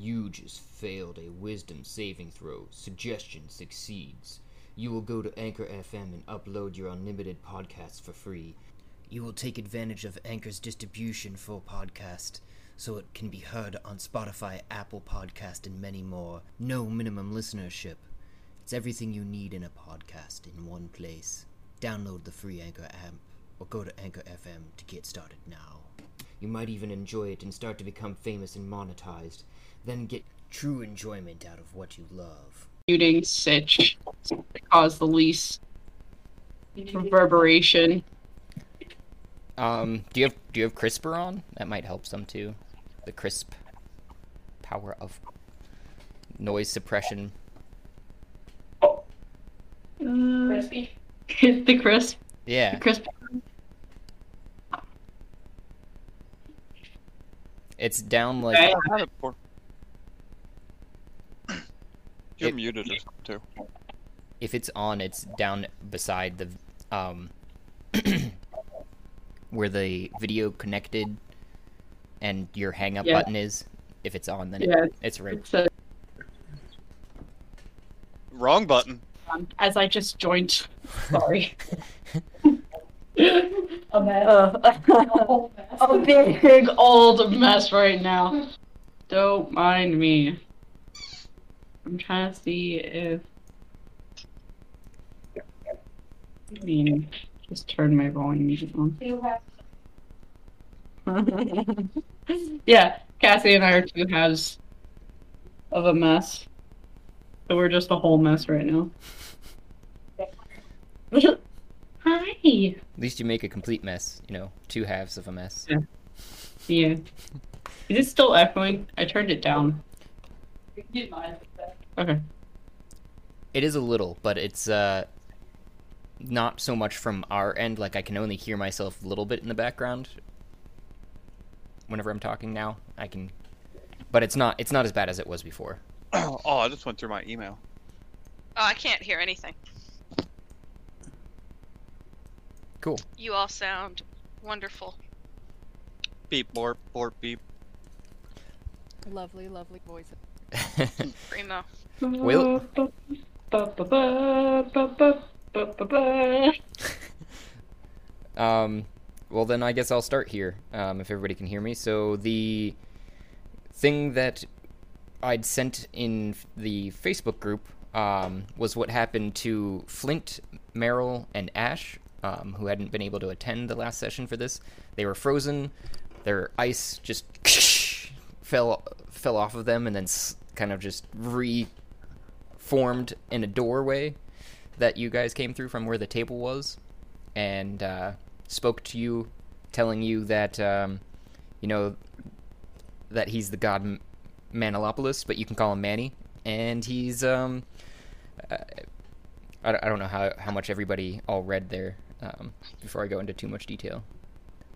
You just failed a wisdom saving throw. Suggestion succeeds. You will go to Anchor FM and upload your unlimited podcasts for free. You will take advantage of Anchor's distribution for podcast, so it can be heard on Spotify, Apple Podcast, and many more. No minimum listenership. It's everything you need in a podcast in one place. Download the free Anchor app or go to Anchor FM to get started now. You might even enjoy it and start to become famous and monetized, then get true enjoyment out of what you love. muting Sitch to cause the least reverberation. Um, do you have do you have Krisp on? That might help some too. The crisp power of noise suppression. Crispy. the crisp. Yeah. The crisp. It's down like Okay. I had it before. You're It- muted or something too. if it's on, it's down beside the um where the video connected and your hang up Yeah. button is. If it's on, then Yeah. it, it's right. It's a, Wrong button. um, as I just joined. Sorry. a mess. Uh. a big big old mess right now. Don't mind me. I'm trying to see if. I mean, just turn my volume on. yeah, Cassie and I are two halves of a mess. So we're just a whole mess right now. Hi. At least you make a complete mess. You know, two halves of a mess. Yeah. Is it still echoing? I turned it down. Okay. It is a little, but it's uh not so much from our end. Like I can only hear myself a little bit in the background whenever I'm talking now. I can, but it's not it's not as bad as it was before. oh, I just went through my email. Oh, I can't hear anything. Cool. You all sound wonderful. Beep, borp, borp, beep. Lovely, lovely voices. Primo. Will- Um, well, then I guess I'll start here, um, if everybody can hear me. So the thing that I'd sent in the Facebook group um, was what happened to Flint, Meryl, and Ash, um, who hadn't been able to attend the last session for this. They were frozen. Their ice just fell fell off of them, and then kind of just reformed in a doorway that you guys came through from where the table was and uh, spoke to you, telling you that um, you know that he's the god Manolopolis, but you can call him Manny, and he's um, uh, I, I don't know how how much everybody all read there um, before I go into too much detail,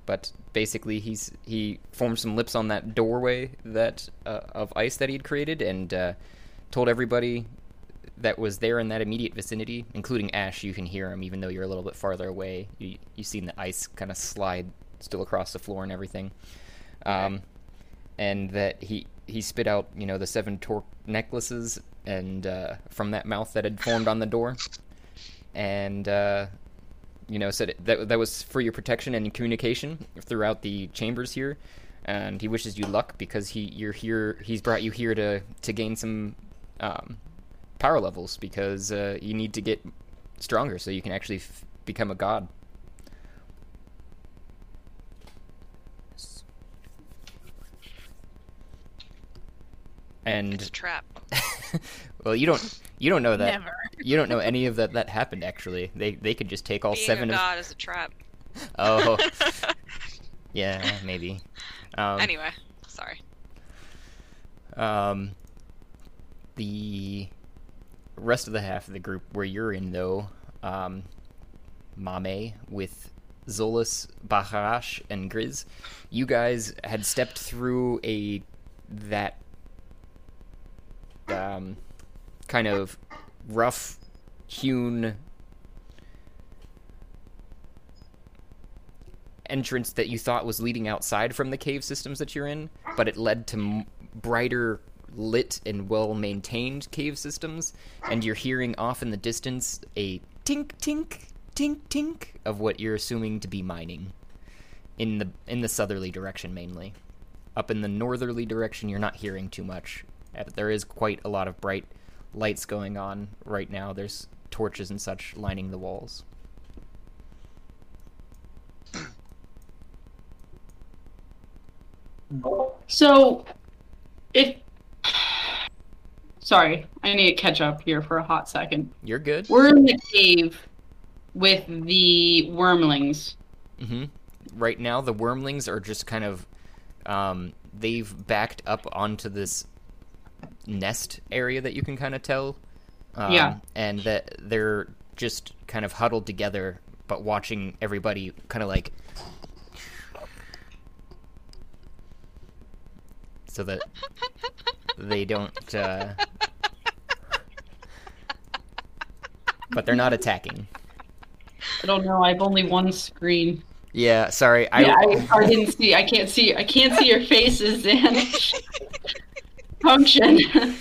but basically he's he formed some lips on that doorway that uh, of ice that he'd created, and uh, told everybody that was there in that immediate vicinity, including Ash. You can hear him, even though you're a little bit farther away. You you seen the ice kind of slide still across the floor and everything, um, and that he he spit out you know the seven torque necklaces and uh, from that mouth that had formed on the door, and uh, you know said it, that that was for your protection and communication throughout the chambers here. And he wishes you luck because he you're here. He's brought you here to to gain some um, power levels because uh, you need to get stronger so you can actually f- become a god. And It's a trap. well, you don't you don't know that Never. you don't know any of that that happened actually. They they could just take all Being seven a of god is a trap. oh yeah maybe. Um, anyway, sorry. Um, the rest of the half of the group where you're in, though, um, Mame with Zolas, Baharash, and Grizz, you guys had stepped through a that um, kind of rough hewn entrance that you thought was leading outside from the cave systems that you're in, but it led to m- brighter lit and well maintained cave systems, and you're hearing off in the distance a tink tink tink tink of what you're assuming to be mining in the in the southerly direction mainly. Up in the northerly direction, you're not hearing too much. There is quite a lot of bright lights going on right now. There's torches and such lining the walls. So, if sorry, I need to catch up here for a hot second. You're good. We're in the cave with the wormlings. hmm Right now, the wormlings are just kind of, um, they've backed up onto this nest area that you can kind of tell. Um, Yeah. And that they're just kind of huddled together, but watching everybody kind of like. So that they don't. Uh... But they're not attacking. I don't know. I have only one screen. Yeah, sorry. I, yeah, I, I didn't see. I can't see. I can't see your faces and function.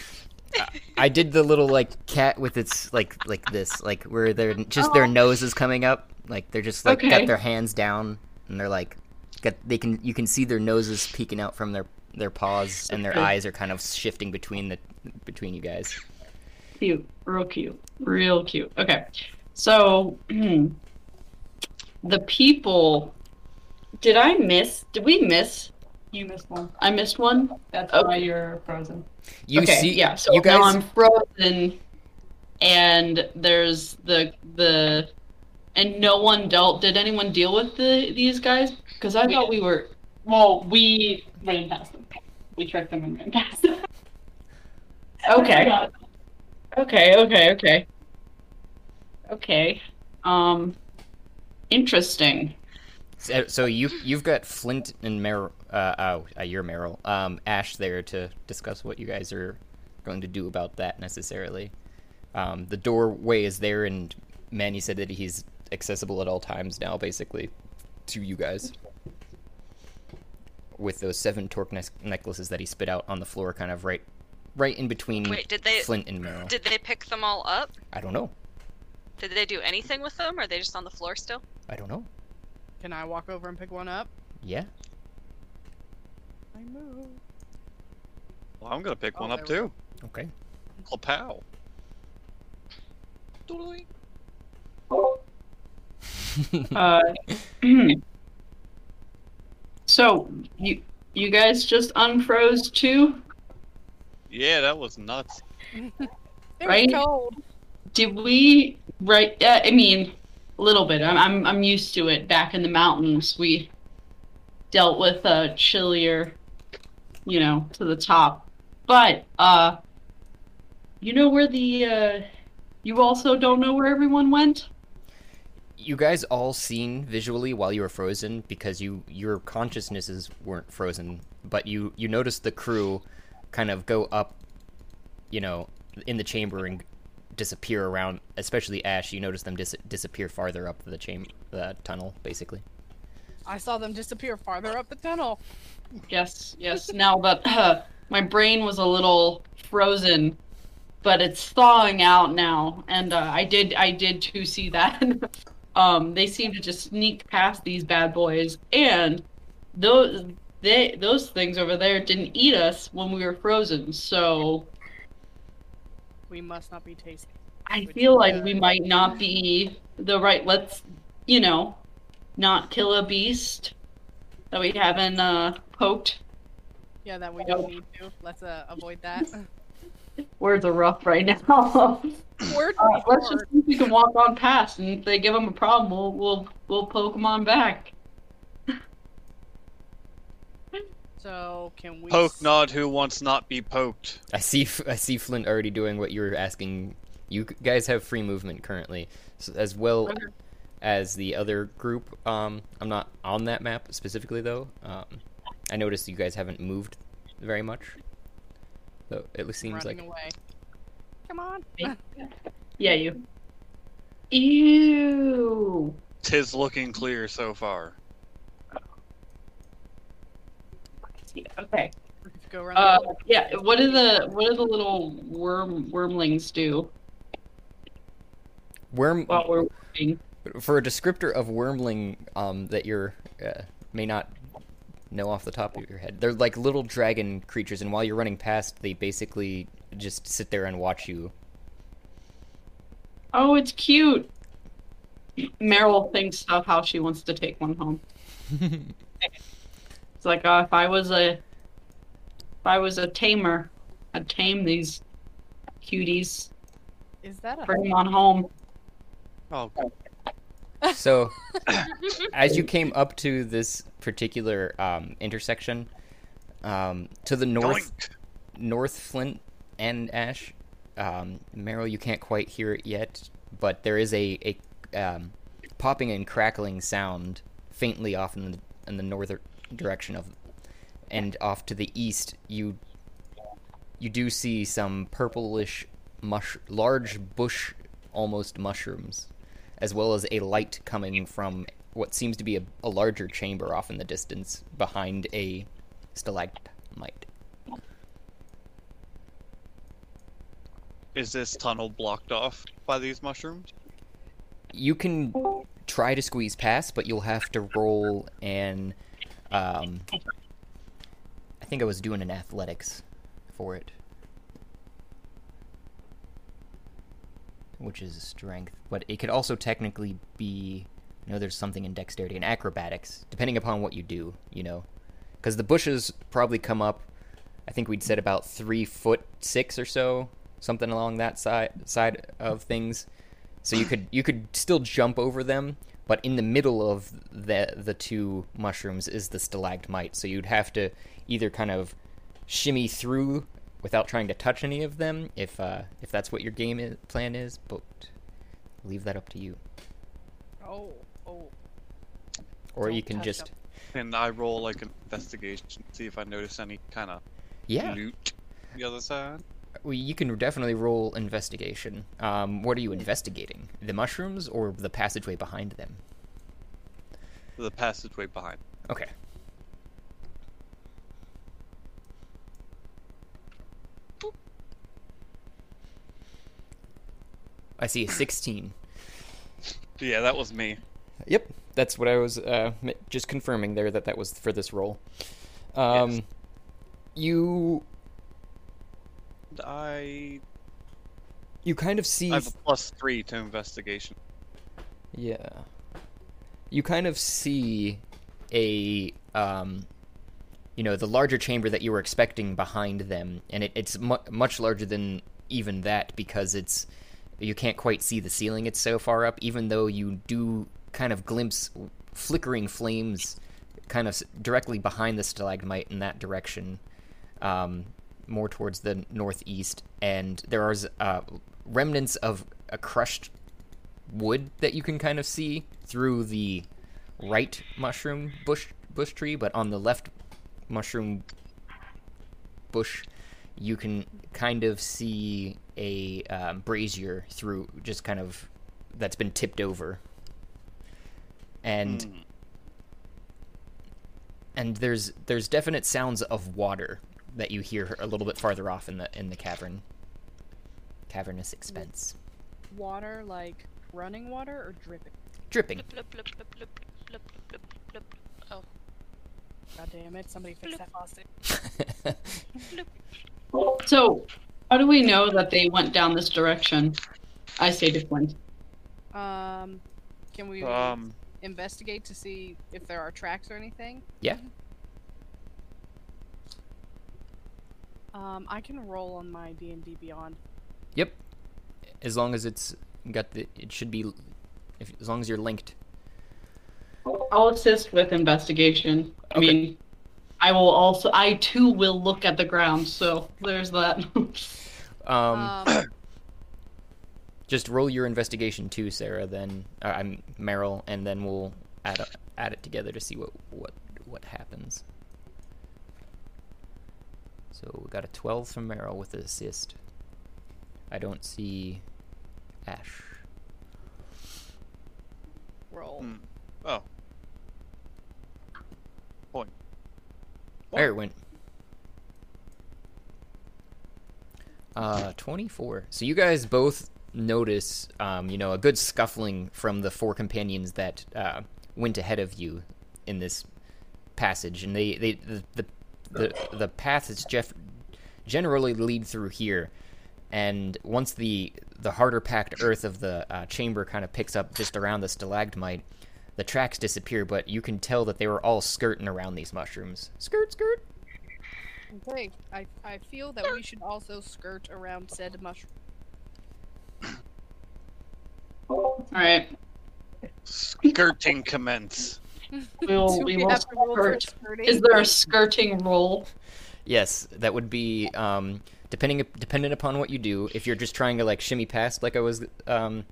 I did the little like cat with its like like this, like where they're just their Oh. nose is coming up, like they're just like Okay. got their hands down and they're like got they can you can see their noses peeking out from their their paws and their Okay. eyes are kind of shifting between the between you guys. cute, real cute, real cute. Okay, so the people. Did I miss? Did we miss? You missed one. I missed one. That's Okay. why you're frozen. You okay, see yeah. So you guys now I'm frozen, and there's the the, and no one dealt. Did anyone deal with the these guys? Because I We thought did. we were. Well, we ran past them. We tricked them and ran past them. Okay. Yeah. Okay. Okay. Okay. Okay. Um. Interesting. So, so you you've got Flint and Meryl uh oh, uh, you're Meryl. Um Ash there to discuss what you guys are going to do about that necessarily. Um, the doorway is there, and Manny said that he's accessible at all times now, basically, to you guys. With those seven torque ne- necklaces that he spit out on the floor, kind of right, right in between Wait, did they Flint and Meryl. did they pick them all up? I don't know. Did they do anything with them? Or are they just on the floor still? I don't know. Can I walk over and pick one up? Yeah. I move. Well, I'm gonna pick Oh, one up there we too. Okay. Oh, pow. Doodly. Uh. so you you guys just unfroze too? Yeah, that was nuts. Right? cold. Did we right? Uh, I mean, a little bit. I'm I'm I'm used to it. Back in the mountains, we dealt with uh chillier, you know, to the top. But uh, you know where the uh, you also don't know where everyone went. you guys all seen visually while you were frozen because you your consciousnesses weren't frozen, but you you noticed the crew kind of go up, you know, in the chamber and disappear around. Especially Ash, you notice them dis- disappear farther up the chamber, the tunnel, basically. I saw them disappear farther up the tunnel. Yes, yes. Now that uh, my brain was a little frozen, but it's thawing out now, and uh, I did, I did too see that. um, they seem to just sneak past these bad boys, and those they those things over there didn't eat us when we were frozen. So We must not be tasty. I feel like good. we might not be the right. Let's, you know, not kill a beast that we haven't uh, poked. Yeah, that we don't need to. Let's uh, avoid that. Words are rough right now. Word Uh, let's just see if we can walk on past, and if they give them a problem, we'll we'll we'll poke them on back. So can we? Poke s- not who wants not be poked. I see I see Flint already doing what you were asking. You guys have free movement currently, so, as well Okay. as the other group. Um, I'm not on that map specifically though. Um, I noticed you guys haven't moved very much. So it seems running like away. Come on. Yeah, you. Ew. Tis looking clear so far. Okay. go around. Uh, yeah. What do the what do the little worm wormlings do Worm while we're working? for a descriptor of wormling um, that you're uh, may not know off the top of your head. They're like little dragon creatures, and while you're running past, they basically just sit there and watch you. Oh, it's cute. Meryl thinks of how she wants to take one home. It's like uh, if I was a if I was a tamer, I'd tame these cuties, Is that a bring them on home. Oh, So, as you came up to this particular um, intersection, um, to the north, doink. North Flint and Ash, um, Meryl, you can't quite hear it yet, but there is a, a um, popping and crackling sound faintly off in the in the northern direction of, and off to the east, you you do see some purplish, mush, large bush, almost mushrooms, as well as a light coming from what seems to be a, a larger chamber off in the distance behind a stalagmite. Is this tunnel blocked off by these mushrooms? you can try to squeeze past, but you'll have to roll an. Um, I think I was doing an athletics for it, which is strength, but it could also technically be. You know, there's something in dexterity and acrobatics, depending upon what you do. You know, because the bushes probably come up. I think we'd said about three foot six or so, something along that side side of things. So you could you could still jump over them, but in the middle of the the two mushrooms is the stalagmite. So you'd have to either kind of shimmy through without trying to touch any of them, if uh, if that's what your game is, plan is. But leave that up to you, Oh, oh. or you Don't can just. just 'em. Can I roll like an investigation, see if I notice any kind of yeah. loot the other side? Well, you can definitely roll investigation. Um, what are you investigating? The mushrooms or the passageway behind them? The passageway behind. Okay. I see a 16. Yeah, that was me. Yep, that's what I was uh, just confirming there that that was for this roll. Um, Yes. You I you kind of see I have a plus three to investigation. Yeah. You kind of see a um you know, the larger chamber that you were expecting behind them and it, it's mu- much larger than even that because it's you can't quite see the ceiling it's so far up even though you do kind of glimpse flickering flames kind of directly behind the stalagmite in that direction um, more towards the northeast and there are uh, remnants of a crushed wood that you can kind of see through the right mushroom bush bush tree, but on the left mushroom bush, you can kind of see a um, brazier through just kind of that's been tipped over, and Hmm. and there's there's definite sounds of water that you hear a little bit farther off in the in the cavern. Cavernous expense, Water like running water or dripping? dripping. Blip, blip, blip. Oh, God damn it! Somebody fix that faucet. So, how do we know that they went down this direction? I say to Flint. Um, can we Um, investigate to see if there are tracks or anything? Yeah. Um, I can roll on my D and D Beyond. Yep. As long as it's got the, it should be, if as long as you're linked. I'll assist with investigation. I Okay. mean, I will also. I too will look at the ground. So there's that. Um, Um, just roll your investigation too, Sarah. Then uh, I'm Meryl, and then we'll add up, add it together to see what what what happens. So we got a twelve from Meryl with the assist. I don't see Ash. roll. hmm. Oh. Point. There it went. Uh, 24. So you guys both notice, um, you know, a good scuffling from the four companions that uh, went ahead of you in this passage, and they, they the the the, the paths Jeff generally lead through here. And once the the harder packed earth of the uh, chamber kind of picks up just around the stalagmite, the tracks disappear. But you can tell that they were all skirting around these mushrooms. Skirt, skirt. Okay, I, I feel that we should also skirt around said mushroom. All right. Skirting commence. We'll, we we will have to roll for skirt. Is there a skirting roll? Yes, that would be um, depending dependent upon what you do. If you're just trying to like shimmy past, like I was um,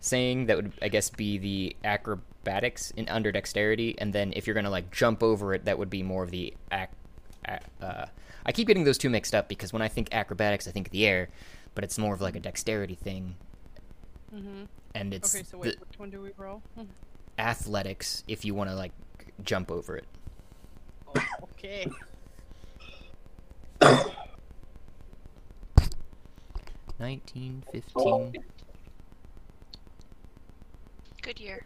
saying, that would I guess be the acrobatics in under dexterity, and then if you're gonna like jump over it, that would be more of the ac- ac- uh, I keep getting those two mixed up because when I think acrobatics, I think the air, but it's more of like a dexterity thing, Mm-hmm. and it's Okay, so the which one do we roll? Athletics if you want to like jump over it. Okay. Nineteen, fifteen. Good year.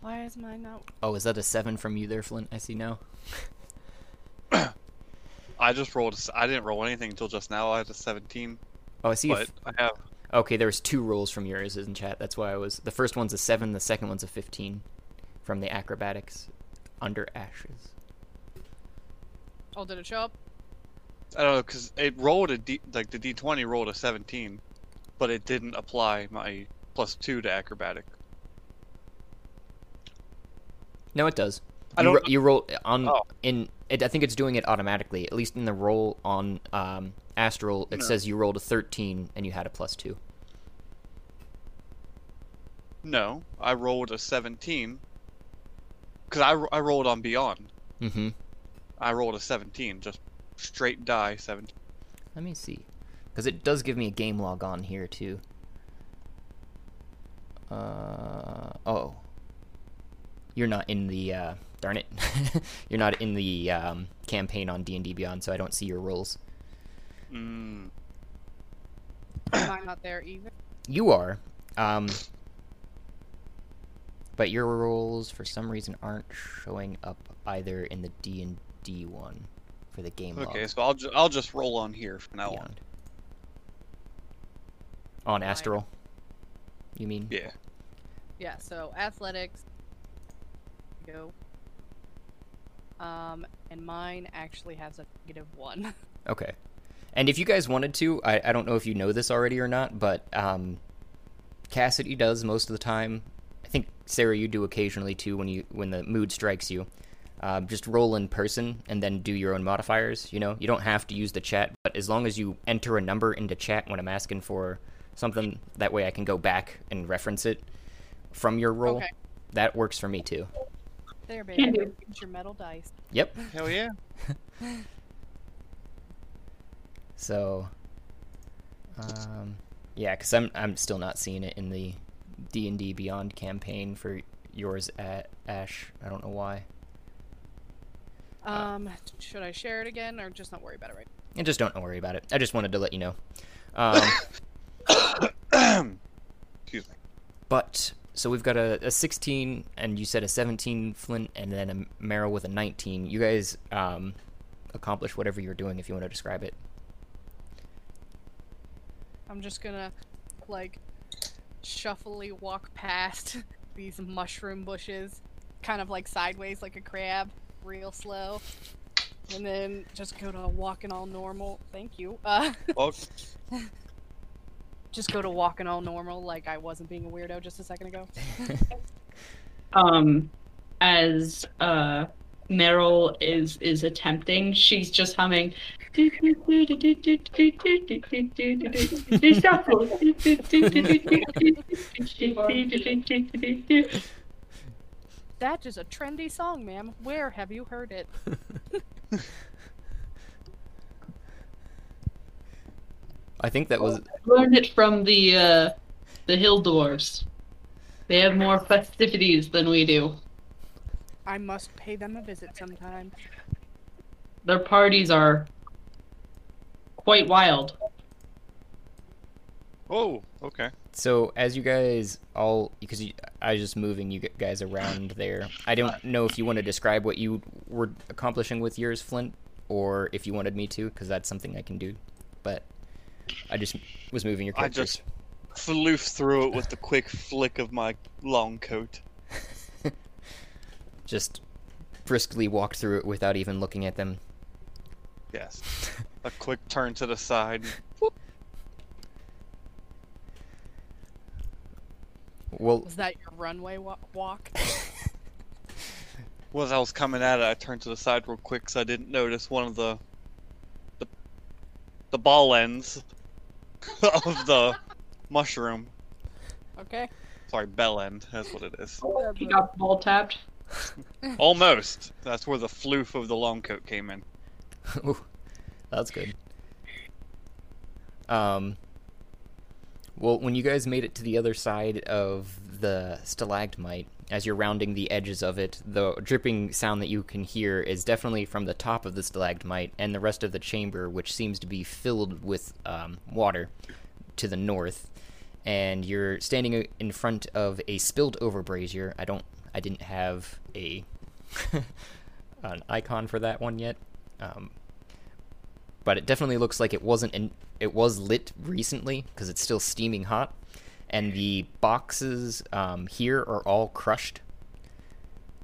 Why is mine not? Oh, is that a seven from you there, Flint? I see now. I just rolled. a s- I didn't roll anything until just now. I had a 17, Oh, I see. a but f- I have. Okay, there was two rolls from yours in chat. That's why I was. The first one's a seven. The second one's a fifteen, from the acrobatics, under ashes. Oh, did it show up? I don't know because it rolled a D like the D20 rolled a 17, but it didn't apply my plus two to acrobatic. No, it does. I you, don't- ro- you roll on Oh. in. It, I think it's doing it automatically. At least in the roll on um, astral, it No. says you rolled a thirteen and you had a plus two. No, I rolled a 17. Because I, I rolled on Beyond. Mm-hmm. I rolled a 17, just straight die 17. Let me see, because it does give me a game log on here too. Uh oh. You're not in the uh, darn it. You're not in the um, campaign on D and D Beyond, so I don't see your rolls. Mm. Am I not there either? You are, um, but your rolls for some reason aren't showing up either in the D and D one for the game log. Okay, so I'll, ju- I'll just roll on here from now on. Beyond. On astral. You mean? Yeah. Yeah. So athletics. Go. Um, and mine actually has a negative one. Okay. And if you guys wanted to, I, I don't know if you know this already or not, but um, Cassidy does most of the time. I think Sarah, you do occasionally too when you when the mood strikes you. Um, just roll in person and then do your own modifiers. You know, you don't have to use the chat, but as long as you enter a number into chat when I'm asking for something, that way I can go back and reference it from your roll. Okay. That works for me too. There, baby. do. Use your metal dice. Yep. Hell yeah. So, um, yeah, because I'm I'm still not seeing it in the D and D Beyond campaign for yours at Ash. I don't know why. Um, should I share it again or just not worry about it right? And just don't worry about it. I just wanted to let you know. Um, Excuse me. but so we've got a, a 16, and you said a 17, Flint, and then a Meryl with a 19. You guys um, accomplish whatever you're doing if you want to describe it. I'm just gonna like shufflely walk past these mushroom bushes, kind of like sideways like a crab, real slow. And then just go to walking all normal. Thank you. Uh, just go to walking all normal, like I wasn't being a weirdo just a second ago. Um, as uh, Meryl is is attempting, she's just humming. That is a trendy song, ma'am. Where have you heard it? I think that was I Learned it from the uh, the hill dwarves. They have more festivities than we do. I must pay them a visit sometime. Their parties are quite wild. Oh, okay. So as you guys all, because you, I was just moving you guys around there. I don't know if you want to describe what you were accomplishing with yours, Flint, or if you wanted me to, because that's something I can do. But I just was moving your I just floof through it with the quick flick of my long coat. just briskly walked through it without even looking at them. Yes. A quick turn to the side. Well, Was that your runway wa- walk? Well, as I was coming at it, I turned to the side real quick because I didn't notice one of the the, the ball ends of the mushroom. Okay. Sorry, bell end. That's what it is. Oh, he got ball tapped. Almost. That's where the floof of the long coat came in. Ooh, that's good. Um. Well, when you guys made it to the other side of the stalagmite, as you're rounding the edges of it, the dripping sound that you can hear is definitely from the top of the stalagmite and the rest of the chamber, which seems to be filled with um, water to the north. And you're standing in front of a spilled over brazier. I don't. I didn't have a an icon for that one yet. Um, but it definitely looks like it wasn't in, it was lit recently because it's still steaming hot. And the boxes um, here are all crushed.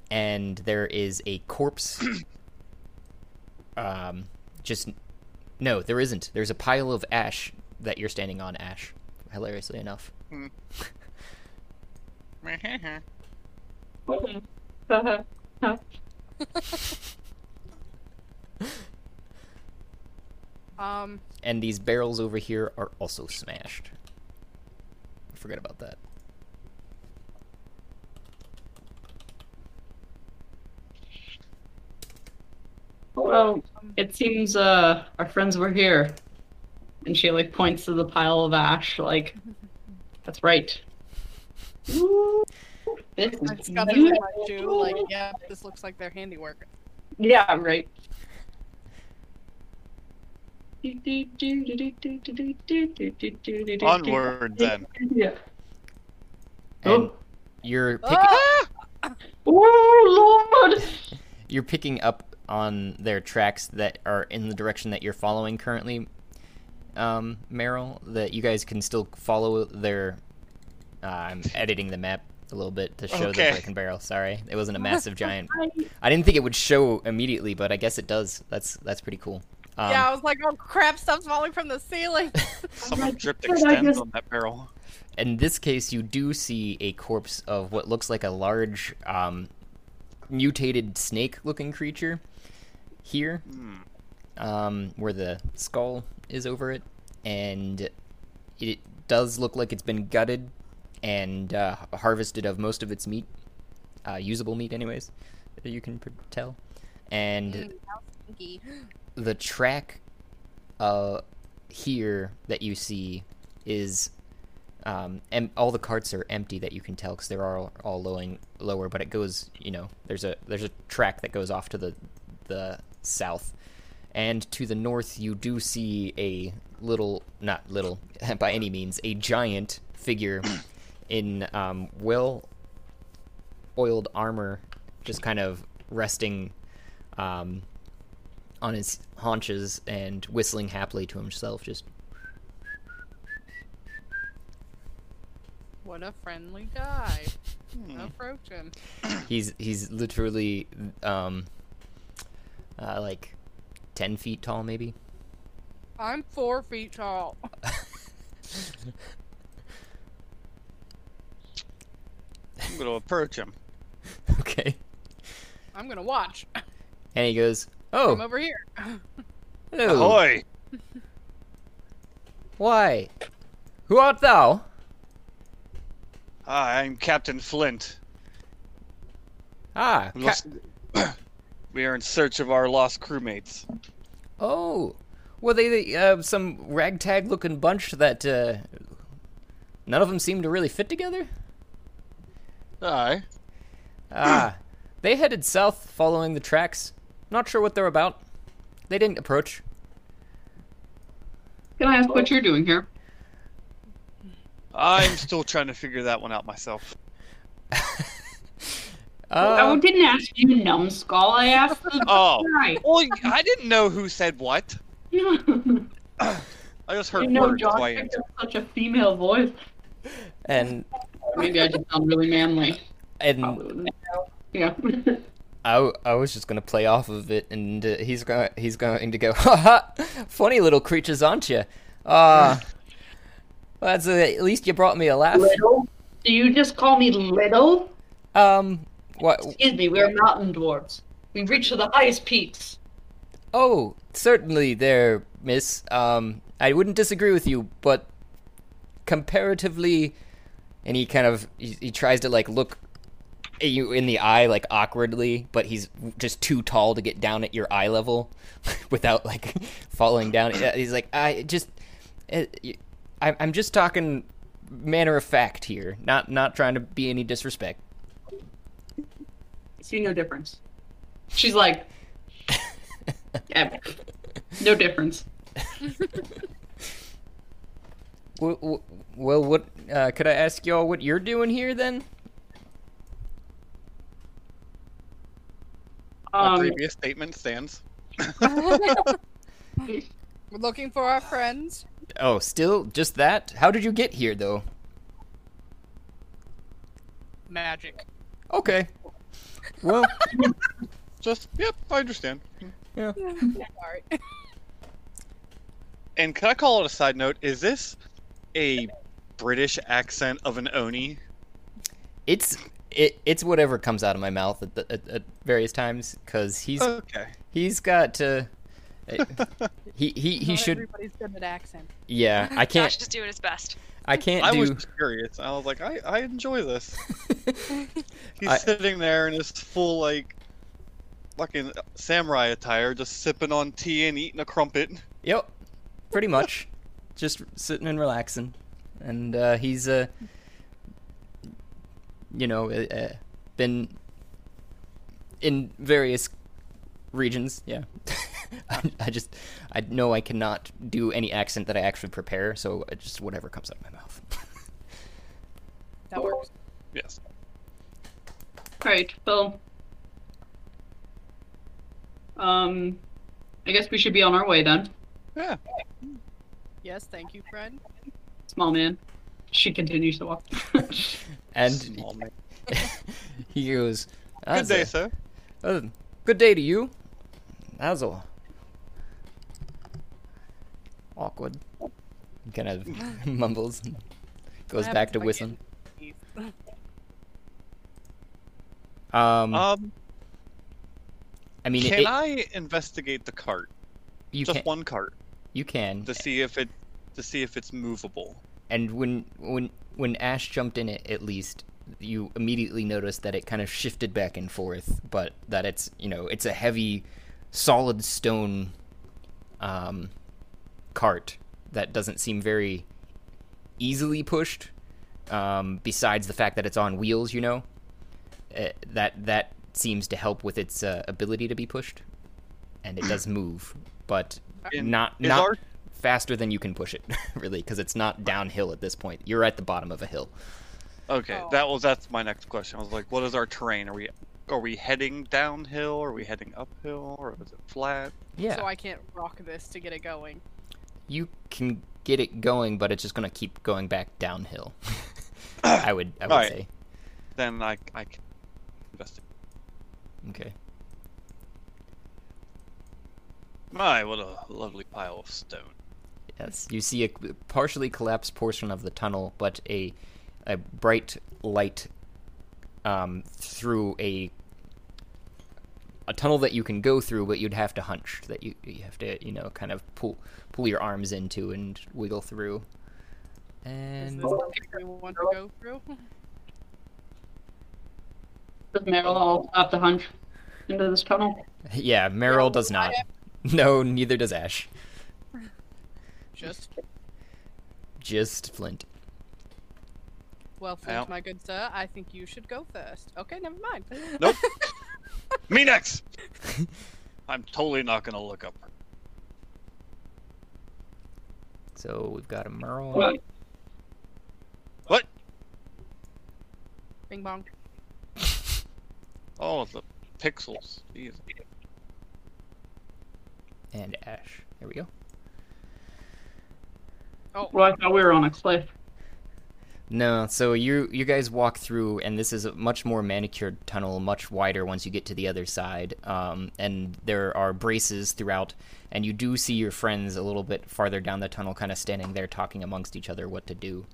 And there is a corpse um, just no there isn't. There's a pile of ash that you're standing on ash hilariously enough Um, and these barrels over here are also smashed forget about that Well, it seems uh our friends were here. And she like points to the pile of ash, like that's right. Ooh, this I is just got to look at my shoe. Like, yeah, this looks like their handiwork. Yeah, right. Onward then. Yeah. and Oh. you're picking Ah! Oh Lord! you're picking up on their tracks that are in the direction that you're following currently, um, Meryl. That you guys can still follow their. Uh, I'm editing the map a little bit to show Okay. the break and barrel. Sorry, it wasn't a massive giant. I didn't think it would show immediately, but I guess it does. That's that's pretty cool. Um, yeah, I was like, oh crap, stuff's falling from the ceiling. Someone dripped God, extends just- on that barrel. in this case, you do see a corpse of what looks like a large, um, mutated snake-looking creature here. Hmm. um, where the skull is over it, and it does look like it's been gutted and uh, harvested of most of its meat, uh, usable meat, anyways. You can tell, and Mm, how stinky. The track uh, here that you see is um, em- all the carts are empty that you can tell because they're all all lowing lower. But it goes, you know, there's a there's a track that goes off to the the south, and to the north you do see a little, not little by any means, a giant figure in um, well oiled armor, just kind of resting. Um, on his haunches and whistling happily to himself. Just What a friendly guy. Hmm. Approach him. he's he's literally um, uh, like ten feet tall, maybe. I'm four feet tall. I'm gonna approach him. okay, I'm gonna watch. and he goes, Come "Oh, over here. hello. Ahoy! Why? Who art thou?" Hi, I'm Captain Flint. Ah, We ca- lost- we are in search of our lost crewmates. oh, were they the, uh, some ragtag-looking bunch that uh, none of them seemed to really fit together? Aye. Ah, they headed south following the tracks. Not sure what they're about. They didn't approach. Can I ask what you're doing here? I'm still trying to figure that one out myself. I Uh, didn't ask you, numbskull. I asked the Oh, guy. well, I didn't know who said what. I just heard you know, words. John so I picked up such a female voice. and Maybe I just sound really manly. and Probably. Yeah. I, w- I was just gonna play off of it, and uh, he's going he's going to go, ha ha, funny little creatures, aren't you? Ah, well, that's uh, at least you brought me a laugh. little? Do you just call me little? Um, what? Excuse me, we're mountain dwarves. We reach to the highest peaks. Oh, certainly, there, Miss. Um, I wouldn't disagree with you, but comparatively, and he kind of he, he tries to like look at you in the eye like awkwardly, but he's just too tall to get down at your eye level without like falling down. He's like, I just, uh, I'm just talking manner of fact here, not not trying to be any disrespect. See no difference. She's like, yeah, no difference. Well, well- well what uh, could I ask y'all what you're doing here then? My Um, previous statement stands. We're looking for our friends. Oh, still just that? How did you get here, though? Magic. Okay. Well, Just, yep, I understand. Yeah. Sorry. And can I call it a side note? Is this a British accent of an Oni? it's it it's whatever comes out of my mouth at, the, at, at various times because he's Okay. he's got to. he he he Not should Everybody's good at accent. yeah. I can't is doing his best. I can't I do. was just curious. I was like, I, I enjoy this. He's I- sitting there in his full, like, fucking samurai attire, just sipping on tea and eating a crumpet. Yep, pretty much. Just sitting and relaxing, and uh, he's uh, you know, uh, uh, been in various regions. Yeah, I, I just I know I cannot do any accent that I actually prepare, so it just whatever comes out of my mouth. That works. Yes. Right, well. Um, I guess we should be on our way then. Yeah. Yes, thank you, friend. Small man. She continues to walk. and Small man. he goes, Good day, a- sir. Uh, good day to you. That was a awkward. Kind of mumbles, and goes What back to happens whistling. Um, Um, I mean, can it, I investigate the cart? you Just can, one cart you can, to see if it to see if it's movable. And when when when Ash jumped in it, at least you immediately noticed that it kind of shifted back and forth, but that it's you know it's a heavy, solid stone, um, cart that doesn't seem very easily pushed. Um, besides the fact that it's on wheels, you know, uh, that that seems to help with its uh, ability to be pushed, and it does move, but And not is not our- faster than you can push it, really, because it's not downhill at this point. You're at the bottom of a hill. Okay, Oh. that was that's my next question. I was like, what is our terrain? Are we are we heading downhill? Are we heading uphill? Or is it flat? Yeah, So I can't rock this to get it going. you can get it going, but it's just gonna keep going back downhill. I would, I would Alright. say. Then I I can investigate. Okay. My, what a lovely pile of stone. Yes, you see a partially collapsed portion of the tunnel, but a a bright light um, through a a tunnel that you can go through, but you'd have to hunch. That you you have to you know kind of pull pull your arms into and wiggle through. Is And this something we want to go through? Does Meryl have to hunch into this tunnel? yeah, Meryl does not. No, neither does Ash. Just Just Flint. well, Flint, Ow. my good sir, I think you should go first. Okay, never mind. Nope. Me next. I'm totally not gonna look up. So we've got a Merle. What? what? Bing bong. Oh, the pixels. Jeez. And Ash. There we go. Oh, Well, I thought we were on a cliff. No, so you you guys walk through, and this is a much more manicured tunnel, much wider once you get to the other side. Um, and there are braces throughout, and you do see your friends a little bit farther down the tunnel, kind of standing there talking amongst each other what to do.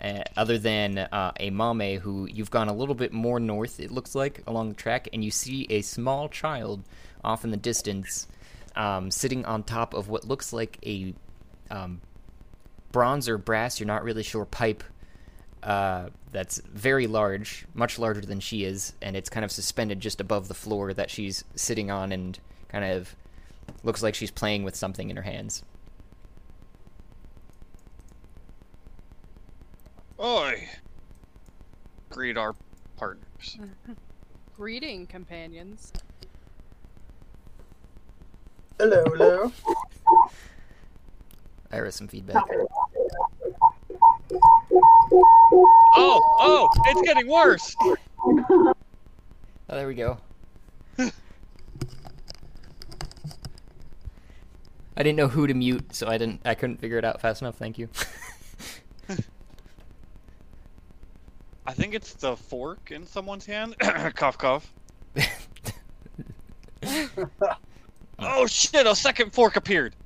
Uh, other than uh, a mame who you've gone a little bit more north, it looks like, along the track, and you see a small child off in the distance, um, sitting on top of what looks like a um, bronze or brass, you're not really sure, pipe uh, that's very large, much larger than she is, and it's kind of suspended just above the floor that she's sitting on and kind of looks like she's playing with something in her hands. Oi! Greet our partners. greeting, companions. Hello, hello. Iris, some feedback. Oh, oh, oh, it's getting worse. Oh, there we go. I didn't know who to mute, so I didn't. I couldn't figure it out fast enough. Thank you. I think it's the fork in someone's hand. cough, cough. Oh shit! A second fork appeared.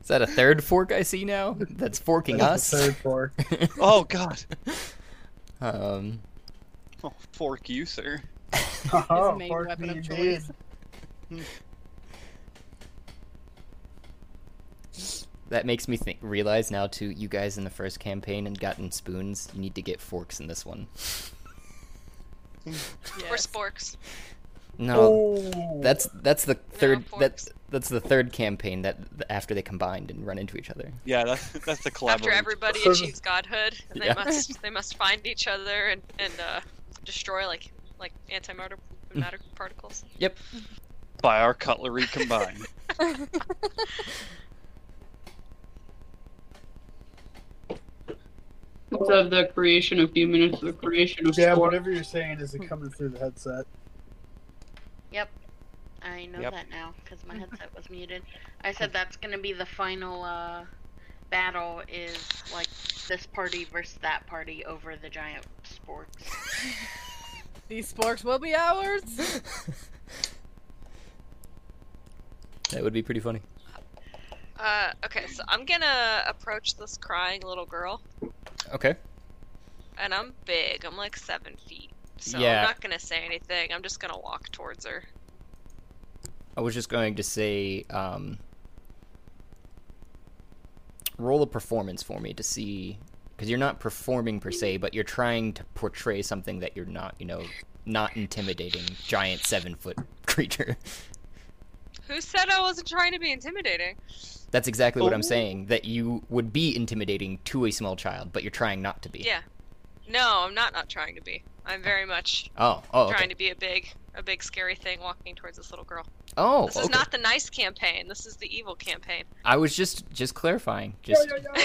Is that a third fork I see now? That's forking That's the us. third fork. Oh god. Um, Oh, fork you, sir. Oh, main fork weapon me of choice. that makes me think realize now too. You guys in the first campaign and gotten spoons. You need to get forks in this one. Or Yes. sporks. No, Oh. that's that's the third. forks. that's that's the third campaign that after they combined and run into each other. Yeah, that's that's the collaboration. After everybody achieves godhood, and they Yeah. must they must find each other and and uh, destroy like like antimatter matter particles. Yep. by our cutlery combined. Of the creation of human into the creation of Yeah, sport. whatever you're saying is it coming through the headset. Yep. I know Yep. that now because my headset was muted. I said that's gonna be the final uh, battle is like this party versus that party over the giant sporks. These sporks will be ours. That would be pretty funny. Uh, okay, so I'm gonna approach this crying little girl, Okay. and I'm big. I'm like seven feet, so Yeah. I'm not gonna say anything. I'm just gonna walk towards her. I was just going to say, um, roll a performance for me to see, because you're not performing per se, but you're trying to portray something that you're not, you know, not intimidating giant seven foot creature. Who said I wasn't trying to be intimidating? That's exactly what I'm Oh. saying. That you would be intimidating to a small child, but you're trying not to be. Yeah. No, I'm not not trying to be. I'm very much Oh, oh, okay. trying to be a big, a big scary thing walking towards this little girl. Oh, This is okay. not the nice campaign. This is the evil campaign. I was just just clarifying. Just Yo, yo, yo!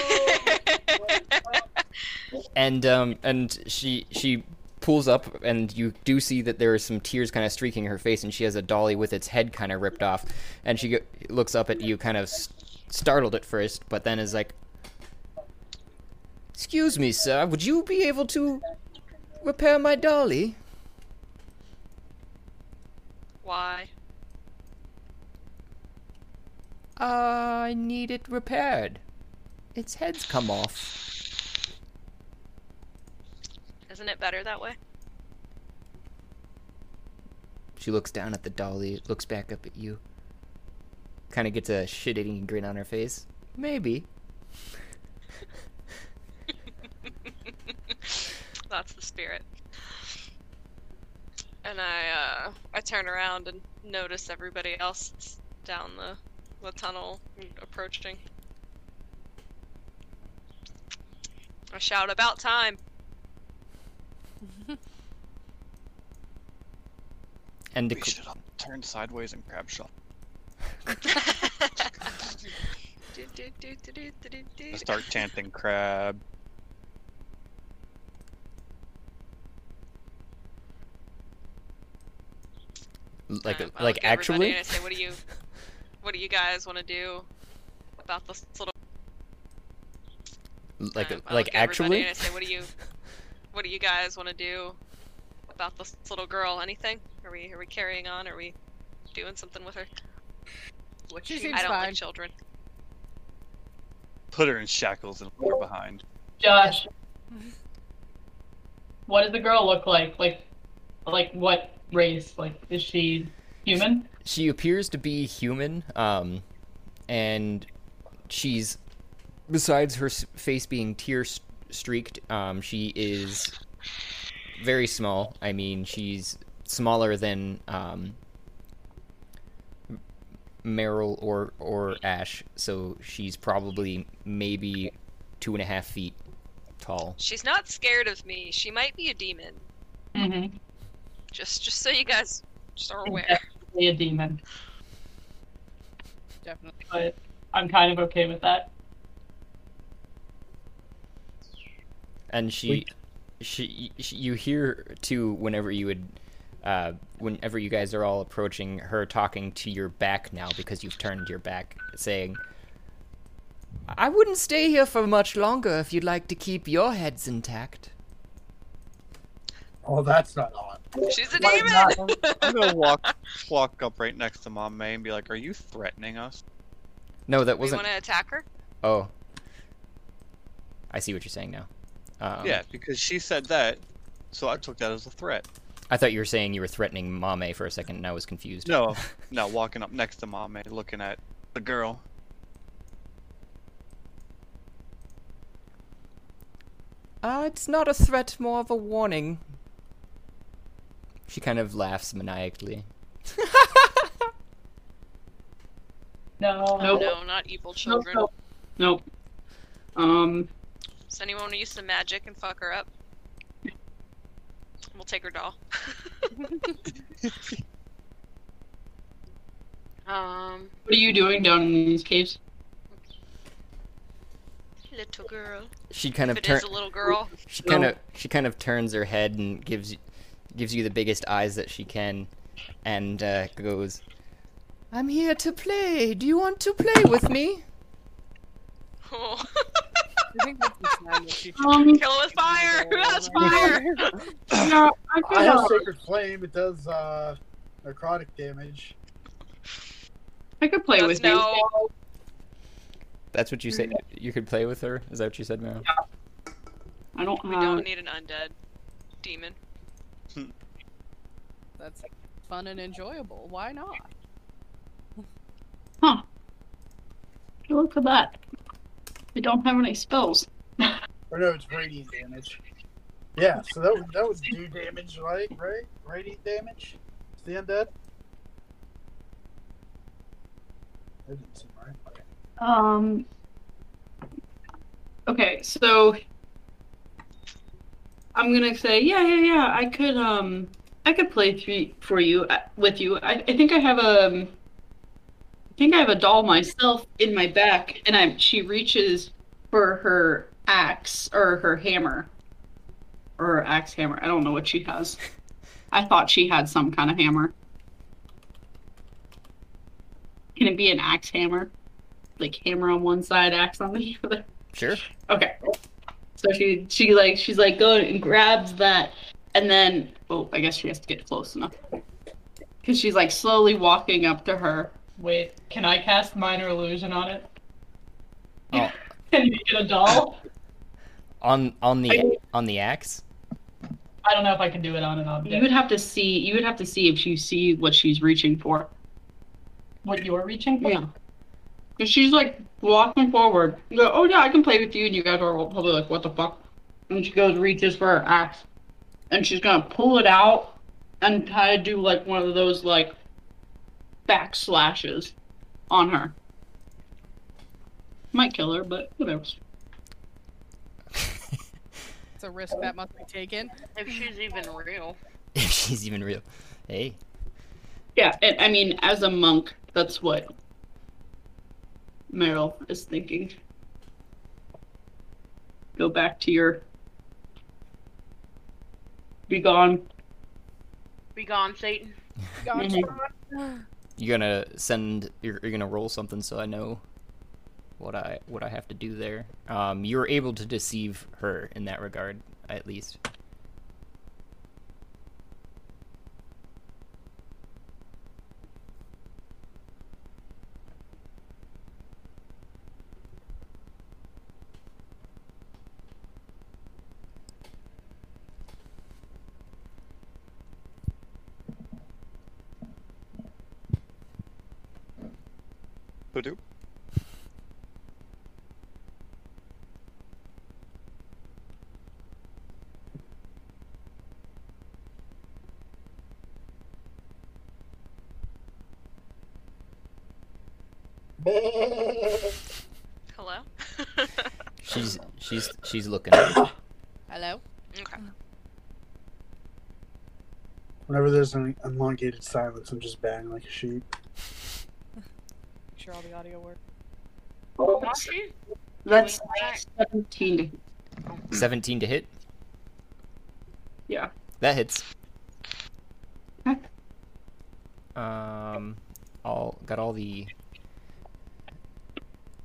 and um and she she pulls up and you do see that there are some tears kind of streaking her face and she has a dolly with its head kind of ripped off and she looks up at you kind of startled at first but then is like excuse me sir would you be able to repair my dolly Why? Ah, i need it repaired its head's come off Isn't it better that way? She looks down at the dolly, looks back up at you. Kind of gets a shit eating grin on her face. Maybe. That's the spirit. And I uh I turn around and notice everybody else down the the tunnel approaching. I shout about time. And We dec- should have turned sideways and crab shot. Start chanting crab. Um, like look at everybody actually? And I say, what do you, what do you guys want to do about this little? Like, um, I like look at everybody actually? And I say, what do you, what do you guys want to do about this little girl? Anything? Are we, are we carrying on? Are we doing something with her? What She she seems I don't fine. like children. Put her in shackles and leave her behind. Josh, what does the girl look like? Like, like what race? Like, is she human? She appears to be human, um, and she's besides her face being tear streaked, um, she is very small. I mean, she's smaller than um, Meryl or or Ash, so she's probably maybe two and a half feet tall. She's not scared of me. She might be a demon. Mm-hmm. Just, just so you guys just are aware. Definitely a demon, Definitely. but I'm kind of okay with that. and she, she, she, you hear too whenever you would, uh, whenever you guys are all approaching her talking to your back now because you've turned your back, saying, "I wouldn't stay here for much longer if you'd like to keep your heads intact." Oh, that's not on. She's a Why demon. I'm gonna walk walk up right next to Mom May and be like, "Are you threatening us?" No, that wasn't. You want to attack her. Oh, I see what you're saying now. Um, yeah, because she said that, so I took that as a threat. I thought you were saying you were threatening Mame for a second, and I was confused. No, no, walking up next to Mom May, looking at the girl. Uh, it's not a threat, more of a warning. She kind of laughs maniacally. No, nope, no, not evil children. nope, nope. Um, Does anyone want to use some magic and fuck her up? We'll take her doll. Um, what are you doing down in these caves? little girl. She kind If of turns. a little girl. She kind of she kind of turns her head and gives you- gives you the biggest eyes that she can, and uh, goes, "I'm here to play. Do you want to play with me?" Oh. I think that's the time that Um, Kill with fire! Who has fire? no, I I have Sacred Flame. It does uh, necrotic damage. I could play That's with you. no. That's what you say. You could play with her. Is that what you said, Meryl? I don't We have. don't need an undead demon. That's fun and enjoyable. Why not? Huh. Look at that. We don't have any spells. Or no, it's radiant damage. Yeah, so that would, that would do damage, right? Right? Radiant damage? It's the undead? That didn't seem right. Okay. Um. Okay, so I'm gonna say, yeah, yeah, yeah. I could, um, I could play three for you uh, with you. I, I think I have a, um, I think I have a doll myself in my back, and I she reaches for her axe or her hammer, or axe hammer. I don't know what she has. I thought she had some kind of hammer. Can it be an axe hammer? Like hammer on one side, axe on the other. Sure. Okay. So she she like she's like going and grabs that, and then oh I guess she has to get close enough because she's like slowly walking up to her. Wait, can I cast minor illusion on it? Oh. Can you get a doll? On on the on the axe. I don't know if I can do it on an object. You would have to see. You would have to see if you see what she's reaching for. What you're reaching for? Yeah. Because she's like walking forward. You go, oh yeah, I can play with you, and you guys are all probably like, what the fuck? And she goes, reaches for her axe, and she's gonna pull it out and try to do like one of those like back slashes on her. Might kill her, but whatever. It's a risk that must be taken. if she's even real. if she's even real. Hey. Yeah, and I mean, as a monk, that's what Meryl is thinking. Go back to your. Be gone. Be gone, Satan. Gotcha. You gonna send? You're, you're gonna roll something so I know what I what I have to do there. Um, you're able to deceive her in that regard, at least. Hoodoo. Hello? She's she's she's looking. Hello. okay. Whenever there's an elongated silence, I'm just banging like a sheep. Make sure all the audio works. Mashi? That's Wait, 17. Seventeen to hit. Yeah. That hits. Um, all got all the.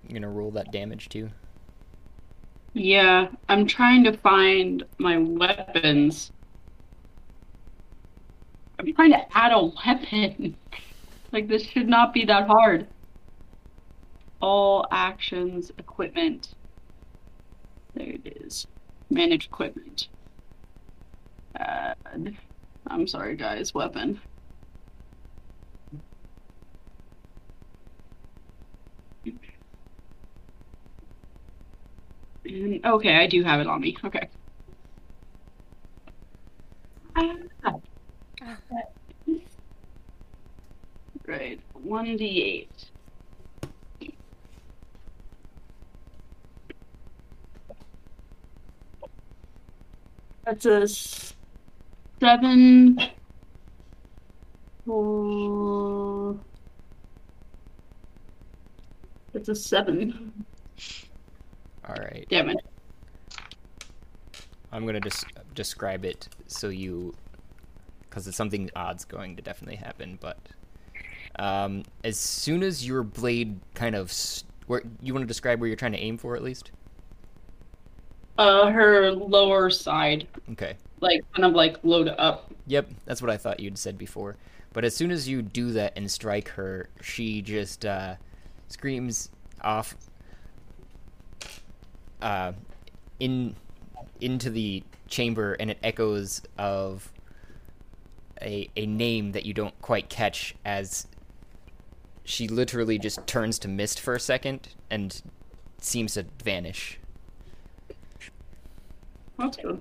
You gonna roll that damage too? Yeah, I'm trying to find my weapons. I'm trying to add a weapon. like, this should not be that hard. All actions, equipment. There it is. Manage equipment. Add. I'm sorry, guys. Weapon. Mm, Okay, I do have it on me. Okay. Ah. Right, 1d8. That's a seven. Four. That's a seven All right. Damn it. I'm gonna just describe it so you, because it's something odd's going to definitely happen. But um, as soon as your blade kind of, s- where you want to describe where you're trying to aim for, at least. Uh, her lower side, Okay. like kind of like load up. Yep, that's what I thought you'd said before. But as soon as you do that and strike her, she just uh, screams off uh, in into the chamber, and it echoes of a a name that you don't quite catch as she literally just turns to mist for a second and seems to vanish. That's good.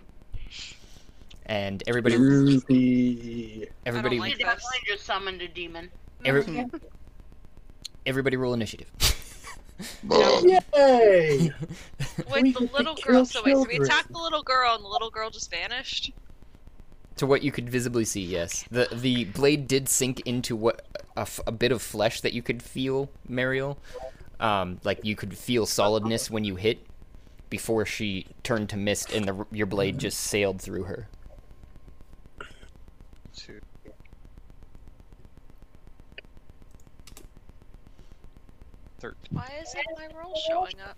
And everybody, Groovy. everybody, like She definitely just summoned a demon. every, everybody, roll initiative. Yay! We Wait, the little girl. So wait, so we attacked the little girl, and the little girl just vanished. To what you could visibly see, yes. The the blade did sink into what a, f- a bit of flesh that you could feel, Meryl. Um, like you could feel solidness when you hit, before she turned to mist and the your blade just sailed through her. Thirteen. Why isn't my roll showing up?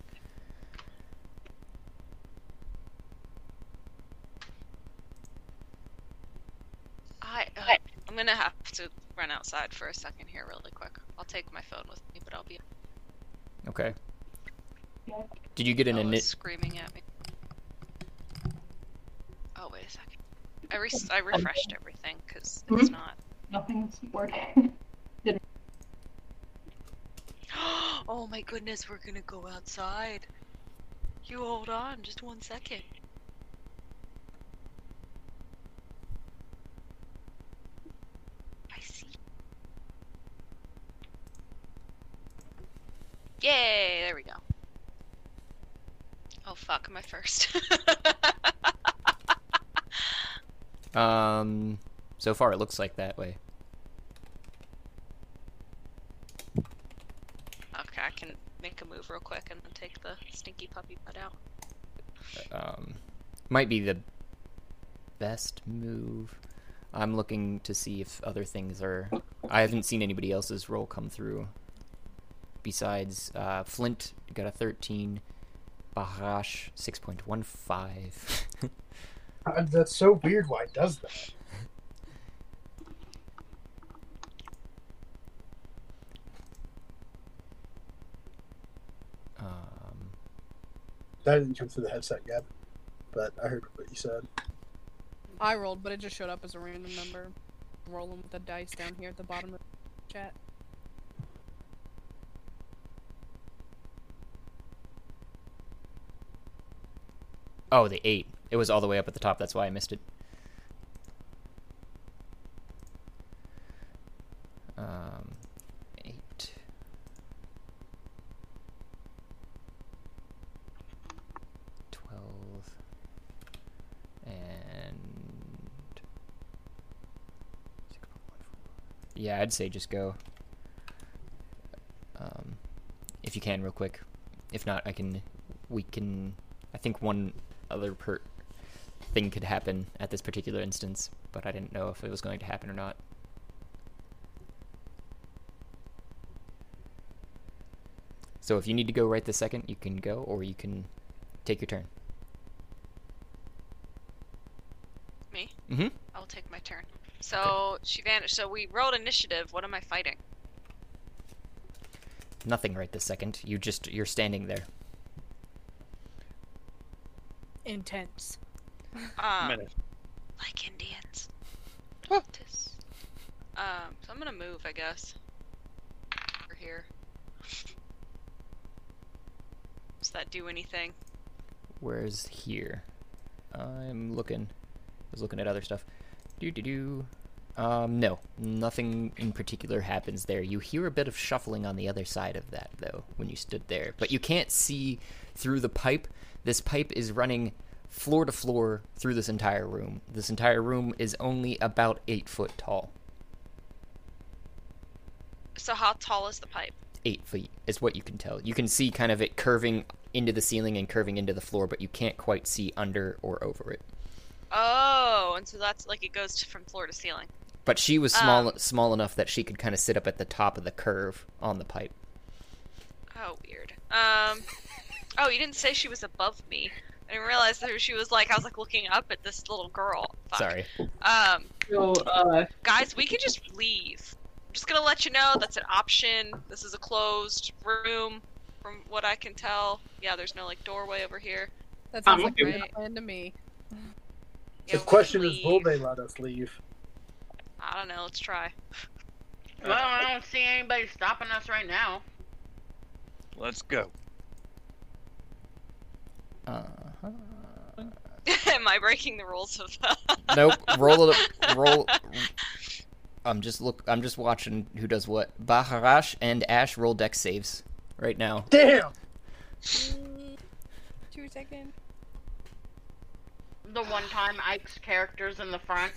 I, uh, I'm gonna have to run outside for a second here, really quick. I'll take my phone with me, but I'll be. Okay. Did you get an Oh, ini- screaming at me. Oh wait a second. I re- I refreshed everything because it's mm-hmm. not. Nothing's working. oh my goodness, we're gonna go outside. You hold on, just one second. I see. Yay! There we go. Oh fuck, am I first? Um, so far it looks like that way. okay, I can make a move real quick and then take the stinky puppy butt out. Um, might be the best move. I'm looking to see if other things are. I haven't seen anybody else's roll come through. Besides, uh, Flint got a 13. Baharash 6.15. Uh, That's so weird. Why it does that? um, That didn't come through the headset yet, but I heard what you said. I rolled, but it just showed up as a random number. Rolling with the dice down here at the bottom of the chat. Oh, the 8. It was all the way up at the top. That's why I missed it. Um, 8. Twelve and yeah, I'd say just go. Um, if you can, real quick. If not, I can. We can. I think one other per thing could happen at this particular instance, but I didn't know if it was going to happen or not. So if you need to go right this second, you can go, or you can take your turn. Me? Mm-hmm. I'll take my turn. So she vanished. So we rolled initiative. What am I fighting? Nothing right this second. You just you're standing there. Intense. Um, like Indians. This. Um, so I'm gonna move, I guess. Over here. Does that do anything? Where's here? I'm looking. I was looking at other stuff. Do do do. Um, no, nothing in particular happens there. You hear a bit of shuffling on the other side of that, though, when you stood there. But you can't see through the pipe. This pipe is running floor to floor through this entire room. This entire room is only about eight foot tall. So how tall is the pipe? Eight feet is what you can tell. You can see kind of it curving into the ceiling and curving into the floor, but you can't quite see under or over it. Oh, and so that's like it goes from floor to ceiling. But she was small Um. small enough that she could kind of sit up at the top of the curve on the pipe. Oh, weird. Um. Oh, you didn't say she was above me. I didn't realize that she was like I was like looking up at this little girl. Fuck. Sorry. Um, So, uh, guys, we could just leave. I'm just gonna let you know that's an option. This is a closed room, from what I can tell. Yeah, there's no like doorway over here. That sounds I'm like okay a good plan to me. Yeah, the question is, will they let us leave? I don't know. Let's try. Well, I don't see anybody stopping us right now. Let's go. Uh-huh. Am I breaking the rules of? Nope. Roll it. Roll. I'm just look. I'm just watching who does what. Baharash and Ash roll Dex saves right now. Damn! Two seconds. The one time Ike's character's in the front.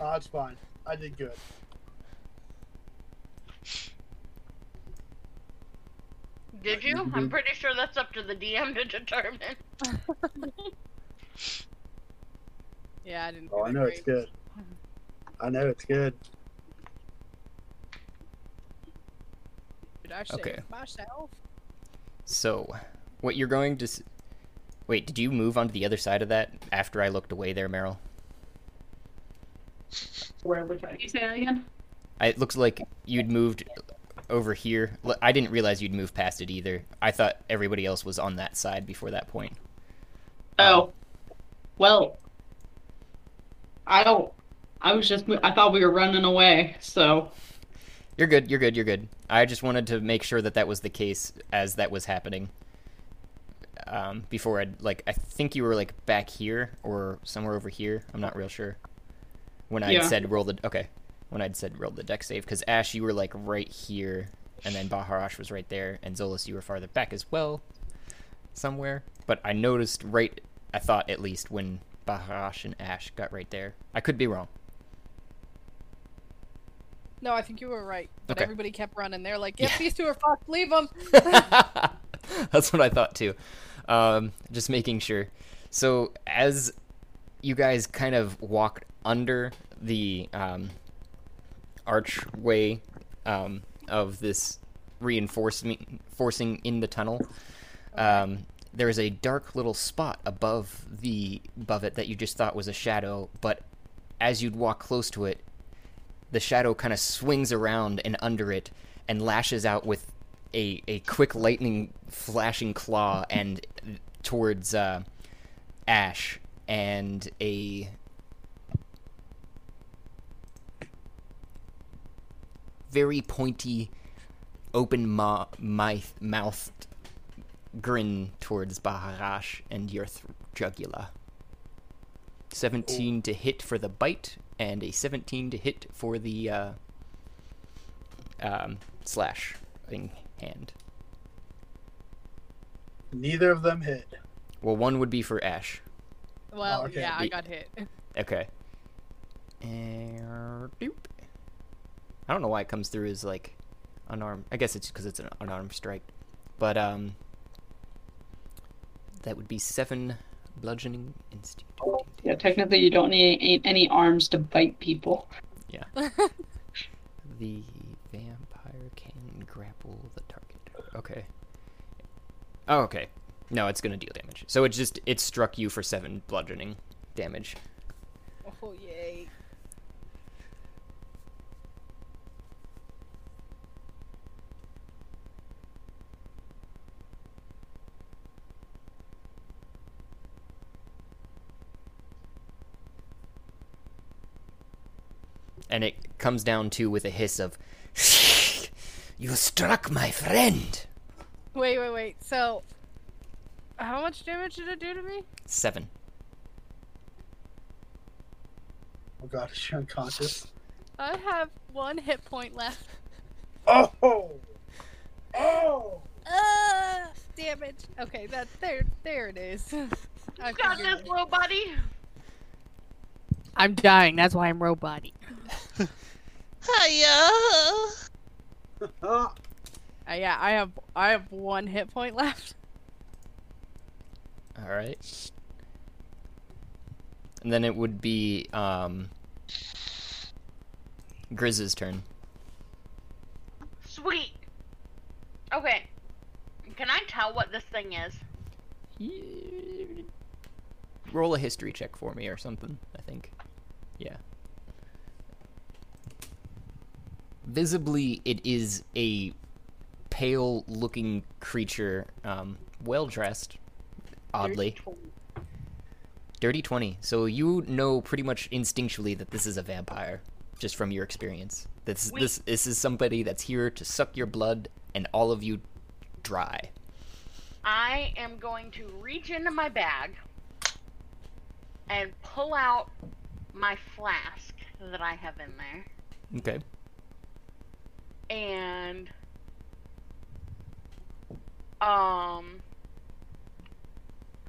Oh, it's fine. I did good. Did you? I'm pretty sure that's up to the DM to determine. Yeah, I didn't. Oh, I that know it's good. I know it's good. Did I save Okay. myself? so, what you're going to? S- Wait, did you move onto the other side of that after I looked away there, Meryl? Where was I? Can you say that again? I, it looks like you'd moved over here. I didn't realize you'd moved past it either. I thought everybody else was on that side before that point. Oh, well, I don't. I was just. I thought we were running away. So You're good. You're good. You're good. I just wanted to make sure that that was the case as that was happening. Um, before I'd like, I think you were like back here or somewhere over here. I'm not real sure. When I Yeah. said roll the okay, when I'd said roll the Dex save, because Ash, you were like right here, and then Baharash was right there, and Zolas, you were farther back as well, somewhere. But I noticed right, I thought at least when Baharash and Ash got right there. I could be wrong. No, I think you were right. But Okay. everybody kept running. They're like, "Yep, Yeah. these two are fucked. Leave them." That's what I thought too. Um, just making sure. So as you guys kind of walk under the um, archway um, of this reinforcement forcing in the tunnel, um, there is a dark little spot above the above it that you just thought was a shadow, but as you'd walk close to it, the shadow kind of swings around and under it and lashes out with a, a quick lightning flashing claw and towards uh, Ash and a very pointy, open ma- mouth mouthed grin towards Baharash and your th- jugular. 17 to hit for the bite and a 17 to hit for the uh, um, slash thing hand. Neither of them hit. Well, one would be for Ash. Well, Oh, okay. yeah, I got hit. Okay. And doop. I don't know why it comes through as like unarmed. I guess it's because it's an unarmed strike. But um, that would be seven bludgeoning and. Yeah, technically you don't need any arms to bite people. Yeah. the vampire can grapple the target. Okay. Oh, okay. No, it's gonna deal damage. So it just it struck you for seven bludgeoning damage. Oh yay! And it comes down to with a hiss of you struck my friend Wait, wait, wait. So, how much damage did it do to me? seven Oh god, is she unconscious? I have one hit point left. Oh! Oh! Uh, damage. Okay, that there, there it is. I You got this, little buddy. I'm dying. That's why I'm robot Hiya! Uh, yeah, I have I have one hit point left. all right and then it would be um grizz's turn Sweet. Okay. Can I tell what this thing is? roll a history check for me or something i think yeah. Visibly it is a pale looking creature um, well dressed oddly. Dirty 20 so you know pretty much instinctually that this is a vampire just from your experience. This Wait. this this is somebody that's here to suck your blood and all of you dry. I am going to reach into my bag and pull out my flask that I have in there. okay And um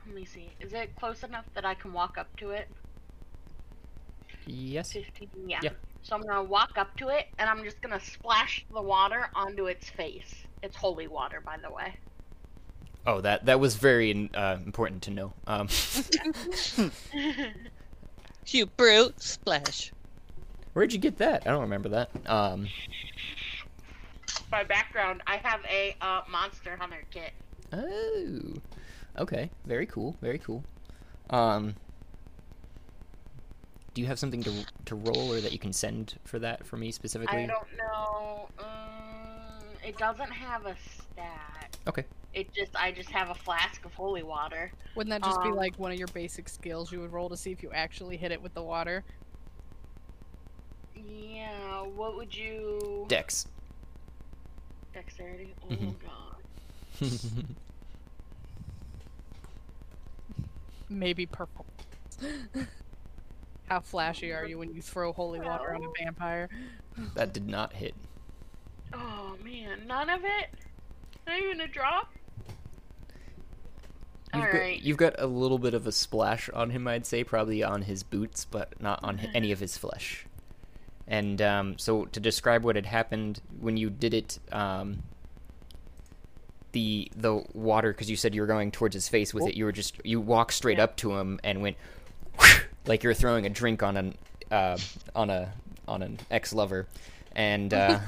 let me see. Is it close enough that I can walk up to it? yes 15. Yeah. Yeah. So I'm gonna walk up to it and I'm just gonna splash the water onto its face. It's holy water, by the way. Oh, that that was very uh, important to know. Um, You brute! Splash. where'd you get that? I don't remember that. Um, My background, I have a uh, Monster Hunter kit. oh, okay, very cool, very cool. Um, do you have something to to roll or that you can send for that for me specifically? I don't know. Um, it doesn't have a stat. Okay. It just I just have a flask of holy water. Wouldn't that just be Um, like one of your basic skills you would roll to see if you actually hit it with the water? Yeah. What would you? Dex. Dexterity. Oh Mhm. god. Maybe purple. How flashy are you when you throw holy water on a vampire? that did not hit. Oh man, none of it. Not even a drop. You've All got, right. you've got a little bit of a splash on him, I'd say, probably on his boots, but not on Mm-hmm. any of his flesh. And um, so, to describe what had happened when you did it, um, the the water, because you said you were going towards his face with it, you were just you walked straight up to him and went like you're throwing a drink on an uh, on a on an ex lover, and uh,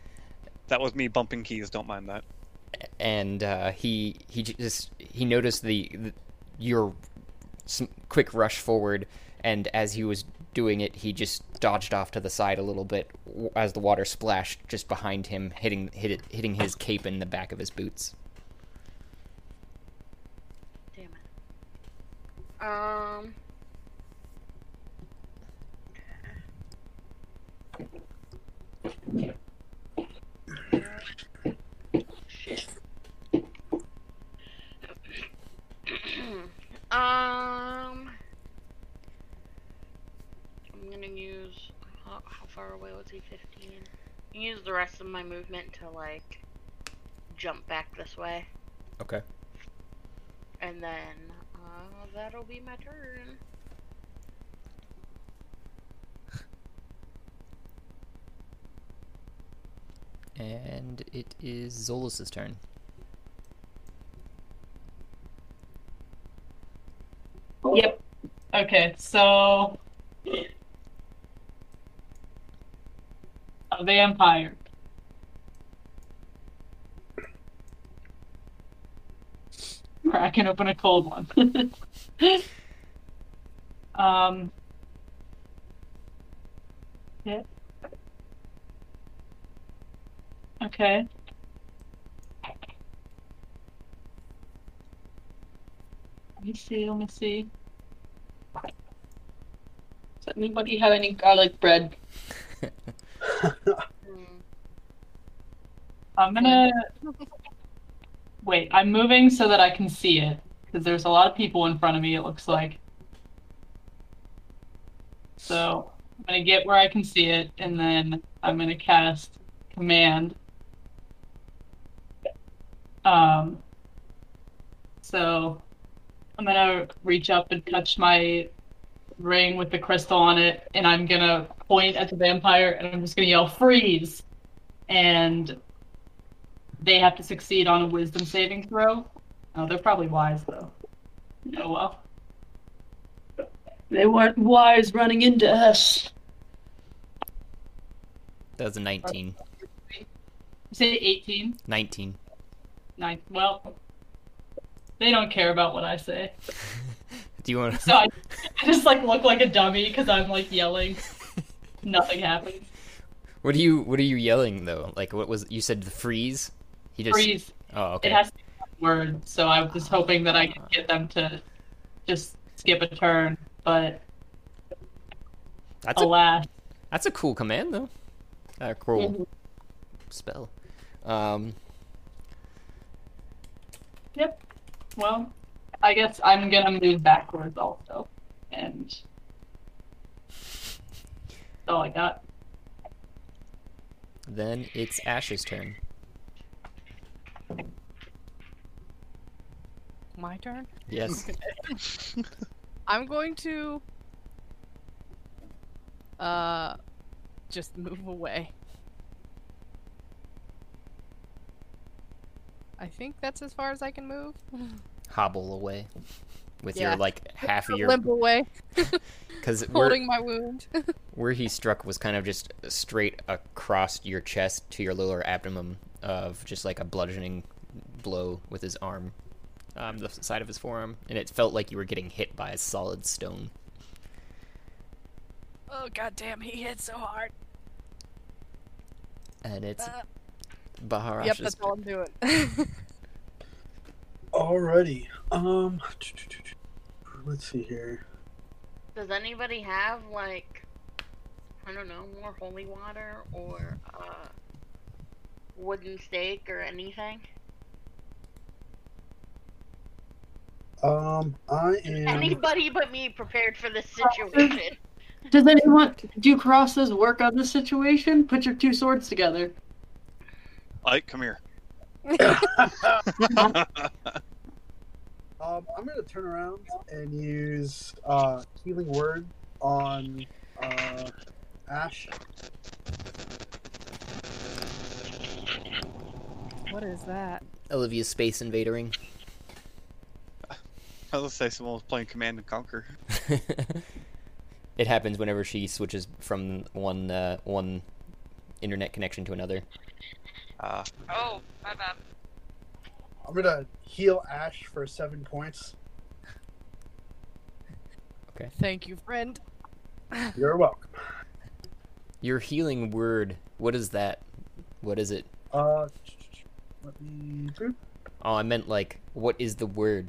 That was me bumping keys. Don't mind that. And uh, he he just he noticed the, the your quick rush forward, and as he was doing it, he just dodged off to the side a little bit as the water splashed just behind him, hitting hit it, hitting his cape in the back of his boots. Damn it. Um. Shit. Um. I'm gonna use. How, how far away was he? 15? Use the rest of my movement to, like, jump back this way. Okay. And then uh, that'll be my turn. And it is Zolus's turn. Yep. Okay, so a vampire. Cracking open a cold one. um. Yeah. Okay. Me see. Let me see. Does anybody have any garlic bread? I'm gonna wait. I'm moving so that I can see it because there's a lot of people in front of me. It looks like. So I'm gonna get where I can see it, and then I'm gonna cast command. Um. So I'm gonna reach up and touch my ring with the crystal on it, and I'm gonna point at the vampire, and I'm just gonna yell "freeze," and they have to succeed on a wisdom saving throw. Oh, they're probably wise though. Oh well. They weren't wise running into us. That was a 19. Say 18. 19. Nine. Well, they don't care about what I say. Do you want to? So I, I just like look like a dummy because I'm like yelling. Nothing happens. What are you What are you yelling though? Like what was you said? The freeze. He just. Freeze. Oh, okay. It has to be one word, so I was hoping that I could get them to just skip a turn, but That's a alas. That's a cool command though. A cool Mhm. spell. Um. Yep. Well, I guess I'm gonna move backwards also, and that's all I got. Then it's Ash's turn. My turn? Yes. I'm going to uh just move away. I think that's as far as I can move. Hobble away with Yeah. your like half of your Limp away, because where, holding my wound. where he struck was kind of just straight across your chest to your lower abdomen of just like a bludgeoning blow with his arm, um, the side of his forearm, and it felt like you were getting hit by a solid stone. oh god damn, he hit so hard. And it's Uh, Baharash's yep, that's all I'm doing. Alrighty. Um, let's see here. Does anybody have like I don't know, more holy water or uh wooden stake or anything? Um, I am. Anybody but me prepared for this situation. Does anyone do crosses work on this situation? Put your two swords together. Ike, come here. Um, I'm gonna turn around and use uh, healing word on uh, Ash. What is that? Olivia's space invadering. I was gonna say someone was playing Command and Conquer. it happens whenever she switches from one uh, one internet connection to another. Uh, Oh, my bad. I'm gonna heal Ash for seven points. Okay. Thank you, friend. You're welcome. Your healing word. What is that? What is it? Uh, let me. boop. Oh, I meant like, what is the word?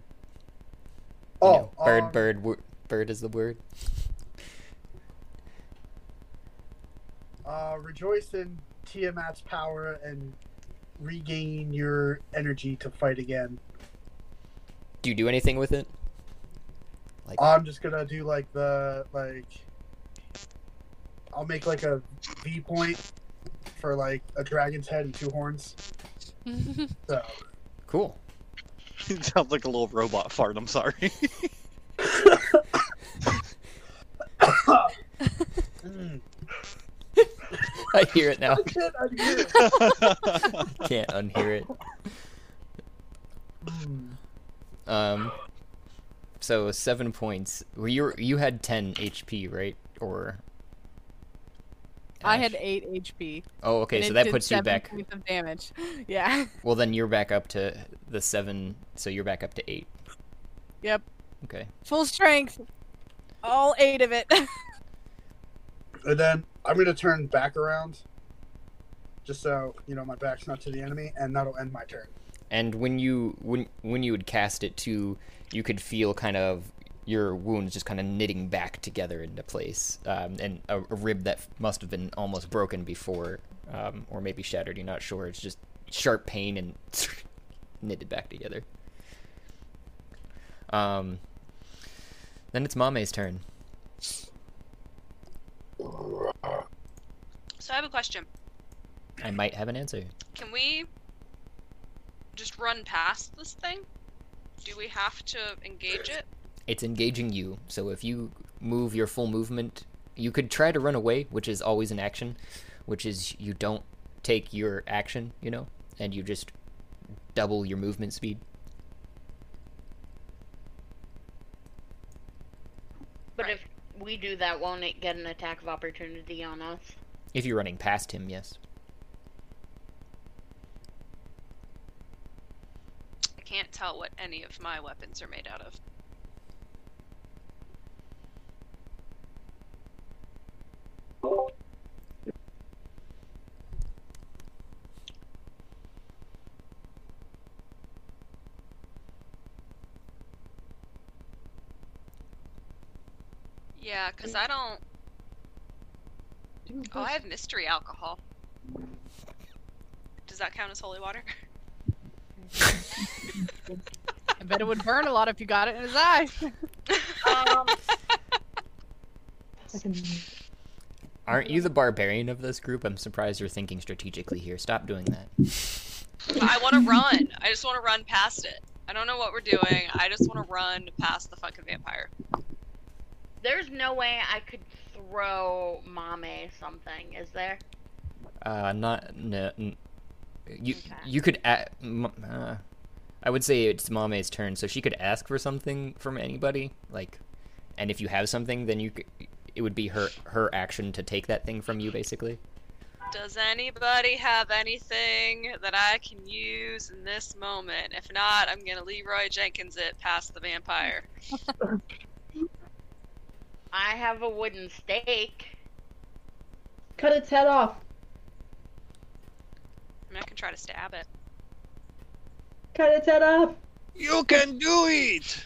You Oh, know, bird, um, bird, wor- bird is the word. Uh, rejoice in Tiamat's power and regain your energy to fight again. Do you do anything with it? Like, I'm just gonna do like the like. I'll make like a V point for like a dragon's head and two horns. So cool. it sounds like a little robot fart. I'm sorry. Mm. I hear it now. I can't unhear it. Can't unhear it. Mm. Um. So seven points. Were you you had ten HP, right? Or I had eight HP. Oh, okay. So that did puts you back. points of damage. Yeah. Well, then you're back up to the seven. So you're back up to eight. Yep. Okay. Full strength. All eight of it. And then I'm gonna turn back around, just so you know my back's not to the enemy, and that'll end my turn. And when you when when you would cast it too, you could feel kind of your wounds just kind of knitting back together into place, um, and a, a rib that must have been almost broken before, um, or maybe shattered. You're not sure. It's just sharp pain and knitted back together. Um. Then it's Mame's turn. So I have a question. I might have an answer. Can we just run past this thing? Do we have to engage it? It's engaging you, so if you move your full movement, you could try to run away, which is always an action, which is you don't take your action, you know, and you just double your movement speed. But Right. if we do that, won't it get an attack of opportunity on us? If you're running past him, yes. I can't tell what any of my weapons are made out of. Yeah, because I don't. Oh, I have mystery alcohol. Does that count as holy water? I bet it would burn a lot if you got it in his eye. Um, Aren't you the barbarian of this group? I'm surprised you're thinking strategically here. Stop doing that. I want to run. I just want to run past it. I don't know what we're doing. I just want to run past the fucking vampire. There's no way I could throw Mame something, is there? Uh, not no. n- You Okay. you could a- m- uh, I would say it's Mame's turn, so she could ask for something from anybody, like, and if you have something, then you c it would be her her action to take that thing from you, basically. Does anybody have anything that I can use in this moment? If not, I'm gonna Leroy Jenkins it past the vampire. I have a wooden stake. Cut its head off. I mean, I can try to stab it. Cut its head off. you can do it.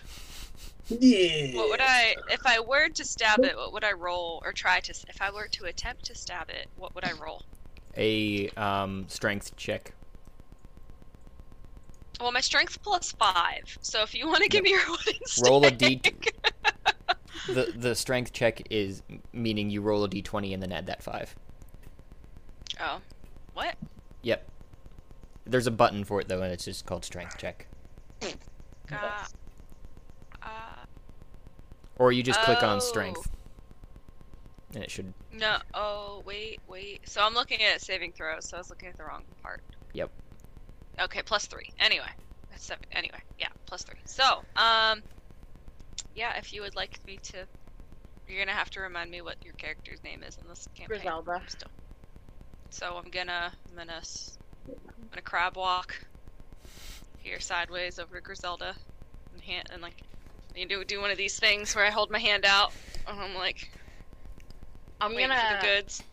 Yeah. What would I, if I were to stab it, what would I roll or try to? If I were to attempt to stab it, what would I roll? A um strength check. Well, my strength plus five. So if you want to give me your wooden stake, Roll a stick- The the strength check is meaning you roll a d20 and then add that five. Oh, what? Yep. There's a button for it though, and it's just called strength check. Uh, uh, Or you just click on Oh. strength. and it should. No. Oh, wait, wait. So I'm looking at saving throws. So I was looking at the wrong part. Yep. Okay, plus three. Anyway, that's seven. Anyway, yeah, plus three. So, um, yeah, if you would like me to, you're gonna have to remind me what your character's name is in this campaign. Griselda. Still. So I'm gonna, I'm gonna, I'm gonna crab walk here sideways over to Griselda, and hand, and like, you do do one of these things where I hold my hand out, and I'm like, I'm gonna for the goods.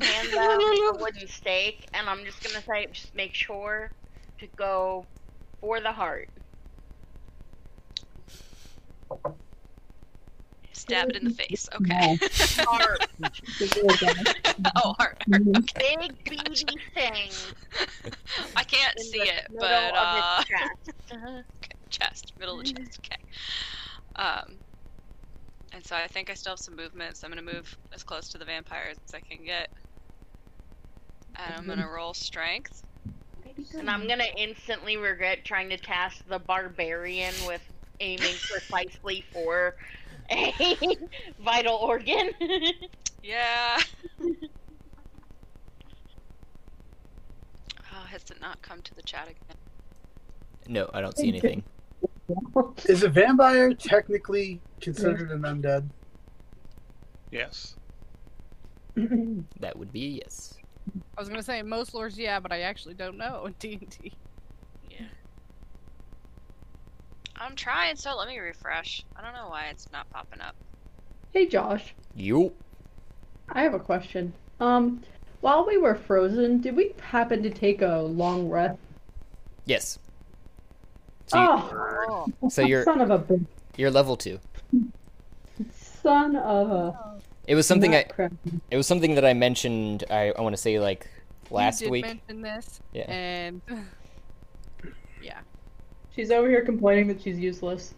hand them a wooden stake, and I'm just gonna say, just make sure to go for the heart. Stabbed in the face. Okay. Heart. oh, heart. Big beady thing I can't in see the it, middle but of uh, its chest. okay, chest, middle of the chest. Okay. Um, and so I think I still have some movement, so I'm gonna move as close to the vampires as I can get. And I'm gonna roll strength. And I'm gonna instantly regret trying to task the barbarian with aiming precisely for a vital organ. Yeah. Oh, has it not come to the chat again? No, I don't see anything. Is a vampire technically considered an undead? Yes. That would be a yes. I was gonna say most lords, yeah, but I actually don't know in D and D. I'm trying, so let me refresh. I don't know why it's not popping up. Hey Josh, You. I have a question. Um, while we were frozen, did we happen to take a long rest? Yes. So, you, oh, so you're son of a bitch. you're level two. Son of a. It was something I. nutcracker. It was something that I mentioned. I, I want to say like last you did week. mention this, Yeah. and yeah, She's over here complaining that she's useless.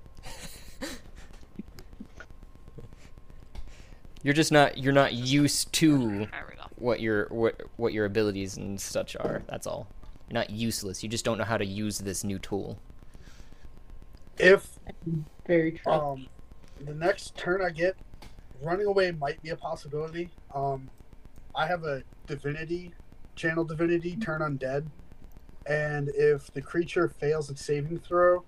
You're just not. You're not used to There we go. what your what what your abilities and such are. That's all. You're not useless. You just don't know how to use this new tool. If Very true. um the next turn I get, running away might be a possibility. Um, I have a divinity, channel divinity, turn undead, and if the creature fails its saving throw,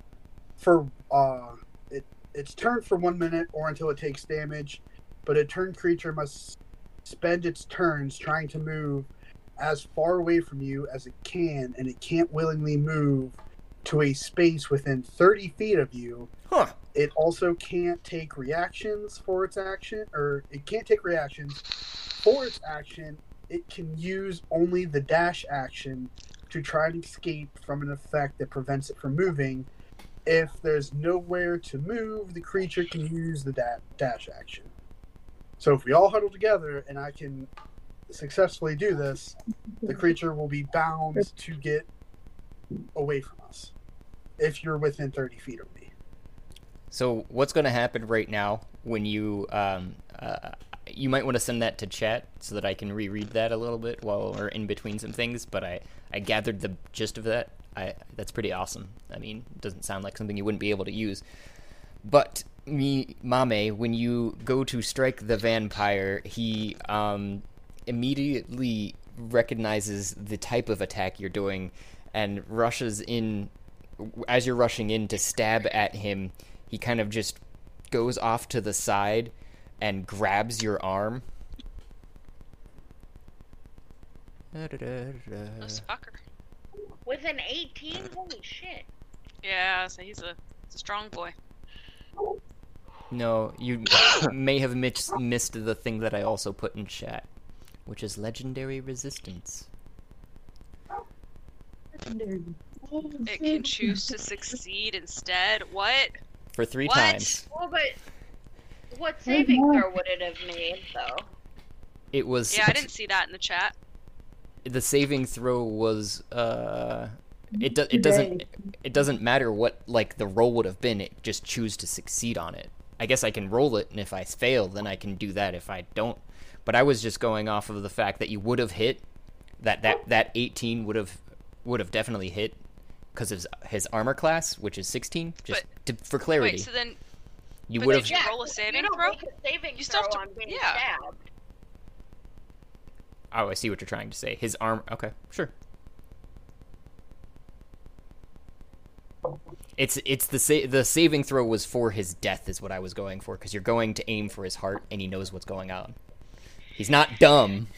for uh, it it's turned for one minute or until it takes damage, but a turn creature must spend its turns trying to move as far away from you as it can, and it can't willingly move to a space within 30 feet of you Huh. it also can't take reactions for its action, or it can't take reactions for its action. It can use only the dash action to try to escape from an effect that prevents it from moving. If there's nowhere to move, the creature can use the da- dash action. So if we all huddle together and I can successfully do this, the creature will be bound to get away from us if you're within 30 feet of me. So what's going to happen right now when you um uh, you might want to send that to chat so that I can reread that a little bit while we're in between some things. But I I gathered the gist of that. I that's pretty awesome. I mean, it doesn't sound like something you wouldn't be able to use. But me Mame, when you go to strike the vampire, he um immediately recognizes the type of attack you're doing and rushes in as you're rushing in to stab at him he kind of just goes off to the side and grabs your arm. This fucker. With an 18? Holy shit. Yeah, so he's a, he's a strong boy. No, you may have mis- missed the thing that I also put in chat, which is legendary resistance. Legendary. It can choose to succeed instead. What? For three What? times. Well, but what saving throw would it have made, though? It was Yeah, I didn't see that in the chat. the saving throw was uh it do- it doesn't it doesn't matter what like the roll would have been it just choose to succeed on it. I guess i can roll it and if i fail then i can do that if i don't. But i was just going off of the fact that you would have hit that that that 18 would have would have definitely hit because of his, his armor class which is 16 just to, for clarity. Wait, so then you but would have you roll a saving you throw? make a saving You still throw have to- on being yeah. stabbed. Oh, I see what you're trying to say. His arm. Okay, sure. It's it's the sa- the saving throw was for his death is what I was going for because you're going to aim for his heart and he knows what's going on. He's not dumb.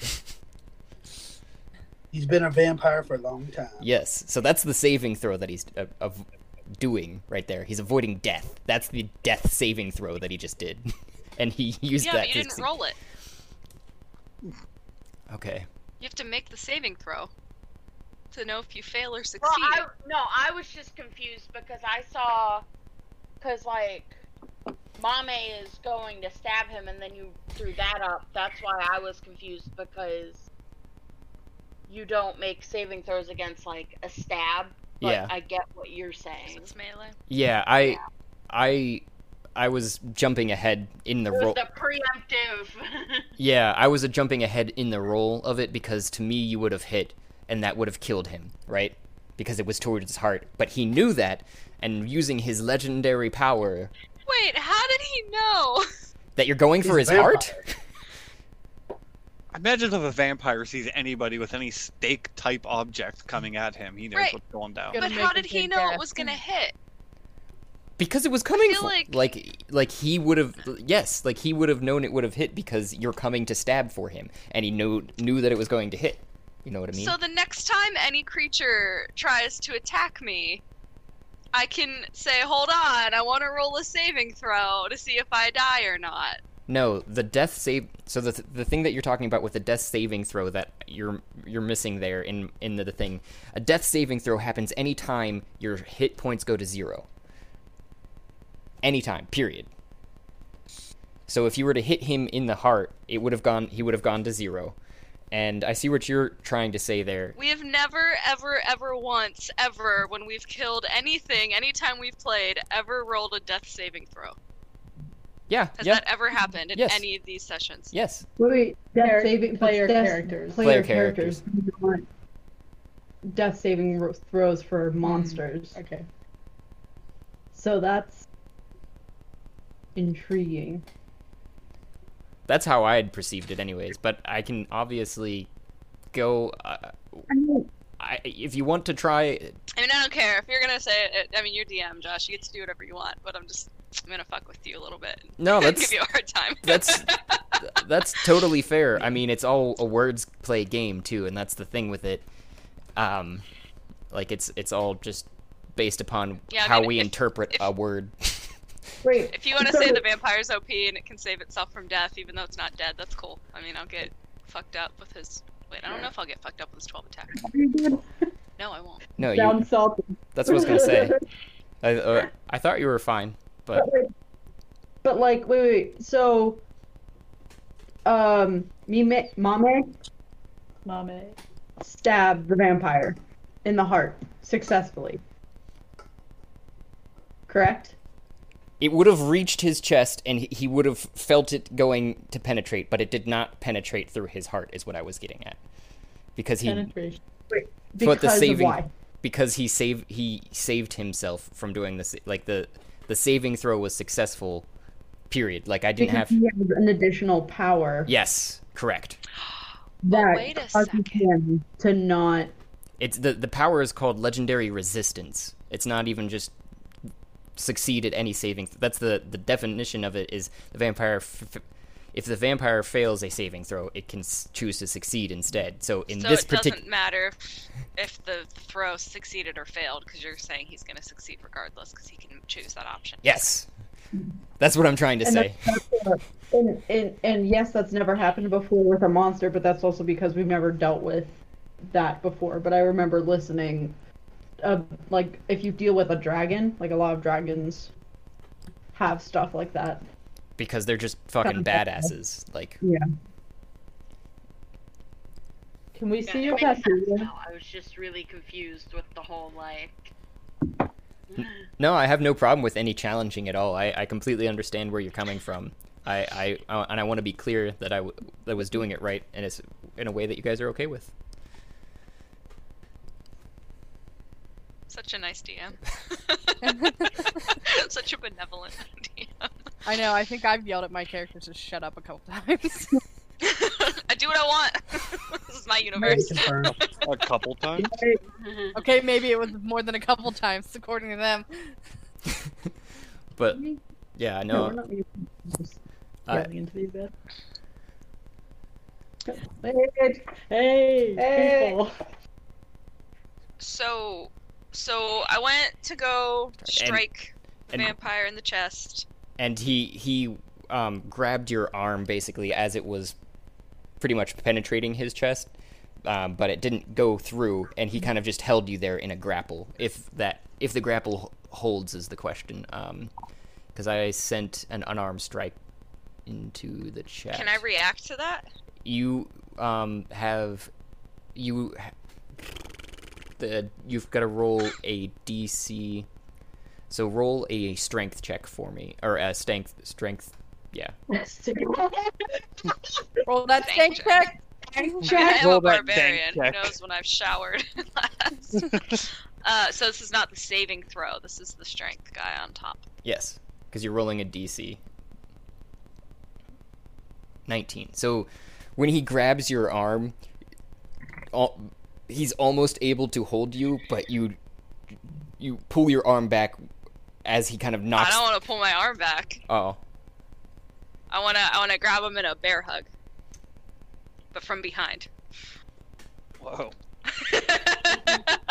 He's been a vampire for a long time. Yes, so that's the saving throw that he's uh, of doing right there. He's avoiding death. That's the death saving throw that he just did, and he used yeah, that. but you didn't succeed. roll it. Okay. You have to make the saving throw to know if you fail or succeed. Well, I no, I was just confused because I saw, because like, Mame is going to stab him, and then you threw that up. That's why I was confused because you don't make saving throws against like a stab. But Yeah. I get what you're saying. It's melee. Yeah, I, I, I was jumping ahead in the role. the preemptive. Yeah, I was jumping ahead in the role of it because to me you would have hit and that would have killed him, right? Because it was towards his heart. But he knew that, and using his legendary power Wait, how did he know? that you're going for He's his heart. Imagine if a vampire sees anybody with any stake type object coming at him. He knows Right. what's going down. But how did he big know it was gonna hit? Because it was coming feel for, like- like like he would have yes, like he would have known it would have hit because you're coming to stab for him and he knew knew that it was going to hit. You know what I mean? So the next time any creature tries to attack me, I can say, "Hold on, I want to roll a saving throw to see if I die or not." No, the death save. So the the thing that you're talking about with the death saving throw that you're you're missing there in in the, the thing, a death saving throw happens anytime your hit points go to zero. Anytime, period. So if you were to hit him in the heart, it would have gone. He would have gone to zero. And I see what you're trying to say there. We have never, ever, ever once, ever, when we've killed anything, anytime we've played, ever rolled a death saving throw. Yeah, Has yeah, that ever happened in Yes. any of these sessions? yes. Wait, wait. Death Char- saving player death- characters. Player, Player characters. not Death saving throws for monsters. Okay. So that's intriguing. That's how I had perceived it, anyways. But I can obviously go. Uh, I mean, I, if you want to try I mean, I don't care if you're gonna say it. I mean, you're DM, Josh. You get to do whatever you want, but I'm just, I'm gonna fuck with you a little bit. No, that's- give you a hard time. that's that's totally fair. I mean, it's all a words play game too, and that's the thing with it. Um, like it's it's all just based upon Yeah, I how mean, we if- interpret if- a word. wait. If you want to so- say the vampire's OP and it can save itself from death, even though it's not dead, that's cool. I mean, I'll get fucked up with his. Wait, I don't know if I'll get fucked up with his 12 attack. No, I won't. No, you. Sounds salty. That's what I was gonna say. I uh, I thought you were fine, but But like, wait, wait. So, um, Mime, Mame Mame. stabbed the vampire in the heart successfully. Correct. it would have reached his chest, and he- he would have felt it going to penetrate, but it did not penetrate through his heart. Is what I was getting at, because he Penetration. But Because the saving- of why? because he saved he saved himself from doing this like the the saving throw was successful period like i didn't Because have he has an additional power yes correct that wait a second. him to not. it's the the power is called legendary resistance it's not even just succeed at any saving that's the the definition of it is the vampire f- f- if the vampire fails a saving throw it can s- choose to succeed instead so in so this particular, it doesn't matter if, if the throw succeeded or failed, because you're saying he's going to succeed regardless, because he can choose that option. yes that's what i'm trying to And say that's, that's and, and and yes, that's never happened before with a monster, but that's also because we've never dealt with that before. But I remember listening, uh, like if you deal with a dragon, like a lot of dragons have stuff like that. Because they're just fucking Sounds like that. badasses like Yeah. Can we Yeah, see it your makes sense tattoo? I was just really confused with the whole like. No, I have no problem with any challenging at all. I, I completely understand where you're coming from. I, I uh, and I want to be clear that I, w- that was doing it right and it's in a way that you guys are okay with. Such a nice DM. Such a benevolent DM. I know. I think I've yelled at my characters to shut up a couple times. I do what I want. This is my universe. A couple times. Okay, maybe it was more than a couple times, according to them. but yeah, No, we're no. not just Uh, yelling into the bed. Hey, hey, Hey. people. So, so I went to go strike the and- vampire in the chest. and he he um, grabbed your arm basically as it was pretty much penetrating his chest, um, but it didn't go through, and he kind of just held you there in a grapple. If that if the grapple holds is the question, because I sent an unarmed strike into the chat. Can I react to that? you um, have you the you've got to roll a DC. So roll a strength check for me, or a strength strength. Yeah. Roll that Thank stank you. check. I am Roll a barbarian who knows when I've showered last. uh, so this is not the saving throw. This is the strength guy on top. Yes, because you're rolling a DC. 19. So when he grabs your arm, al- he's almost able to hold you, but you you pull your arm back as he kind of knocks. I don't want to pull my arm back. Oh, I wanna I wanna grab him in a bear hug, but from behind. Whoa.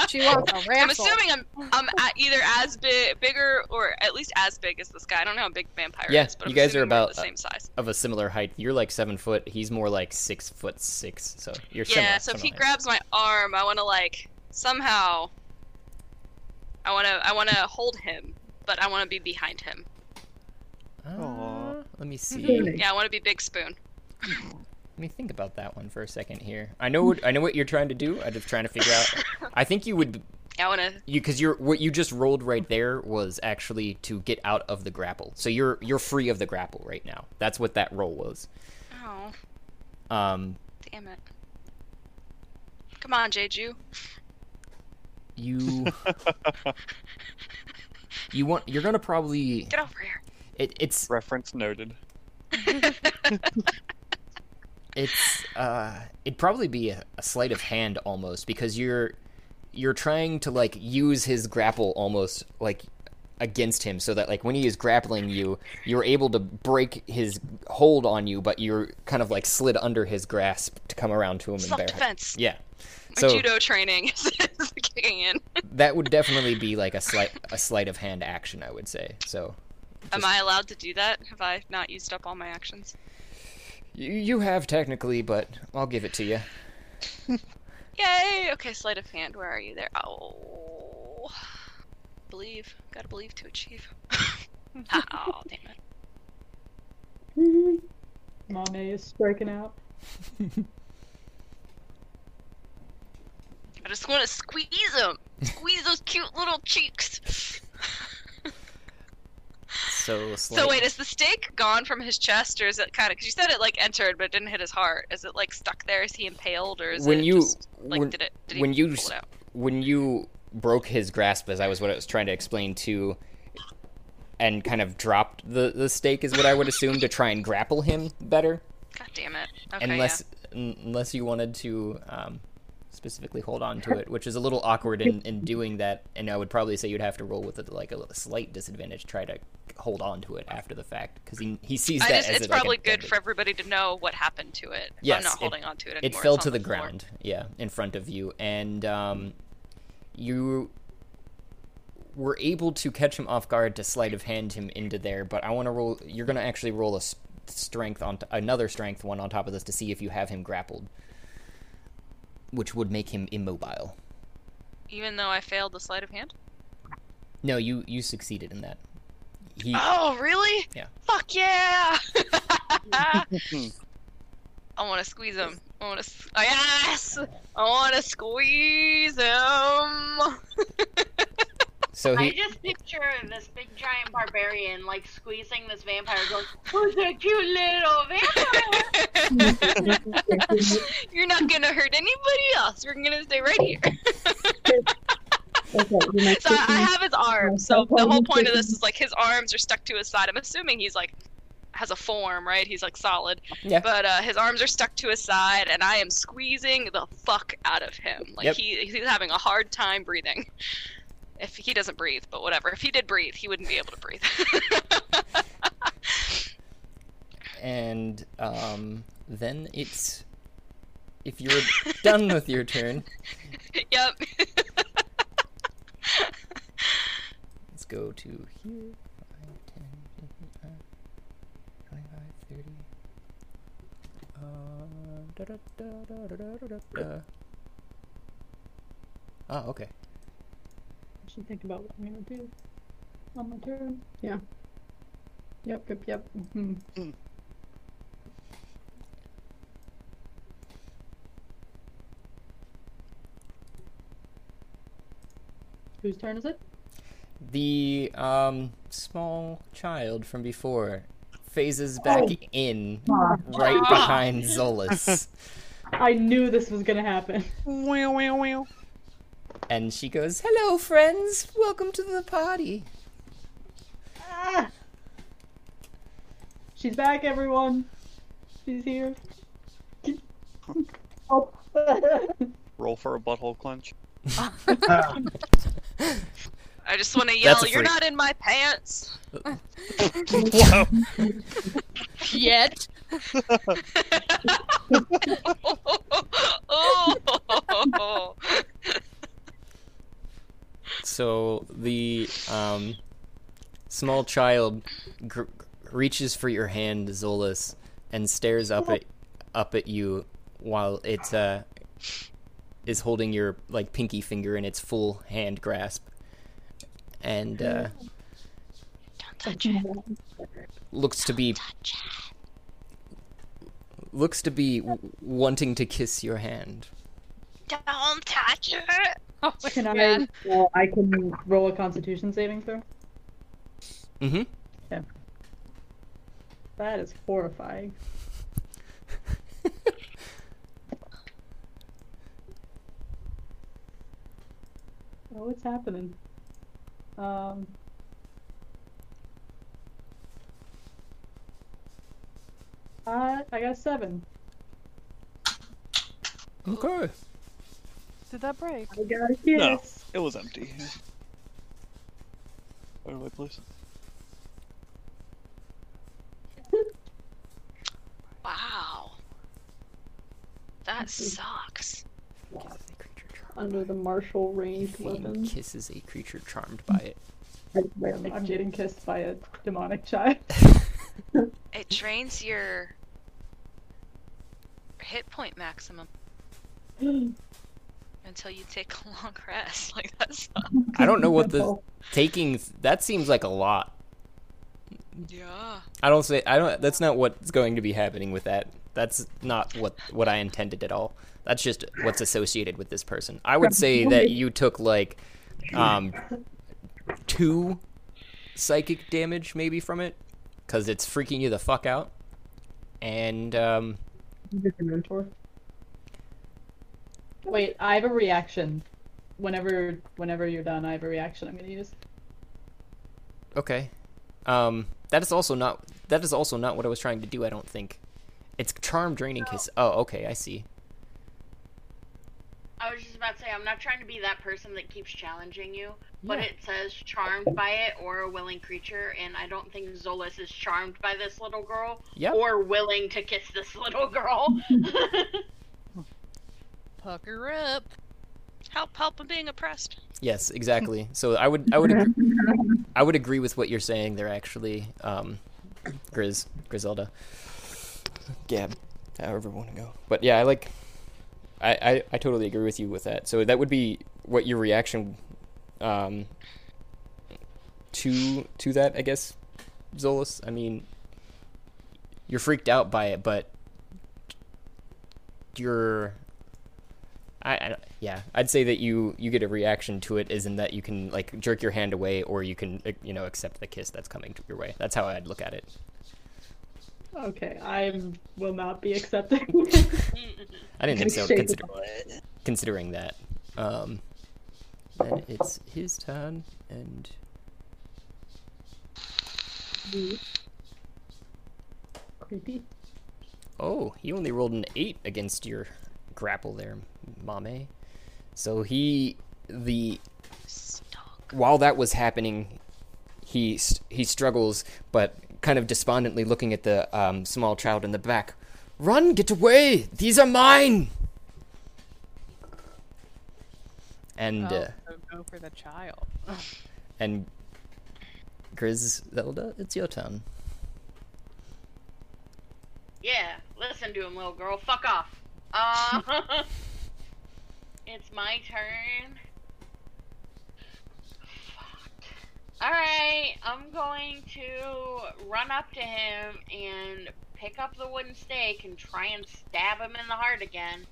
She wants a I'm assuming I'm I'm at either as big, bigger, or at least as big as this guy. I don't know how big vampire Yeah, is, but you I'm guys are about, the same size. of a similar height. You're like seven foot. He's more like six foot six. So you're similar. Yeah, so if he height. grabs my arm, I want to like somehow. I want to I want to hold him, but I want to be behind him. Uh, let me see. Yeah, I want to be Big Spoon. Let me think about that one for a second here. I know what I know what you're trying to do. I'm just trying to figure out. I think you would I want to. you because you're what you just rolled right there was actually to get out of the grapple. So you're you're free of the grapple right now. That's what that roll was. Oh, Um, damn it! Come on, Jeju. you you want you're gonna probably Get over here. it, it's Reference noted. it's uh it'd probably be a, a sleight of hand almost because you're you're trying to like use his grapple almost like against him so that like when he is grappling you you're able to break his hold on you but you're kind of like slid under his grasp to come around to him and Self bear defense. yeah My so judo training is, kicking in. that would definitely be like a slight a sleight of hand action i would say so Am I allowed to do that? Have I not used up all my actions? You, you have technically but i'll give it to you Yay! Okay, sleight of hand. Where are you there? Oh, believe. Gotta believe to achieve. Ah, oh, damn it. Mame is striking out. I just want to squeeze them. Squeeze those cute little cheeks. So So wait, is the stake gone from his chest, or is it kind of? Because you said it like entered, but it didn't hit his heart. Is it like stuck there? Is he impaled, or is when it you just like when, did it? Did he when you pull it out? when you broke his grasp as I was what I was trying to explain to and kind of dropped the the stake is what I would assume to try and grapple him better God damn it. Okay, unless un- unless you wanted to um, specifically hold on to it which is a little awkward in, in doing that and I would probably say you'd have to roll with it like a slight disadvantage try to hold on to it after the fact because he, he sees that just, as it's like, probably good for everybody to know what happened to it. Yes, I'm not it- holding on to it anymore. it fell to on the, ground yeah in front of you and um, you were able to catch him off guard to sleight of hand him into there but i want to roll you're going to actually roll a strength on t- another strength one on top of this to see if you have him grappled which would make him immobile Even though I failed the sleight of hand. no you you succeeded in that he Oh, really? Yeah. Fuck yeah! I want to squeeze him. I want to. Oh, yes! I want to squeeze him. so I just picture this big giant barbarian like squeezing this vampire, going, "Who's that cute little vampire?" You're not gonna hurt anybody else. We're gonna stay right here. Okay, So I, I have his arms. So the whole point of this is like his arms are stuck to his side. I'm assuming he's like has a form, right? He's like solid. Yeah. But uh, his arms are stuck to his side, and I am squeezing the fuck out of him. Like Yep. he he's having a hard time breathing if he doesn't breathe, but whatever. If he did breathe, he wouldn't be able to breathe. and um, then it's if you're done with your turn. Yep. let's go to here. 5, 10, 15, 25, 30. Uh, da, da, da, da, da, da, da. Ah, okay. I should think about what I'm gonna do on my turn. Yeah. Yep, yep, yep. hmm Whose turn is it? The um small child from before phases back Oh. in right behind Zolas. I knew this was gonna happen. Wow, wow, wow. And she goes, Hello, friends. Welcome to the party. Ah! She's back, everyone. She's here. Oh. Roll for a butthole clench. I just want to yell, "You're not in my pants!" Yet. oh. So the um, small child gr- reaches for your hand, Zolas, and stares up at up at you while it uh, is holding your like pinky finger in its full hand grasp, and uh, Don't touch it. looks to be looks to be w- wanting to kiss your hand. Don't touch it. Oh Can God. I? Well, I can roll a Constitution saving throw. Mm-hmm. Yeah. That is horrifying. Oh, what's happening? Um. Uh, I got a seven. Okay. Did that break? I got a No. It was empty. Where do I place it? Wow. That sucks. Under the martial ranged Fiend weapon. kisses a creature charmed by it. I'm getting kissed by a demonic child. It drains your hit point maximum until you take a long rest. Like that's. I don't know what the taking. That seems like a lot. Yeah. I don't say. I don't. That's not what's going to be happening with that. That's not what what I intended at all. That's just what's associated with this person. I would say that you took like um two psychic damage maybe from it because it's freaking you the fuck out. And um Different mentor. Wait, I have a reaction. Whenever, whenever you're done, I have a reaction. I'm gonna use. okay, um that is also not that is also not what I was trying to do. I don't think. It's charm draining kiss. Oh, okay, I see. I was just about to say, I'm not trying to be that person that keeps challenging you, but Yeah. it says charmed by it or a willing creature, and I don't think Zolas is charmed by this little girl Yep. or willing to kiss this little girl. Pucker up. Help! Help! I'm being oppressed. Yes, exactly. So I would I would ag- I would agree with what you're saying there actually, um Grizz Griselda. Gab, however we want to go. But yeah, I like I, I, I totally agree with you with that. So that would be what your reaction um to to that, I guess, Zolas. I mean you're freaked out by it, but you're I, I yeah, I'd say that you you get a reaction to it is in that you can like jerk your hand away or you can you know accept the kiss that's coming your way. That's how I'd look at it. Okay, I will not be accepting. I didn't think so Shake consider, considering that. Um then it's his turn and creepy. Oh, he only rolled an eight against your grapple there, Mame. So he the while that was happening, he he struggles, but kind of despondently looking at the um, small child in the back. Run, get away! These are mine. And Oh, uh, so go for the child. and Griselda, it's your turn. Yeah, listen to him, little girl. Fuck off. Uh, it's my turn. Fuck. Alright, I'm going to run up to him and pick up the wooden stake and try and stab him in the heart again.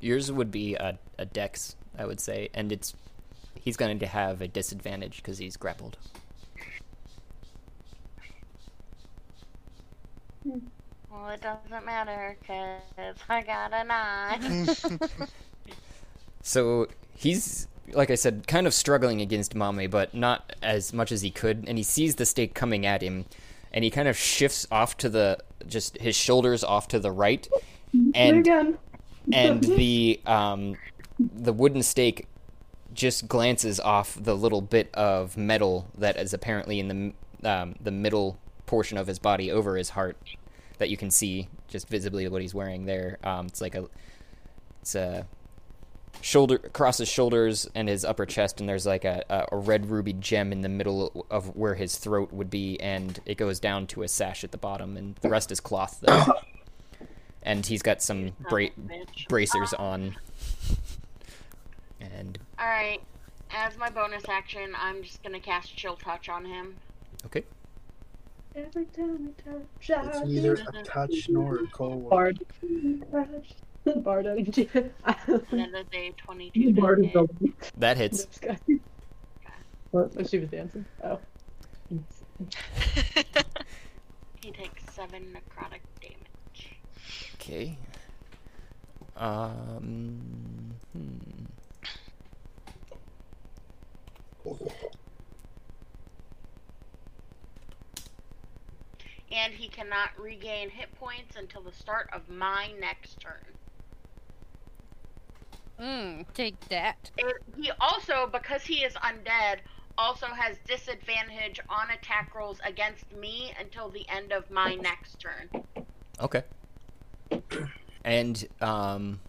Yours would be a, a dex, I would say, and it's he's going to have a disadvantage because he's grappled. Hmm. Well, it doesn't matter because I got a nine. So he's, like I said, kind of struggling against Mame, but not as much as he could. And he sees the stake coming at him, and he kind of shifts off to the just his shoulders off to the right, and and the um the wooden stake just glances off the little bit of metal that is apparently in the um, the middle portion of his body over his heart that you can see just visibly what he's wearing there. Um, it's like a it's a shoulder across his shoulders and his upper chest, and there's like a, a, a red ruby gem in the middle of where his throat would be, and it goes down to a sash at the bottom, and the rest is cloth though. and he's got some bra- bracers ah. on. And Alright, as my bonus action, I'm just gonna cast Chill Touch on him. okay, Every time I touch, It's neither a touch nor a cold. Bard. Bard energy. And then the day 22 Bard is hit. that hits. this guy. What? Oh, she was dancing. Oh. He takes 7 necrotic damage. Okay. Um. Hmm. And he cannot regain hit points until the start of my next turn. Mmm, take that. It, he also, because he is undead, also has disadvantage on attack rolls against me until the end of my next turn. Okay. And um,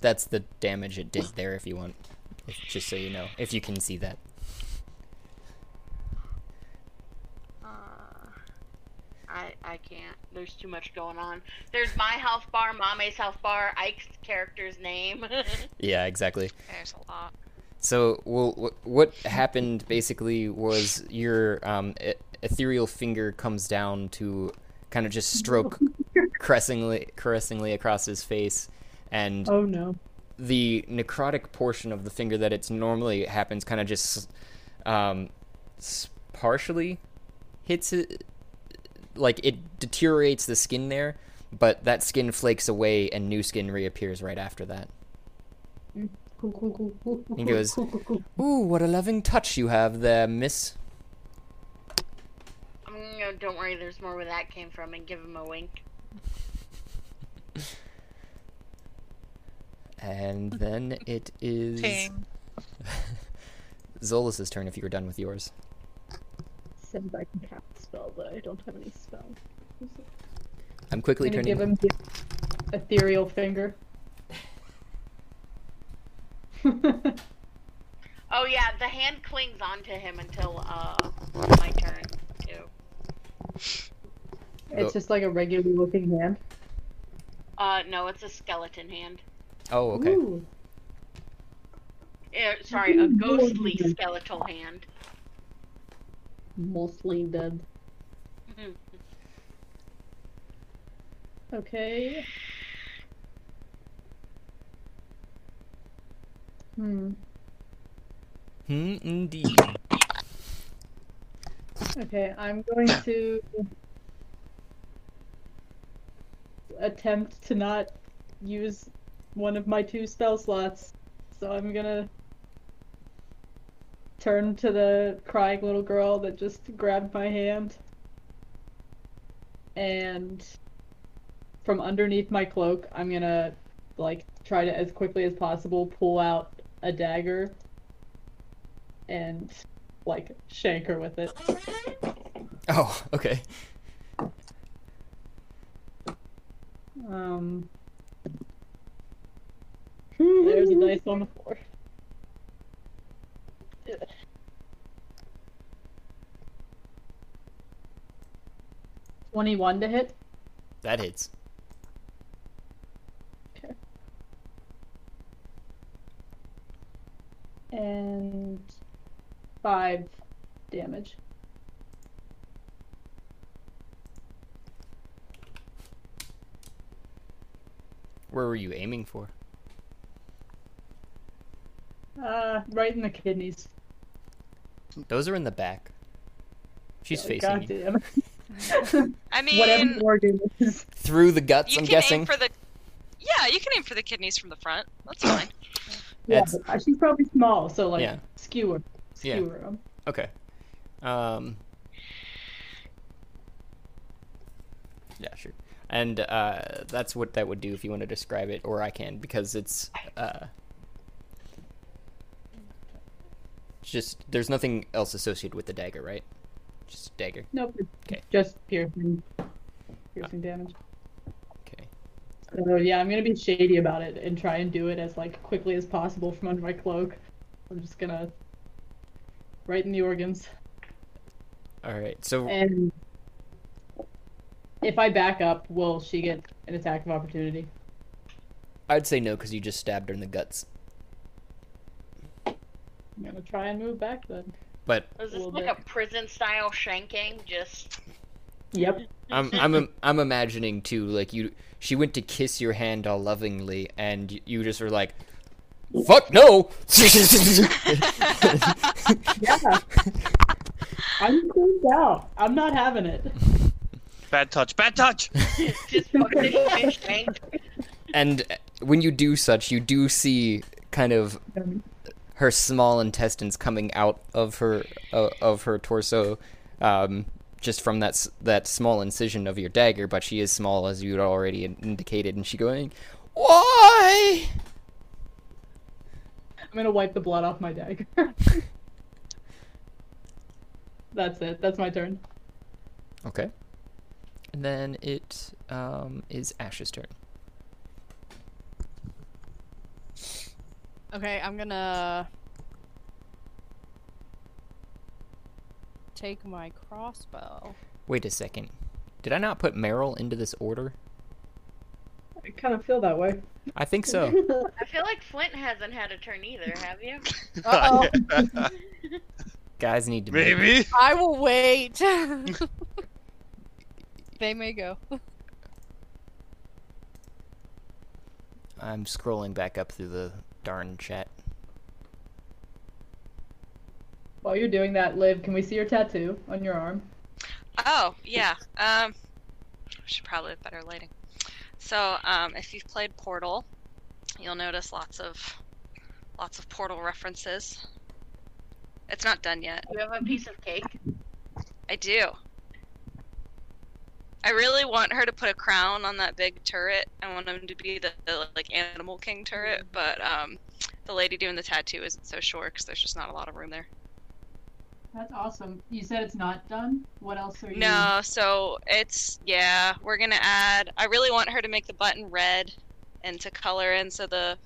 that's the damage it did there. If you want, if, just so you know, if you can see that. I I can't. There's too much going on. There's my health bar, Mame's health bar, Ike's character's name. Yeah, exactly. There's a lot. So, well, what happened basically was your um, e- ethereal finger comes down to kind of just stroke caressingly, caressingly across his face, and Oh no. the necrotic portion of the finger that it's normally happens kind of just um, partially hits it, like it deteriorates the skin there, but that skin flakes away and new skin reappears right after that. Cool, cool, cool, cool, cool, He goes. Ooh, what a loving touch you have there, miss. Mm, no, don't worry, there's more where that came from, and give him a wink. And then it is Ting. Zolas's turn if you were done with yours. Says I can cast a spell, but I don't have any spells. I'm quickly gonna turning. give him the ethereal finger. Oh yeah, the hand clings onto him until uh my turn too. It's just like a regular looking hand. Uh, no, it's a skeleton hand. Oh, okay. Ooh. Eh, sorry, a ghostly skeletal hand. Mostly dead. Okay. Hmm. Hmm, indeed. Okay, I'm going to attempt to not use one of my two spell slots. So I'm gonna turn to the crying little girl that just grabbed my hand. And from underneath my cloak, I'm gonna like try to as quickly as possible pull out a dagger and like shank her with it. Oh, okay. Um, there's a dice on the floor. Twenty-one to hit. That hits. Okay. and five damage. Where were you aiming for? Uh, right in the kidneys. Those are in the back. She's Oh, facing God you. damn. I mean, Whatever organ is. Through the guts, you I'm can guessing. aim for the. Yeah, you can aim for the kidneys from the front. That's fine. Yeah, but she's probably small, so like Yeah. skewer, Yeah. skewer 'em. Okay. Um. Yeah, sure. And uh, that's what that would do if you want to describe it, or I can because it's uh. it's Just there's nothing else associated with the dagger, right? Just dagger. Nope, Okay. just piercing, piercing damage. Okay. So yeah, I'm gonna be shady about it and try and do it as like quickly as possible from under my cloak. I'm just gonna right in the organs. All right. So And if I back up, will she get an attack of opportunity? I'd say no because you just stabbed her in the guts. I'm gonna try and move back then. But Was this little like bit. a prison style shanking? Just Yep. I'm I'm im- I'm imagining too like you she went to kiss your hand all lovingly and you just were like fuck no Yeah. I'm cleaned out. I'm not having it. Bad touch. Bad touch. just fucking fish shanked. and when you do such you do see kind of her small intestines coming out of her uh, of her torso um just from that that small incision of your dagger but she is small as you had already indicated and she going why I'm gonna wipe the blood off my dagger. That's it. That's my turn. okay and then it um is ash's turn Okay, I'm gonna take my crossbow. Wait a second. Did I not put Meryl into this order? I kind of feel that way. I think so. I feel like Flint hasn't had a turn either, have you? Uh-oh. Guys need to Maybe. I will wait. they may go. I'm scrolling back up through the darn chat. While you're doing that, Liv, can we see your tattoo on your arm? Oh, yeah. Um, should probably have better lighting. So, um, if you've played Portal, you'll notice lots of lots of Portal references. It's not done yet. You have a piece of cake? I do. I really want her to put a crown on that big turret. I want him to be the, the like Animal King turret, but um, the lady doing the tattoo isn't so sure because there's just not a lot of room there. That's awesome. You said it's not done. What else are you? No, so it's yeah, we're gonna add. I really want her to make the button red and to color in. So the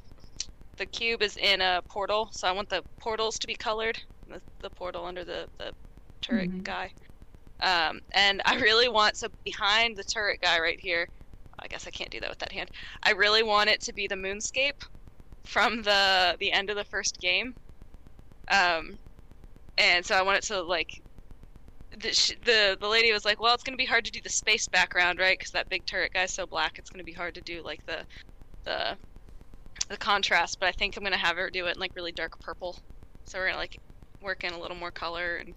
the cube is in a portal, so I want the portals to be colored. The, the portal under the the turret Mhm. guy. Um, and I really want so behind the turret guy right here. I guess I can't do that with that hand. I really want it to be the moonscape from the the end of the first game. Um, and so I want it to like the, the the lady was like, "Well, it's gonna be hard to do the space background, right? Because that big turret guy's so black, it's gonna be hard to do like the the the contrast." But I think I'm gonna have her do it in like really dark purple. So we're gonna like work in a little more color and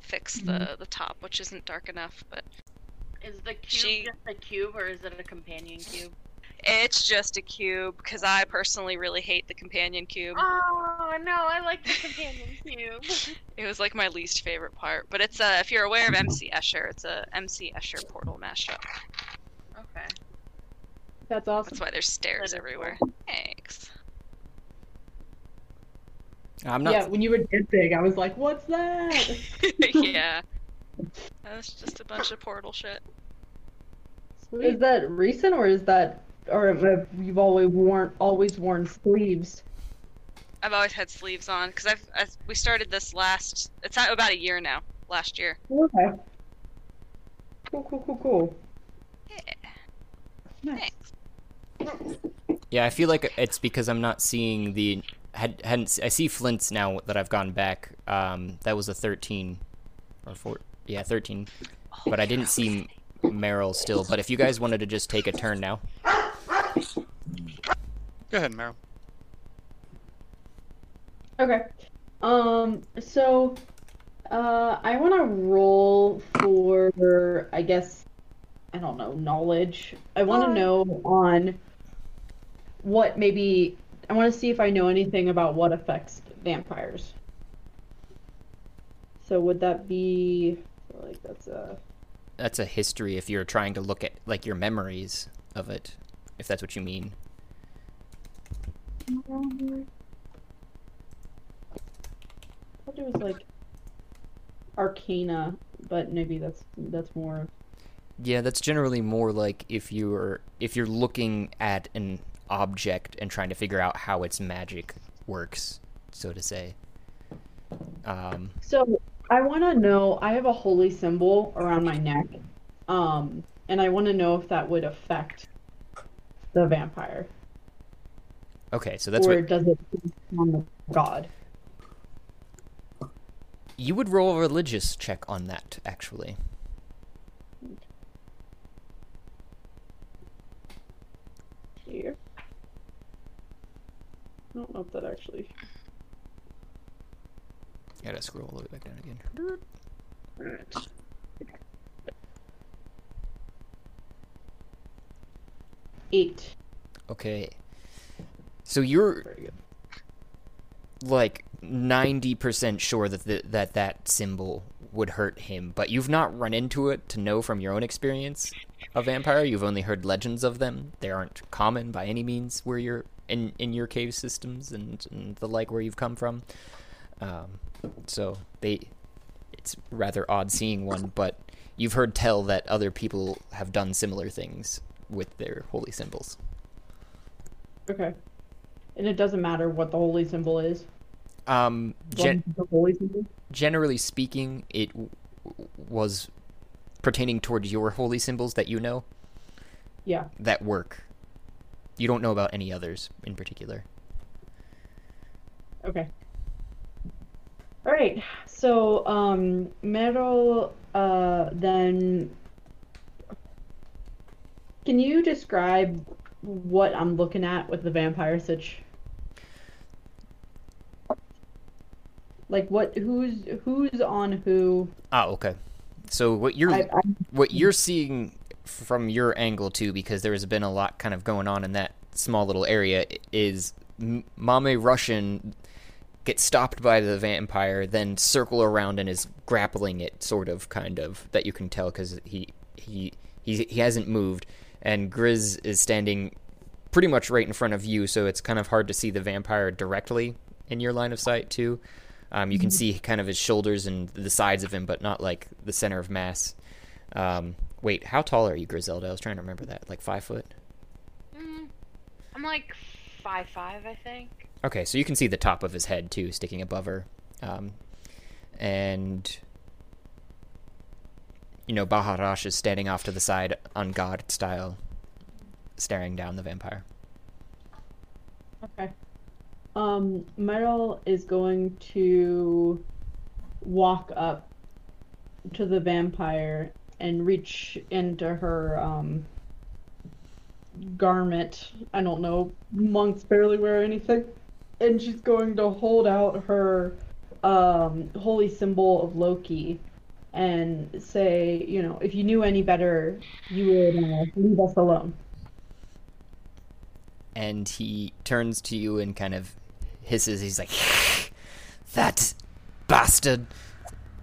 fix the the top, which isn't dark enough. But Is the cube She- just a cube or is it a companion cube? it's just a cube because I personally really hate the companion cube. Oh no, I like the companion cube. It was like my least favorite part. But it's uh, if you're aware of MC Escher, it's a MC Escher portal mashup. Okay. That's awesome. That's why there's stairs That is everywhere. Thanks. I'm not. Yeah, when you were dead big, I was like, "What's that?" yeah. That's just a bunch of portal shit. Is that recent or is that, or have you've always worn always worn sleeves? I've always had sleeves on because I've, I've we started this last. It's not about a year now. Last year. Okay. Cool, cool, cool, cool. Yeah. Nice. Thanks. Yeah, I feel like it's because I'm not seeing the had hadn't I see Flint's now that I've gone back. Um, that was a 13 or four. Yeah, 13. But I didn't see Meryl still. But if you guys wanted to just take a turn now, Go ahead, Meryl. Okay. Um. So, uh, I want to roll for, I guess, I don't know, knowledge. I want to know on what maybe. I want to see if I know anything about what affects vampires. So would that be like that's a that's a history. If you're trying to look at like your memories of it, if that's what you mean. I thought it was like Arcana, but maybe that's that's more. Yeah, that's generally more like if you're if you're looking at an object and trying to figure out how its magic works, so to say. Um, So I want to know. I have a holy symbol around my neck, um, and I want to know if that would affect the vampire, okay, so that's or what does it on the god? you would roll a religious check on that, actually. I don't know if that actually. Gotta scroll all the way back down again. Alright. Eight. Okay. So you're Very good. like 90% sure that the, that that symbol would hurt him, but you've not run into it to know from your own experience a vampire. You've only heard legends of them. They aren't common by any means where you're in in your cave systems and, and the like where you've come from. Um, so they it's rather odd seeing one, but you've heard tell that other people have done similar things with their holy symbols. Okay. And it doesn't matter what the holy symbol is. Um, gen- holy symbol. generally speaking, it w- was pertaining towards your holy symbols that you know Yeah. that work. You don't know about any others in particular. Okay. All right. So, um, Meryl, uh, then, can you describe what I'm looking at with the vampire sitch? Like what? Who's who's on who? Ah, okay. So what you're I, I, what you're seeing from your angle too, because there has been a lot kind of going on in that small little area, is Mame Russian gets stopped by the vampire, then circle around and is grappling it, sort of, kind of. That you can tell because he he he he hasn't moved, and Grizz is standing pretty much right in front of you, so it's kind of hard to see the vampire directly in your line of sight too. Um, you can see kind of his shoulders and the sides of him, but not like the center of mass. Um, wait, how tall are you, Griselda? I was trying to remember that. Like five foot. Mm, I'm like five five, I think. Okay, so you can see the top of his head too, sticking above her, um, and you know Baharash is standing off to the side, on God style, staring down the vampire. okay. Um, Meryl is going to walk up to the vampire and reach into her um garment. I don't know, monks barely wear anything. And she's going to hold out her um holy symbol of Loki and say, you know, if you knew any better, you would uh, leave us alone. And he turns to you and kind of hisses. He's like, "That bastard!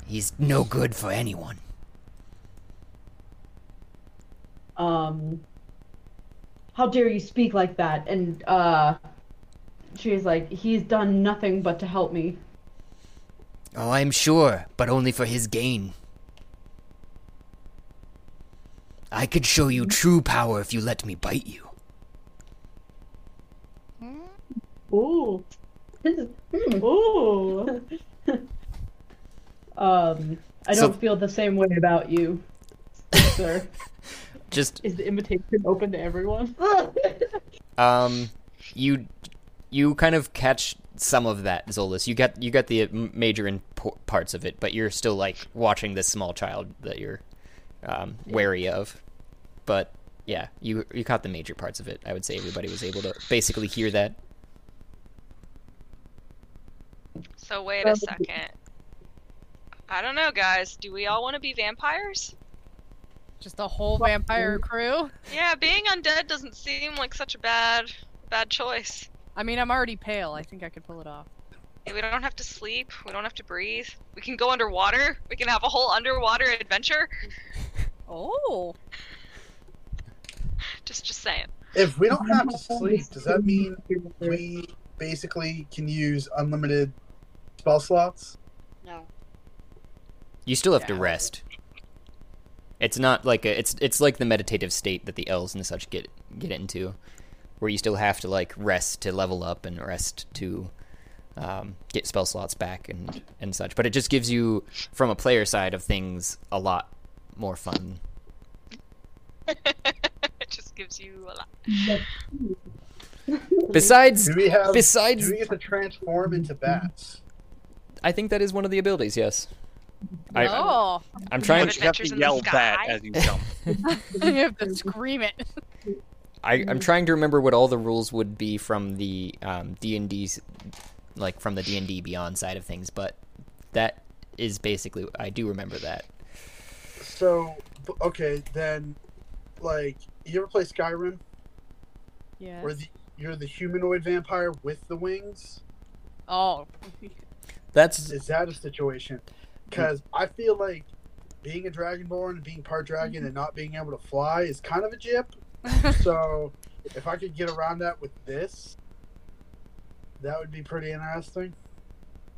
He's no good for anyone." Um, how dare you speak like that? And uh, she's like, he's done nothing but to help me. Oh, I'm sure, but only for his gain. I could show you true power if you let me bite you. Ooh. Ooh. um, I don't feel the same way about you, sir. Just Is the invitation open to everyone? um, you you kind of catch some of that, Zolas. You get you get the m- major impo- parts of it, but you're still like watching this small child that you're um, wary of. But yeah, you you caught the major parts of it. I would say everybody was able to basically hear that. So wait a second. I don't know, guys. Do we all want to be vampires? Just a whole vampire crew. Yeah, being undead doesn't seem like such a bad bad choice. I mean, I'm already pale. I think I could pull it off. Yeah, We don't have to sleep. We don't have to breathe. We can go underwater. We can have a whole underwater adventure. Oh. Just just saying. If we don't have to sleep, does that mean we basically can use unlimited spell slots? No. You still have to rest. It's not like a it's it's like the meditative state that the elves and such get get into, where you still have to like rest to level up and rest to um, get spell slots back and and such. But it just gives you, from a player side of things, a lot more fun. it just gives you a lot. Besides, Do we have? besides, do we get to transform into bats? I think that is one of the abilities. Yes, I, oh. I'm trying. What You have to in the yell bat sky. as you jump. you have to scream it. I, I'm trying to remember what all the rules would be from the um, D and D's, like from the D and D Beyond side of things, but that is basically I do remember that. So okay, then, like, you ever play Skyrim, Yeah. where the you're the humanoid vampire with the wings? Oh. That's Is that a situation? Because I feel like being a dragonborn and being part dragon and not being able to fly is kind of a jip. So if I could get around that with this, that would be pretty interesting.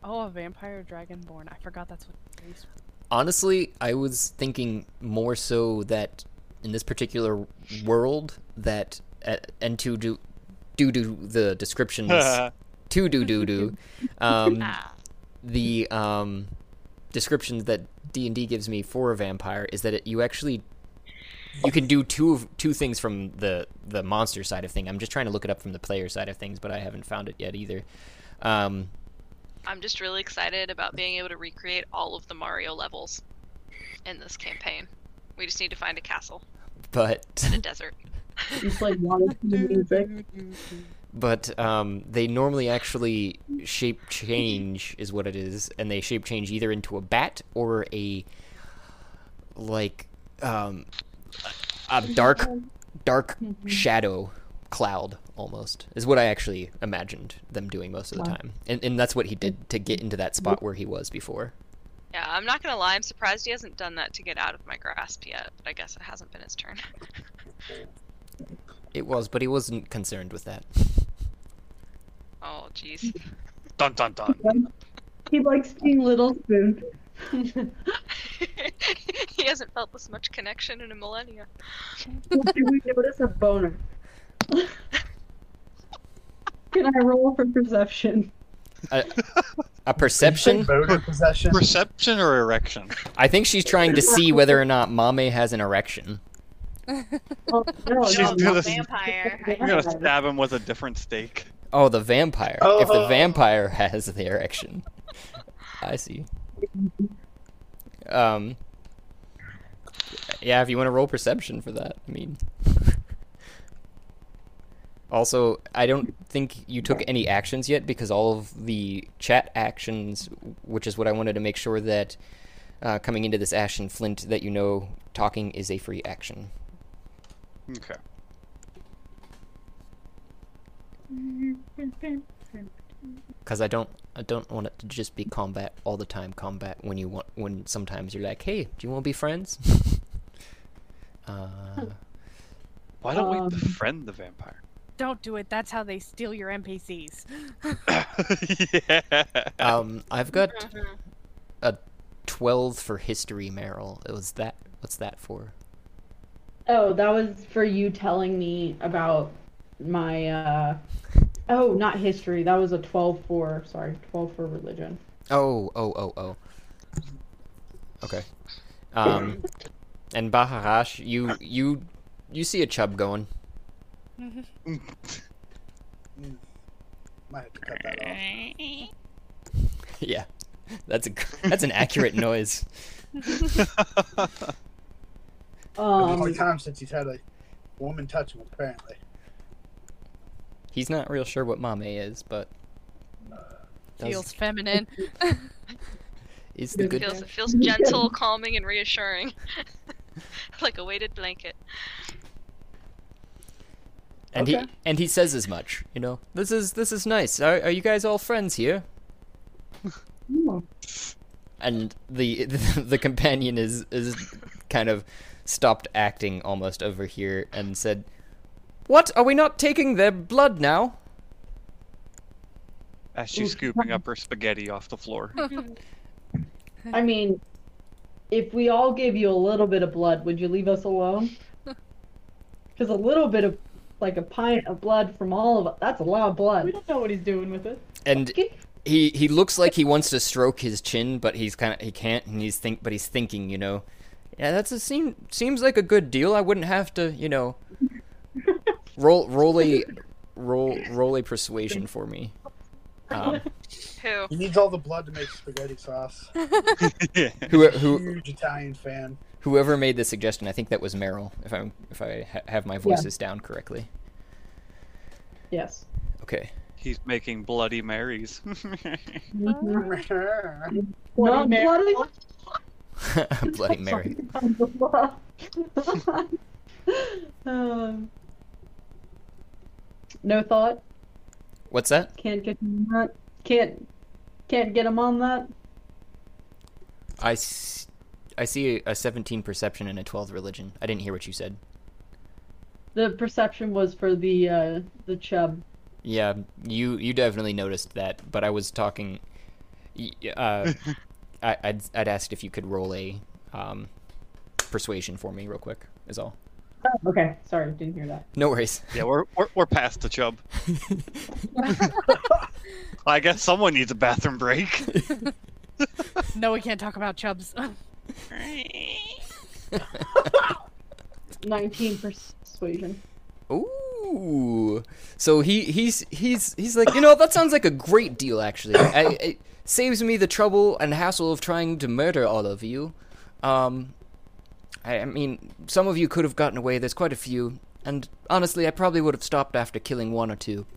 oh, a vampire dragonborn. I forgot that's what race. honestly I was thinking more so that in this particular world that uh, and to do due to the descriptions to do do do um Ah. the um descriptions that D&D gives me for a vampire is that it, you actually you can do two of two things from the the monster side of thing. I'm just trying to look it up from the player side of things, but I haven't found it yet either. Um I'm just really excited about being able to recreate all of the Mario levels in this campaign. We just need to find a castle but in a desert. It's like wanted the music. but um, they normally actually shape change is what it is, and they shape change either into a bat or a like um, a dark dark shadow cloud almost is what I actually imagined them doing most of the Wow. time, and and that's what he did to get into that spot where he was before. Yeah, I'm not gonna lie, I'm surprised he hasn't done that to get out of my grasp yet, but I guess it hasn't been his turn. It was, but he wasn't concerned with that. oh, jeez. Dun dun dun. He likes being little spoon. he hasn't felt this much connection in a millennia. Do we notice a boner? Can I roll for perception? A, a perception. Perception or erection? I think she's trying to see whether or not Mame has an erection. Oh, no, She's no, gonna- vampire. I'm gonna stab him with a different stake. Oh, the vampire. If the Oh. vampire has the erection. I see. Um Yeah, if you want to roll perception for that. I mean Also, I don't think you took any actions yet because all of the chat actions, which is what I wanted to make sure that uh, coming into this Ash and Flint that you know talking is a free action. Okay. because I don't I don't want it to just be combat all the time combat when you want when sometimes you're like hey do you want to be friends uh, Why don't Um, we befriend the vampire? Don't do it. That's how they steal your NPCs. yeah. Um, I've got Mhm. a twelve for history, Meryl. It was that. What's that for? Oh, that was for you telling me about my uh oh, not history. That was a 12 for sorry, 12 for religion. Oh, oh, oh, oh. Okay. Um, and Baharash, you you you see a chub going. Mm, Might have to cut that off. yeah, that's a that's an accurate noise. the only Um time since he's had a woman touch him, apparently. He's not real sure what mame is, but does- Feels feminine. is the good. Feels it feels gentle, calming, and reassuring, like a weighted blanket. And Okay. he and he says as much. You know, this is this is nice. Are, are you guys all friends here? And the the companion is is kind of stopped acting almost over here and said, "What? Are we not taking their blood now?" As she's scooping up her spaghetti off the floor. I mean, if we all gave you a little bit of blood, would you leave us alone? Because a little bit of, like a pint of blood from all of us, that's a lot of blood. We don't know what he's doing with it. And he he looks like he wants to stroke his chin, but he's kind of he can't, and he's think, but he's thinking, you know, yeah, that's a seem seems like a good deal. I wouldn't have to, you know, roll roll a roll roll a persuasion for me. Um, Who? He needs all the blood to make spaghetti sauce. who who Huge Italian fan. whoever made the suggestion, I think that was Meryl, if I'm if I ha- have my voices down correctly. Yes. Okay. He's making Bloody Marys. Not bloody. Bloody Mary. um, no thought. What's that? Can't get him on that. Can't. Can't get him on that. I, s- I see a 17 perception and a 12 religion. I didn't hear what you said. The perception was for the uh the chub. Yeah, you you definitely noticed that, but I was talking. Uh, I, I'd I'd asked if you could roll a um, persuasion for me real quick. Is all. Oh, okay. Sorry, didn't hear that. No worries. yeah, we're, we're we're past the chub. I guess someone needs a bathroom break. no, we can't talk about chubs. Nineteen persuasion. Ooh. So he he's he's he's like you know that sounds like a great deal actually. I, it saves me the trouble and hassle of trying to murder all of you. Um, I, I mean some of you could have gotten away. There's quite a few, and honestly, I probably would have stopped after killing one or two.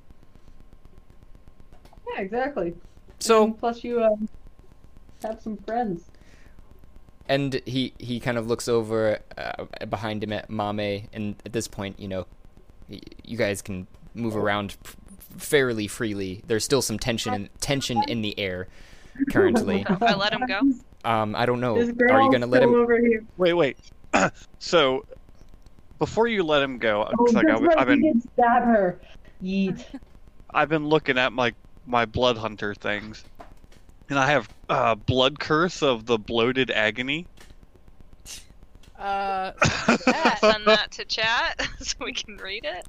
Yeah, exactly. So And plus, you um, have some friends. and he he kind of looks over uh, behind him at Mame, and at this point, you know, you guys can move around f- fairly freely. There's still some tension in, tension in the air currently. If I let him go. Um, I don't know. Are you gonna let him? over here. Wait, wait. so, before you let him go, Oh, like just I, have me been stab her. Yeet. I've been looking at my my blood hunter things, and I have uh, blood curse of the bloated agony. Uh, Send that to chat so we can read it.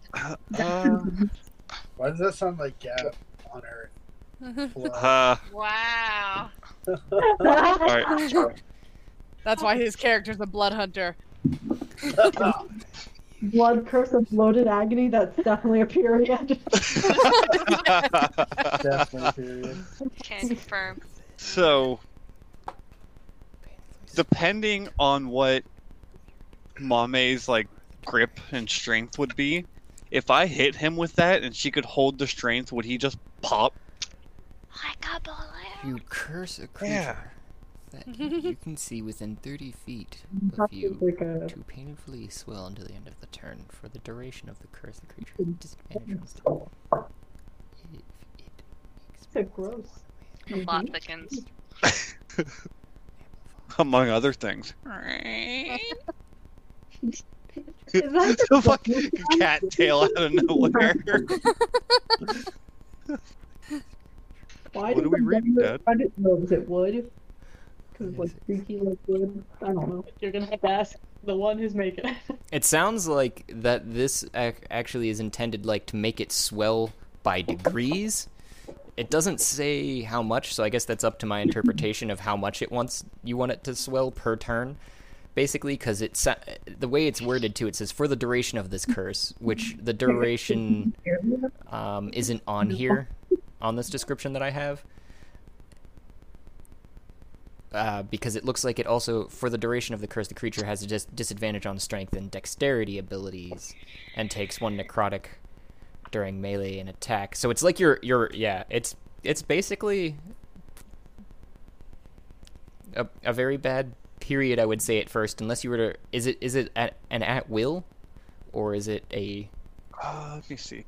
Uh, Why does that sound like Gap on Earth? Uh, Wow. Alright. that's why his character's a blood hunter. Blood curse of bloated agony. That's definitely a period. Definitely a period. Can confirm. so, depending on what Mame's like grip and strength would be, if I hit him with that and she could hold the strength, would he just pop? Like a bullet. You curse a creature Yeah. that you can see within 30 feet of you to painfully swell until the end of the turn. For the duration of the curse, the creature has disadvantage on stealth. If it makes So gross. The plot thickens. Among other things. Is that the the fucking cat tail out of nowhere. Why What did are we the reading, number- Dad? I didn't know was it wood. Because like creaky like wood. I don't know. You're gonna have to ask the one who's making it. It sounds like that this ac- actually is intended like to make it swell by degrees. It doesn't say how much, so I guess that's up to my interpretation of how much it wants you want it to swell per turn. Basically, because it's the way it's worded too, it says for the duration of this curse, which the duration um, isn't on here on this description that I have. Uh, because it looks like it also, for the duration of the curse, the creature has a dis- disadvantage on strength and dexterity abilities, and takes one necrotic during melee and attack. So it's like you're, you're, yeah, it's it's basically a, a very bad period, I would say at first, unless you were to, is it is it at, an at will, or is it a Uh, let me see.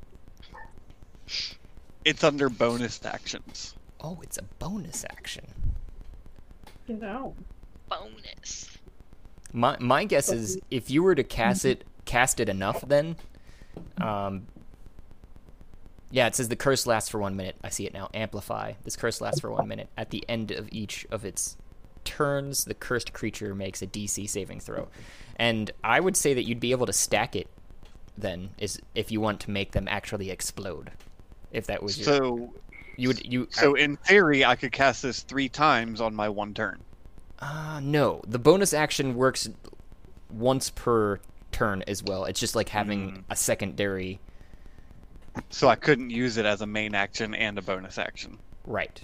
It's under bonus actions. oh, it's a bonus action. You know, Bonus. My my guess is if you were to cast it cast it enough, then, um, yeah, it says the curse lasts for one minute. I see it now. Amplify. This curse lasts for one minute. At the end of each of its turns, the cursed creature makes a DC saving throw, and I would say that you'd be able to stack it. Then is if you want to make them actually explode. If that was your, So, you would you so in theory, I could cast this three times on my one turn. Uh, no. The bonus action works once per turn as well. It's just like having a secondary. So I couldn't use it as a main action and a bonus action. Right.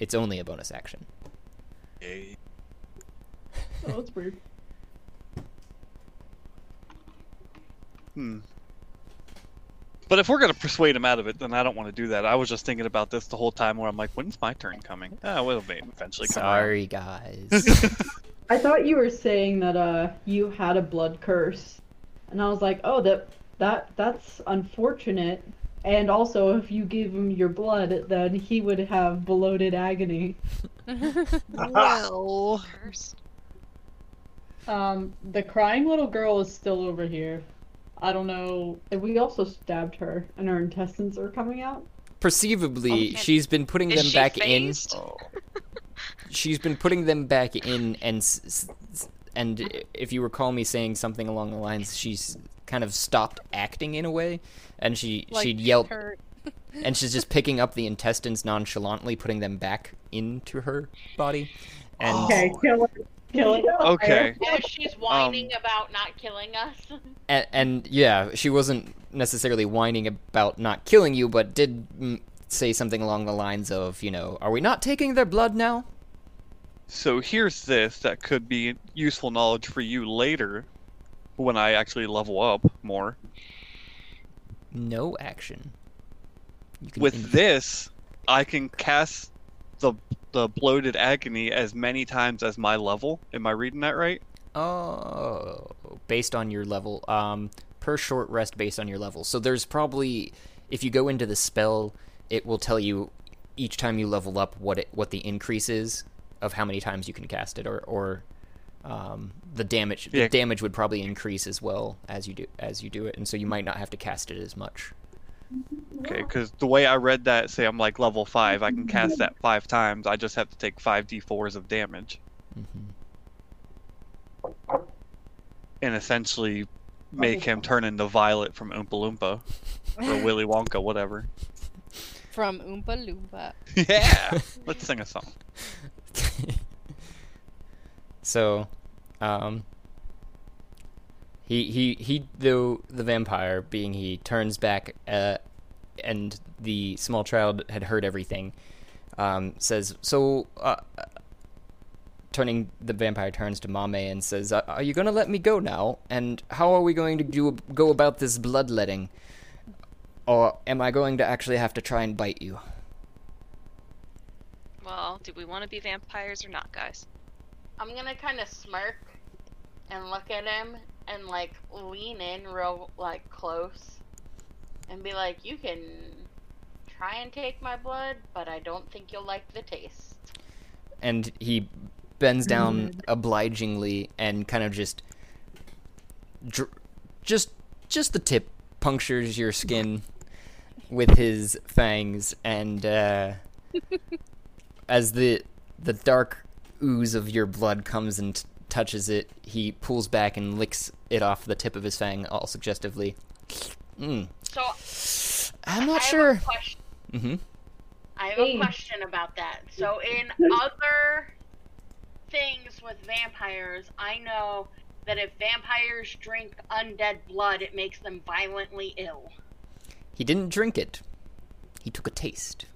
It's only a bonus action. Yay. Oh, that's weird. Hmm. But if we're gonna persuade him out of it, then I don't want to do that. I was just thinking about this the whole time, where I'm like, "When's my turn coming?" Ah, well, it'll eventually come. around. Sorry, guys. I thought you were saying that uh you had a blood curse, and I was like, oh, that that that's unfortunate. And also, if you give him your blood, then he would have bloated agony. well, Um, the crying little girl is still over here. I don't know. And we also stabbed her, and her intestines are coming out. Perceivably, Okay. she's been putting Is them she back phased? in. She's been putting them back in, and s- s- s- and if you recall me saying something along the lines, she's kind of stopped acting in a way, and she Like she'd she's yelp hurt. And she's just picking up the intestines nonchalantly, putting them back into her body. And Okay, kill it. Kill it. okay. Oh, she's whining about not killing us. and, and yeah, she wasn't necessarily whining about not killing you, but did mm, say something along the lines of, you know, are we not taking their blood now? So here's this that could be useful knowledge for you later, when I actually level up more. No action. With in- this, I can cast the the bloated agony as many times as my level. Am I reading that right? Oh, based on your level. Um, per short rest based on your level. So there's probably, if you go into the spell, it will tell you each time you level up what it what the increase is of how many times you can cast it, or or um, the damage. Yeah. The damage would probably increase as well as you do as you do it, and so you might not have to cast it as much. Okay, because the way I read that, say I'm like level five, I can cast that five times. I just have to take five d4s of damage, mm-hmm. and essentially make him turn into Violet from Oompa Loompa or Willy Wonka, whatever. From Oompa Loompa. yeah, let's sing a song. so, um, he he he though the vampire being he turns back, uh, and the small child had heard everything. Um, says so. Uh, uh, turning the vampire turns to Mame and says, "Uh, "Are you gonna let me go now? And how are we going to do go about this bloodletting? Or am I going to actually have to try and bite you?" Well, do we want to be vampires or not, guys? I'm gonna kind of smirk and look at him and like lean in real like close and be like, "You can try and take my blood, but I don't think you'll like the taste." and he bends down obligingly and kind of just dr- just just the tip punctures your skin with his fangs, and uh, as the the dark ooze of your blood comes and t- touches it, he pulls back and licks it off the tip of his fang, all suggestively. Mm. So I'm not have sure. A question. hmm I have a question about that. So in other things with vampires, I know that if vampires drink undead blood, it makes them violently ill. He didn't drink it. He took a taste.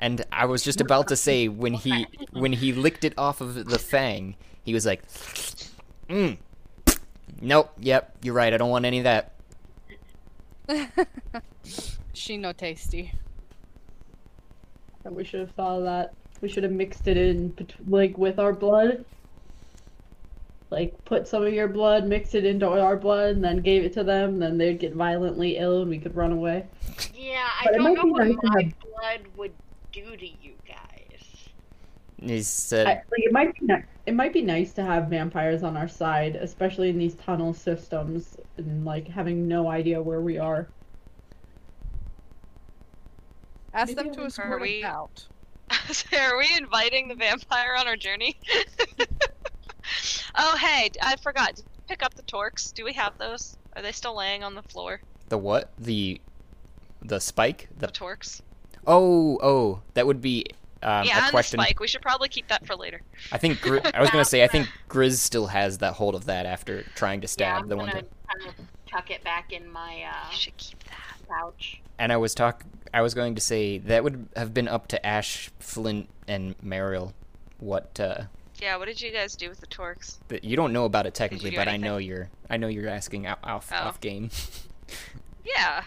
And I was just about to say when he when he licked it off of the fang, he was like, "Mm, nope, yep, you're right. I don't want any of that." she no tasty. And we should have thought of that. We should have mixed it in, like with our blood. Like put some of your blood, mix it into our blood, and then gave it to them. Then they'd get violently ill, and we could run away. Yeah, I But it don't might know be what nice to my have- blood would do to you guys. He said, I, like it might be ni- it might be nice to have vampires on our side, especially in these tunnel systems, and like having no idea where we are. Ask Maybe them to escort us we- out. Are we inviting the vampire on our journey? oh, hey, I forgot. Did pick up the torques? Do we have those? Are they still laying on the floor? "The what? The the spike? The The torques? oh oh that would be um, yeah, a question." the spike. We should probably keep that for later. I think Gri- I was gonna say I think Grizz still has that hold of that after trying to stab I'm the one. gonna time. kind of tuck it back in my uh, You should keep that. pouch. And I was talk I was going to say that would have been up to Ash, Flint, and Meryl. What uh, Yeah, what did you guys do with the Torx? that you don't know about it technically, do but I know you're I know you're asking out, off Oh. off game. Yeah.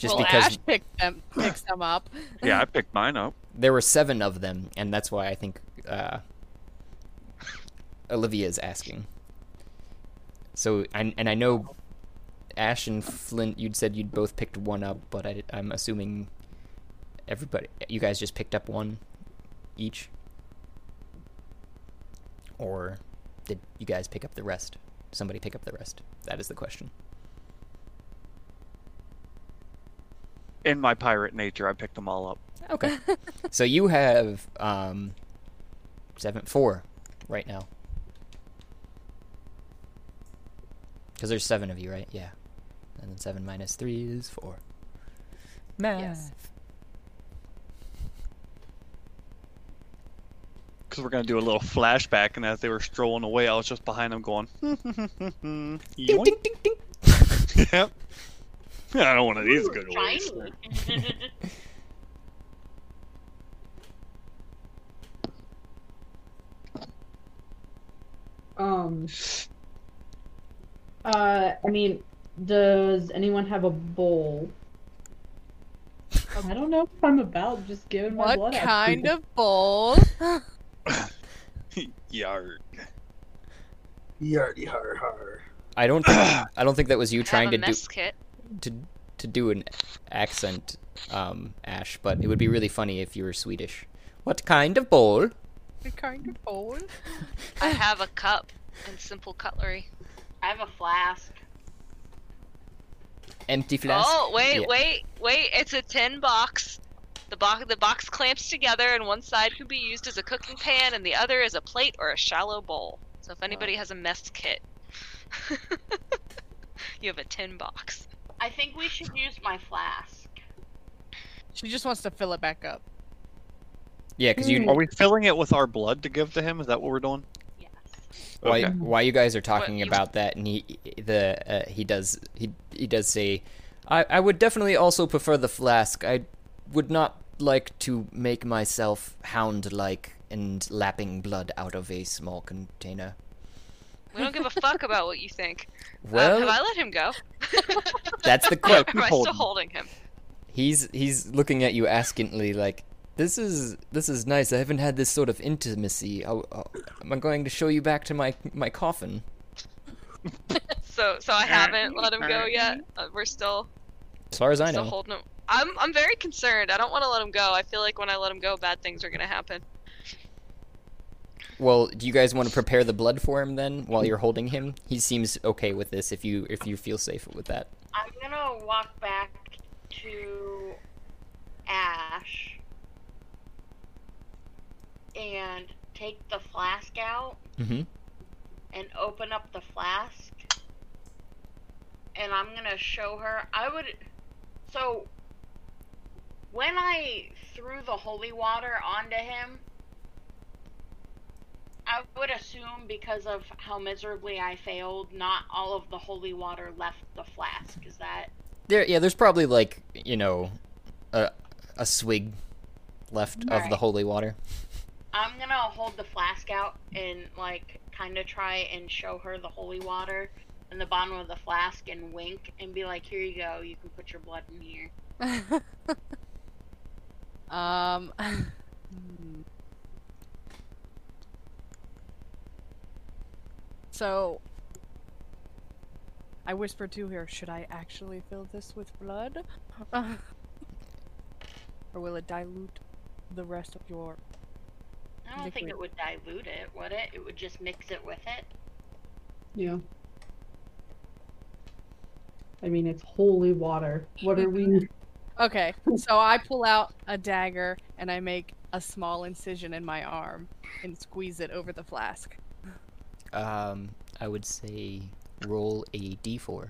Just well, because Ash picked them, picks them up. Yeah, I picked mine up. there were seven of them, and that's why I think uh, Olivia is asking. So, and, and I know Ash and Flint, you'd said you'd both picked one up, but I, I'm assuming everybody, you guys just picked up one each? Or did you guys pick up the rest? Somebody pick up the rest? That is the question. In my pirate nature, I picked them all up. Okay. so you have um, seven, four right now. Because there's seven of you, right? Yeah. And then seven minus three is four. Math. Yes. Because we're going to do a little flashback, and as they were strolling away, I was just behind them going, Ding, ding, ding, ding. Yep. I don't want to of these good ways. Um. Uh, I mean, does anyone have a bowl? I don't know if I'm about just giving my What blood out to kind people. of bowl? Yarg. Yardy har har. I don't. Think, I don't think that was you I have trying a to do kit. To to do an accent, um, Ash. But it would be really funny if you were Swedish. What kind of bowl? What kind of bowl? I have a cup and simple cutlery. I have a flask. Empty flask. Oh, wait, Yeah. wait, wait. It's a tin box. The box the box clamps together and one side can be used as a cooking pan and the other as a plate or a shallow bowl. So if anybody has a mess kit, you have a tin box. I think we should use my flask. She just wants to fill it back up. Yeah, because you Hmm. Are we filling it with our blood to give to him? Is that what we're doing? Yes. why Okay. why you guys are talking you- about that and he the uh, he does he he does say I I would definitely also prefer the flask. I would not like to make myself hound like and lapping blood out of a small container. We don't give a fuck about what you think. Uh, Well, have I let him go? that's the quote. question. am I Hold still him. holding him? He's he's looking at you askantly like this is this is nice. I haven't had this sort of intimacy. Oh, oh, am I going to show you back to my my coffin? So so I haven't let him go yet. Uh, we're still As far as I still know. holding him. I'm I'm very concerned. I don't want to let him go. I feel like when I let him go, bad things are gonna happen. Well, do you guys want to prepare the blood for him then while you're holding him? He seems okay with this if you if you feel safe with that. I'm gonna walk back to Ash and take the flask out Mm-hmm. and open up the flask. And I'm gonna show her. I would. So, when I threw the holy water onto him, I would assume because of how miserably I failed, not all of the holy water left the flask. Is that. There, yeah. There's probably like you know, a a swig left of the holy water. I'm gonna hold the flask out and like kind of try and show her the holy water in the bottom of the flask and wink and be like, "Here you go. You can put your blood in here." um. so, I whispered to her, "Should I actually fill this with blood, or will it dilute the rest of your?" I don't think it would dilute it, would it? It would just mix it with it. Yeah. I mean, it's holy water. What are we? Okay, so I pull out a dagger and I make a small incision in my arm and squeeze it over the flask. Um, I would say roll a d4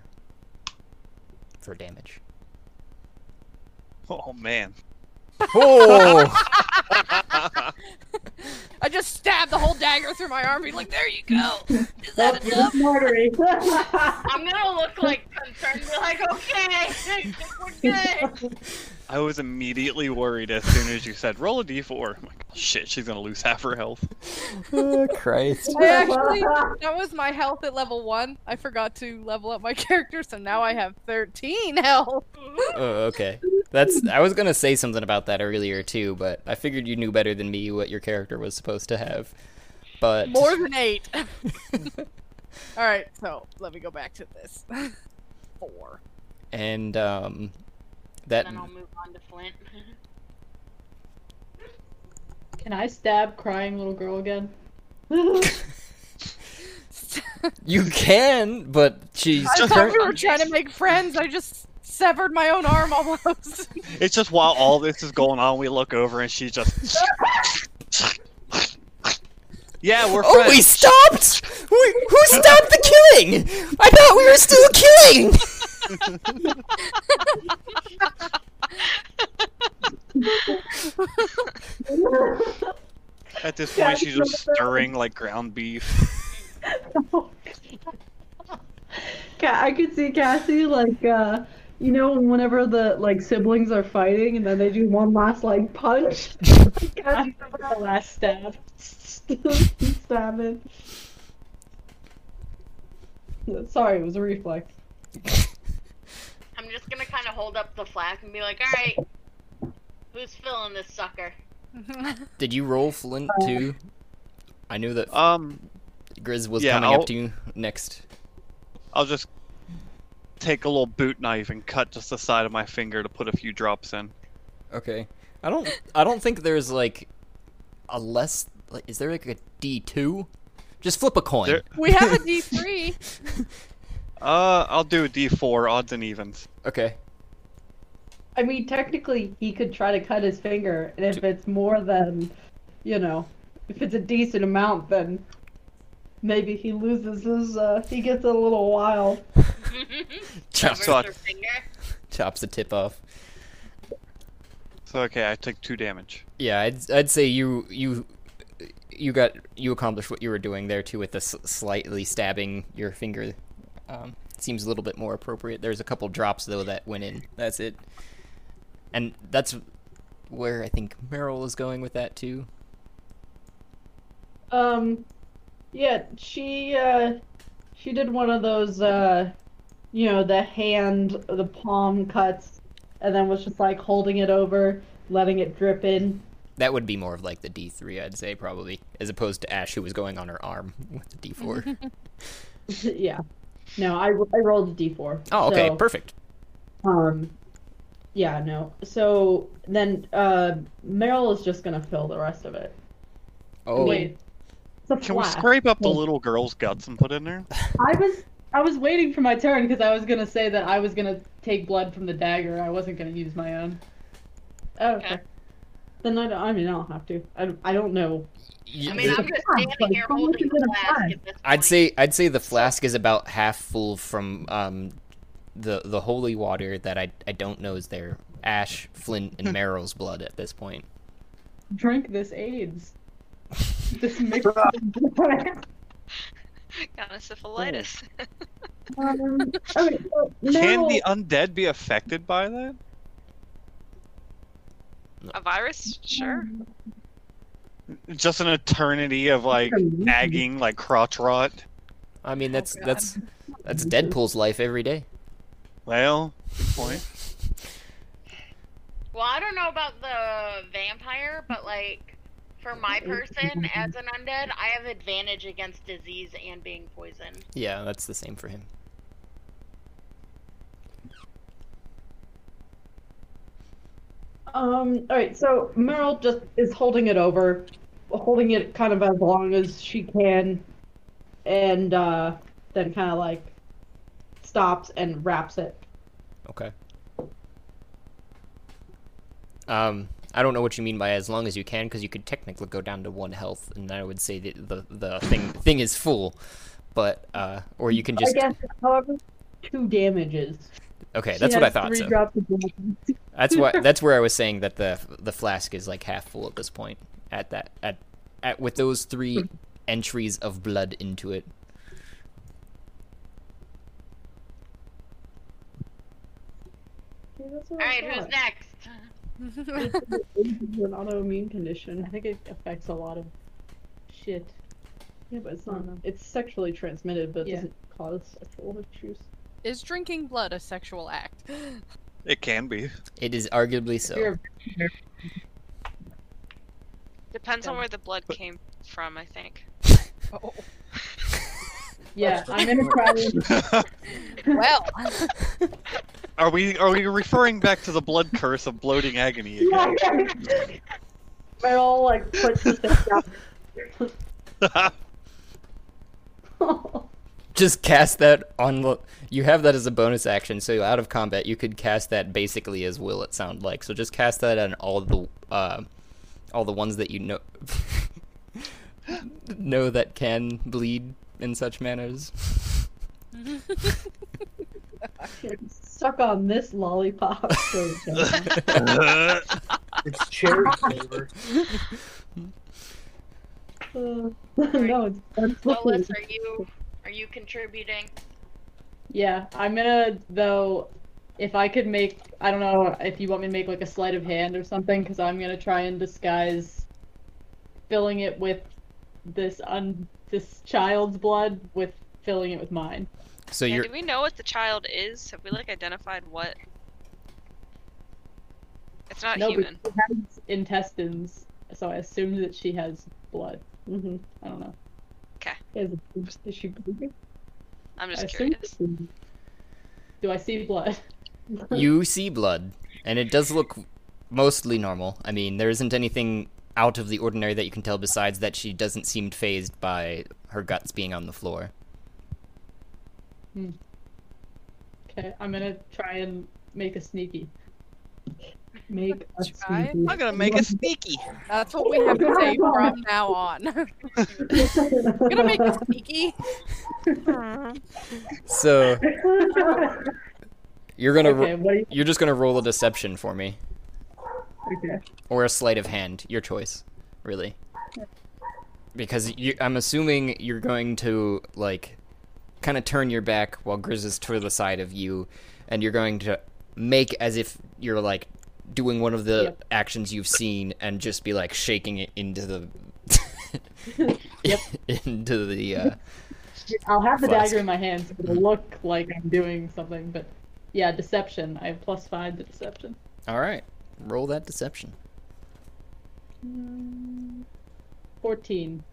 for damage. Oh man. Oh! I just stabbed the whole dagger through my arm, and be like, "There you go." Is that That's enough? artery. I'm gonna look like concerned, be like, "Okay, we're good." I was immediately worried as soon as you said roll a d4. I'm like, oh, shit, she's gonna lose half her health. oh, Christ. I actually, that was my health at level one. I forgot to level up my character, so now I have 13 health. Oh, okay. That's. I was gonna say something about that earlier too, but I figured you knew better than me what your character was supposed to have. But More than eight. All right, so let me go back to this. Four. and um, that then I'll move on to Flint. Can I stab crying little girl again? you can, but she's I thought current- we were trying to make friends. I just severed my own arm almost. It's just while all this is going on, we look over and she's just. yeah, we're Friends. Oh, we stopped! We, who stopped the killing? I thought we were still killing. At this point, she's just stirring like ground beef. I could see Cassie like uh you know whenever the like siblings are fighting and then they do one last like punch. The last stab. Stabbing. Sorry, it was a reflex. I'm just gonna kind of hold up the flag and be like, "All right, who's filling this sucker?" Did you roll Flint too? I knew that Um, Grizz was yeah, coming I'll- up to you next. I'll just take a little boot knife and cut just the side of my finger to put a few drops in. Okay. I don't. I don't think there's like a less. Like, is there like a D two? Just flip a coin. There- we have a D3. Uh, I'll do a D4, odds and evens. Okay. I mean, technically, he could try to cut his finger, and if it's more than, you know, if it's a decent amount, then maybe he loses his. Uh, he gets a little wild. Chops, So Her finger. chops the tip off. So okay, I took two damage. Yeah, I'd I'd say you you you got you accomplished what you were doing there too with the s- slightly stabbing your finger. Um, seems a little bit more appropriate. There's a couple drops though that went in. That's it. And that's where I think Meryl is going with that too. Um, yeah, she uh, she did one of those uh, you know, the hand, the palm cuts, and then was just like holding it over, letting it drip in. That would be more of like the D3, I'd say probably, as opposed to Ash who was going on her arm with the D4. yeah. No, I, I rolled a d4. oh, okay, so, perfect. Um, yeah, no. So then uh, Meryl is just gonna fill the rest of it. Oh, Wait. Can we scrape up the little girl's guts and put in there? I was I was waiting for my turn because I was gonna say that I was gonna take blood from the dagger. I wasn't gonna use my own. Oh, okay. Okay. Then I, don't- I mean I'll have to. I, I don't know. You- I mean, I'm just standing here holding the flask flask? at this I'd say I'd say the flask is about half full from um the the holy water that I I don't know is there. Ash, Flint, and Meryl's blood at this point. Drink this AIDS. this mixed. Got a syphilitis. um, okay, so Can the undead be affected by that? a virus? Sure. Just an eternity of like nagging, like crotch rot. I mean that's God. that's that's Deadpool's life every day. Well, good point. Well, I don't know about the vampire, but like for my person as an undead, I have advantage against disease and being poisoned. Yeah, that's the same for him. Um. All right. So Meryl just is holding it over, holding it kind of as long as she can, and uh, then kind of like stops and wraps it. Okay. Um, I don't know what you mean by as long as you can, because you could technically go down to one health, and I would say that the the thing thing is full, but uh, or you can just I guess, however, two damages. okay. She That's what I thought. Three So drops of damage. that's what that's where I was saying that the the flask is like half full at this point. At that at at with those three entries of blood into it. Okay, that's what All I right, who's next? It's an autoimmune condition. I think it affects a lot of shit. Yeah, but it's not. Mm-hmm. It's sexually transmitted, but it Yeah. doesn't cause sexual issues. Is drinking blood a sexual act? It can be. It is arguably so. You're- Depends on where the blood came from, I think. Oh, Yeah, I'm in a try. And... well. Are we are we referring back to the blood curse of bloating agony again? Meryl like puts the thing down. Just cast that on the. You have that as a bonus action, so out of combat, you could cast that basically as will it sound like. So just cast that on all the uh, all the ones that you know know that can bleed in such manners. Suck on this lollipop. So. It's cherry flavor. Uh, no, it's that's Lois, are you are you contributing? Yeah, I'm gonna though. If I could make, I don't know if you want me to make like a sleight of hand or something, because I'm gonna try and disguise filling it with this un this child's blood with filling it with mine. So Yeah, you're do we know what the child is? Have we like identified what? It's not no, human. but she has intestines, so I assume that she has blood. hmm I don't know. 'Kay. Is, is she bleeding? I'm just assume curious. Do I see blood? you see blood, and it does look mostly normal. I mean, there isn't anything out of the ordinary that you can tell besides that she doesn't seem phased by her guts being on the floor. Hmm. Okay, I'm gonna try and make a sneaky. Make a Try? sneaky. I'm gonna make a sneaky. That's what we have to say from now on. I'm gonna make a sneaky. So you're gonna okay, what you, you're just gonna roll a deception for me, okay. or a sleight of hand, your choice, really. Because you, I'm assuming you're going to like kind of turn your back while Grizz is to the side of you, and you're going to make as if you're like doing one of the Yep. actions you've seen, and just be like shaking it into the Yep. into the. Uh, I'll have the Flask. dagger in my hand, so it'll look like I'm doing something, but yeah, deception. I have plus five to deception. all right, roll that deception. Fourteen.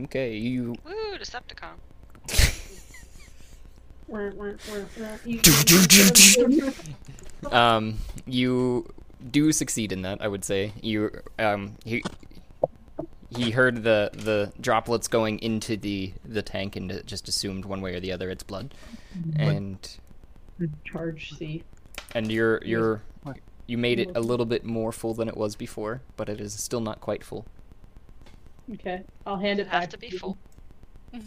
Okay, you Woo, Decepticon. Um you do succeed in that i would say you um you, he heard the the droplets going into the the tank and just assumed one way or the other it's blood. And Charge C. and you're you're you made it a little bit more full than it was before, but it is still not quite full. Okay, I'll hand it Have back to be full.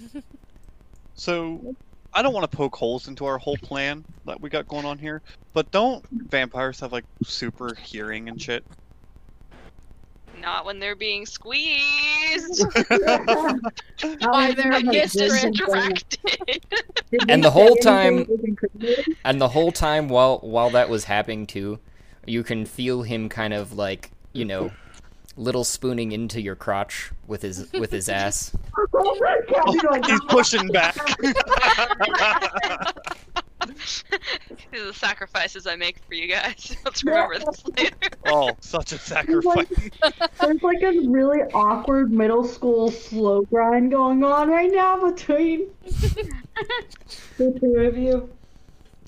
So, I don't want to poke holes into our whole plan that we got going on here, but don't vampires have like super hearing and shit? Not when they're being squeezed. I'll By their you my history. Distracted. And the whole time- anything that was incriminating? And the whole time while while that was happening too, you can feel him kind of like, you know, little spooning into your crotch with his with his ass. He's pushing back. These are the sacrifices I make for you guys. Let's remember this later. oh, such a sacrifice. There's like a really awkward middle school slow grind going on right now between the two of you.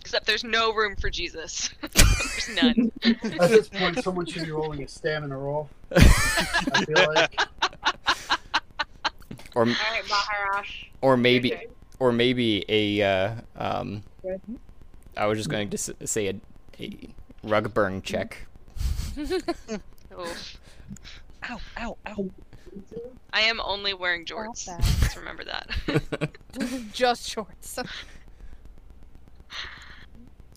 Except there's no room for Jesus. there's none. At this point, someone should be rolling a stamina roll. I feel like. Or All right, Baharash. or maybe Okay. or maybe a uh, um I was just going to say a, a rug burn check. Oof. Ow, ow, ow. I am only wearing jorts. Stop Let's remember that. Just shorts.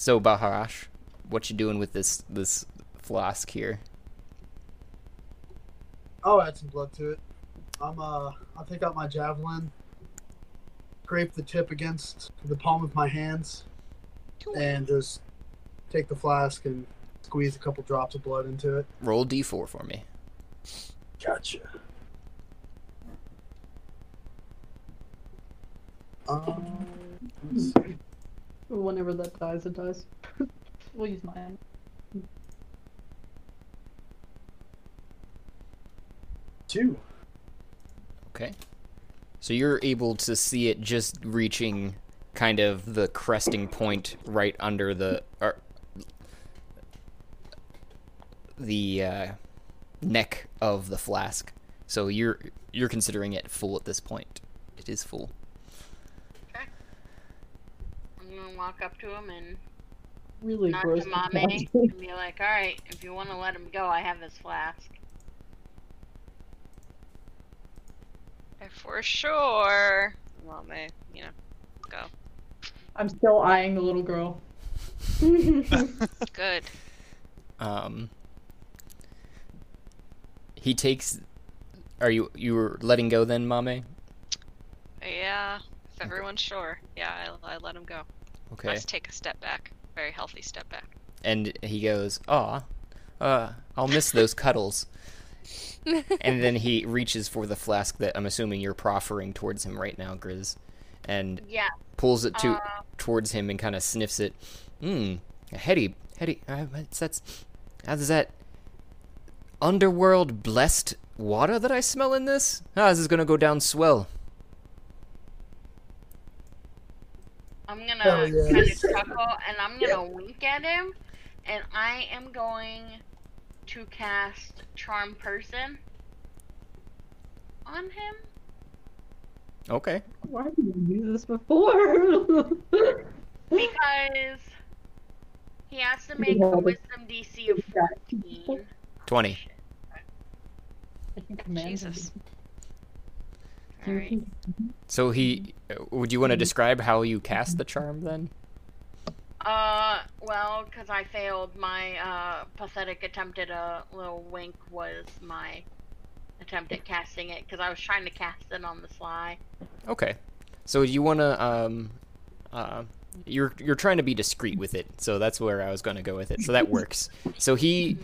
So Baharash, what you doing with this this flask here? I'll add some blood to it. I'm uh, I'll take out my javelin, scrape the tip against the palm of my hands, and just take the flask and squeeze a couple drops of blood into it. Roll d4 for me. Gotcha. Um, let's see. Whenever that dies, it dies. we'll use mine. two. Okay. So you're able to see it just reaching kind of the cresting point right under the or, the uh, neck of the flask. So you're you're considering it full at this point. It is full. I'm gonna walk up to him and Really nod gross. to Mame and be like, "All right, if you want to let him go, I have this flask." For sure. Well, may you know, go. I'm still eyeing the little girl. Good. Um, he takes. Are you you were letting go then, Mame? Yeah. If everyone's sure, yeah, I, I let him go. Okay. Let's take a step back. Very healthy step back. And he goes, "Aw, uh, I'll miss those cuddles." and then he reaches for the flask that I'm assuming you're proffering towards him right now, Grizz, and Yeah. pulls it to Uh, towards him and kind of sniffs it. Mmm, heady, heady. Uh, that's that's that underworld blessed water that I smell in this. Ah, this is gonna go down swell. I'm gonna Hell yeah. kind of chuckle and I'm gonna wink at him, and I am going to cast Charm Person on him. Okay. Why didn't you do this before? Because he has to make Yeah, a wisdom DC of 14. Twenty. I can command him. Jesus. Alright. So he. Would you want to describe how you cast the charm then? Uh, well, because I failed, my uh, pathetic attempt at a little wink was my attempt at casting it, because I was trying to cast it on the sly. Okay. So you want to um uh you're you're trying to be discreet with it. So that's where I was going to go with it. So that works. So he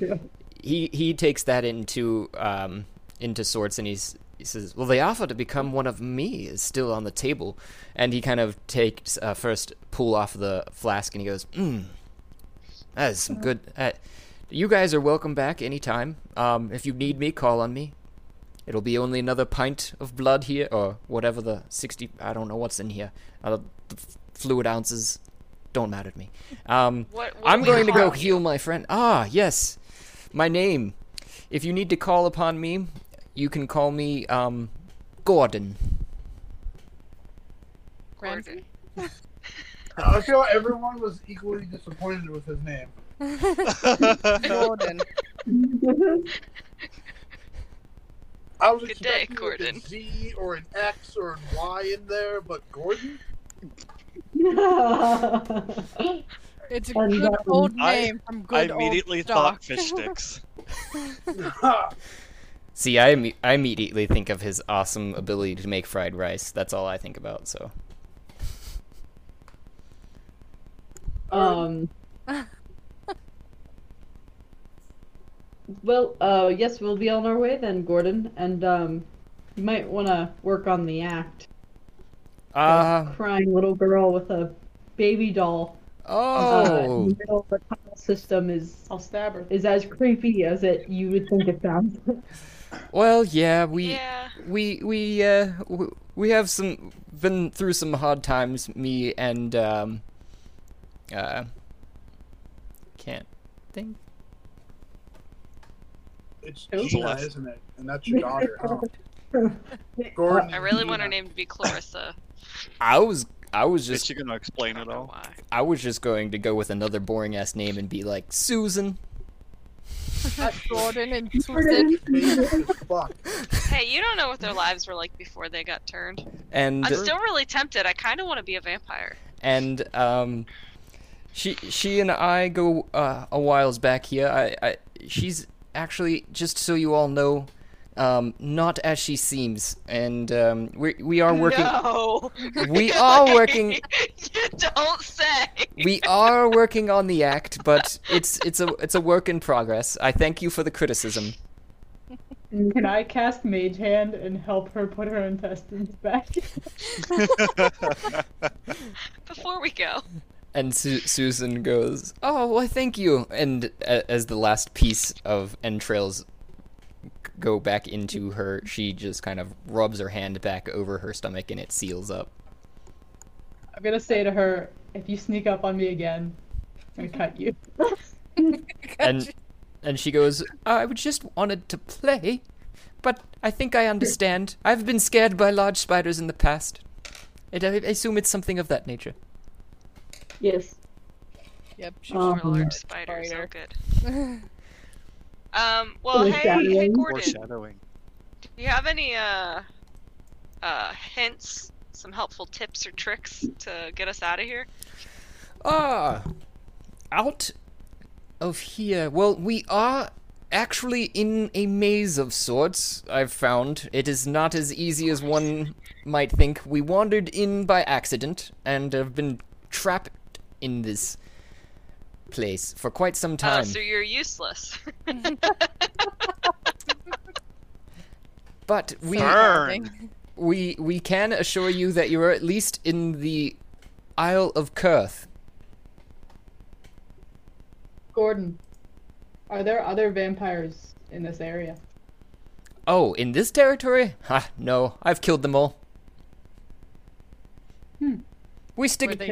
he he takes that into um into sorts and he's he says, "Well, the offer to become one of me is still on the table." And he kind of takes uh, first pull off the flask and he goes, "Hmm. That is some good uh, you guys are welcome back anytime. Um if you need me, call on me. It'll be only another pint of blood here, or whatever the 60, I don't know what's in here. Uh, the fluid ounces don't matter to me. Um, What, what I'm going to go you? heal my friend. Ah, yes. My name. If you need to call upon me, you can call me um, Gordon. Gordon. I feel like everyone was equally disappointed with his name. Gordon. I was Good day, expecting like Gordon. a Z or an X or an Y in there, but Gordon? It's a And, good um, old I- name from I immediately old thought stock. fish sticks. See, I, imme- I immediately think of his awesome ability to make fried rice. That's all I think about. So Um. Well, uh, yes, we'll be on our way then, Gordon, and um, you might want to work on the act. A crying little girl with a baby doll uh, in oh the middle of the tunnel system is I'll stab her. is as creepy as it you would think it sounds. well yeah we Yeah. we we uh we have some been through some hard times me and um uh can't think It's Who? Gina, Celeste. isn't it? And that's your daughter, huh? Gordon. I really want her name to be Clarissa. I was I was Is just she gonna explain it all? why. I was just going to go with another boring ass name and be like Susan That's Gordon and Susan. Basic as fuck. Hey, you don't know what their lives were like before they got turned. and I'm still really tempted. I kind of want to be a vampire. and um, she she and I go uh, a whiles back here. I, I she's actually just so you all know, um, not as she seems, and um, we we are working. No. We are working. you don't say. We are working on the act, but it's it's a it's a work in progress. I thank you for the criticism. Can I cast Mage Hand and help her put her intestines back? Before we go. And Su- Susan goes, "Oh, well, thank you." And a- as the last piece of entrails g- go back into her, she just kind of rubs her hand back over her stomach, and it seals up. I'm gonna say to her, if you sneak up on me again, I'm gonna cut you. And and she goes, "I just wanted to play, but I think I understand. I've been scared by large spiders in the past. And I I assume it's something of that nature." Yes. Yep. She's Um, Lord Spider, so Spider. good. Um, well, hey, hey, Gordon. Foreshadowing. Do you have any, uh, uh, hints, some helpful tips or tricks to get us out of here? Ah, out of here. Well, we are actually in a maze of sorts, I've found. It is not as easy as one might think. We wandered in by accident and have been trapped in this place for quite some Oh, time. so you're useless. but we Burn. we we can assure you that you are at least in the Isle of Kurth. Gordon, are there other vampires in this area? Oh, in this territory? Ha, no. I've killed them all. Hmm. We stick Were they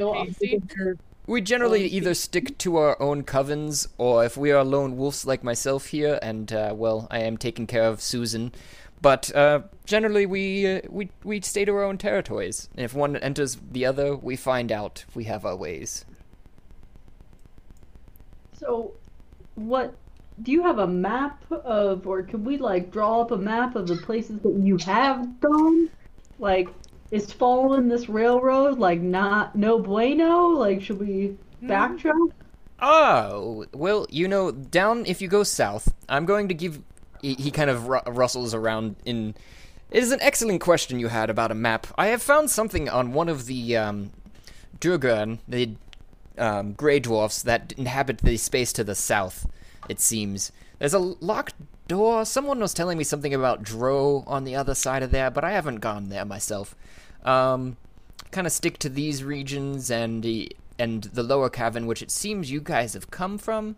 Kill off tasty? because they're- We generally Oh, either stick to our own covens, or if we are lone wolves like myself here, and uh, well, I am taking care of Susan. But uh, generally, we uh, we we stay to our own territories. And if one enters the other, we find out. We have our ways. So, what? Do you have a map of, or can we like draw up a map of the places that you have gone? Like, is following this railroad like not no bueno? Like, should we backtrack? Oh, well, you know, down if you go south, I'm going to give. He, he kind of ru- rustles around in. It is an excellent question you had about a map. I have found something on one of the um, Duergar, the um, Grey Dwarfs that inhabit the space to the south. It seems there's a locked door. Someone was telling me something about Drow on the other side of there, but I haven't gone there myself. Um, kind of stick to these regions and the and the lower cavern, which it seems you guys have come from.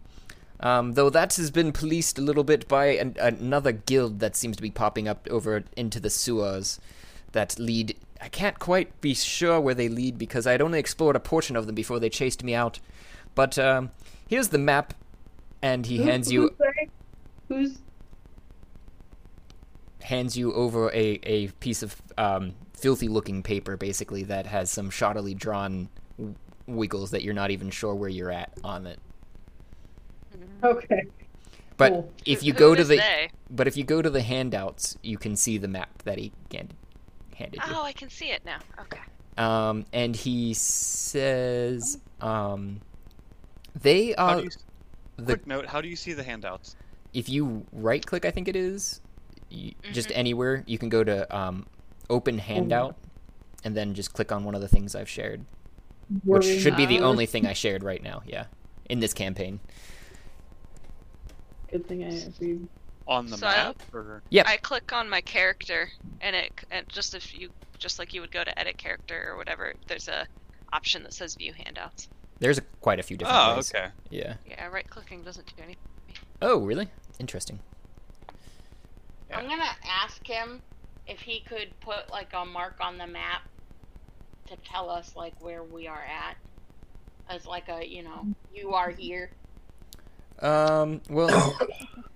Um, though that has been policed a little bit by an, another guild that seems to be popping up over into the sewers that lead. I can't quite be sure where they lead because I'd only explored a portion of them before they chased me out. But um, here's the map, and he hands you. Who's hands you over a, a piece of um, filthy looking paper, basically, that has some shoddily drawn w- wiggles that you're not even sure where you're at on it. Okay. But Cool. if you go to the they? but if you go to the handouts, you can see the map that he handed, handed you. Oh, I can see it now. Okay. Um, and he says, um, they How are do you, the quick note: How do you see the handouts? if you right click, I think it is, you, just anywhere, you can go to um, open handout, and then just click on one of the things I've shared, which Worry should be the only thing I shared right now. Yeah, in this campaign. Good thing I agreed. On the So I- map, or Yep. I click on my character, and it and just if you just like you would go to edit character or whatever, there's a option that says view handouts. There's a, quite a few different oh, ways. okay. Yeah. Yeah, right clicking doesn't do anything. Oh, really? Interesting. Yeah. I'm gonna ask him if he could put like a mark on the map to tell us like where we are at, as like a you know you are here. Um, well,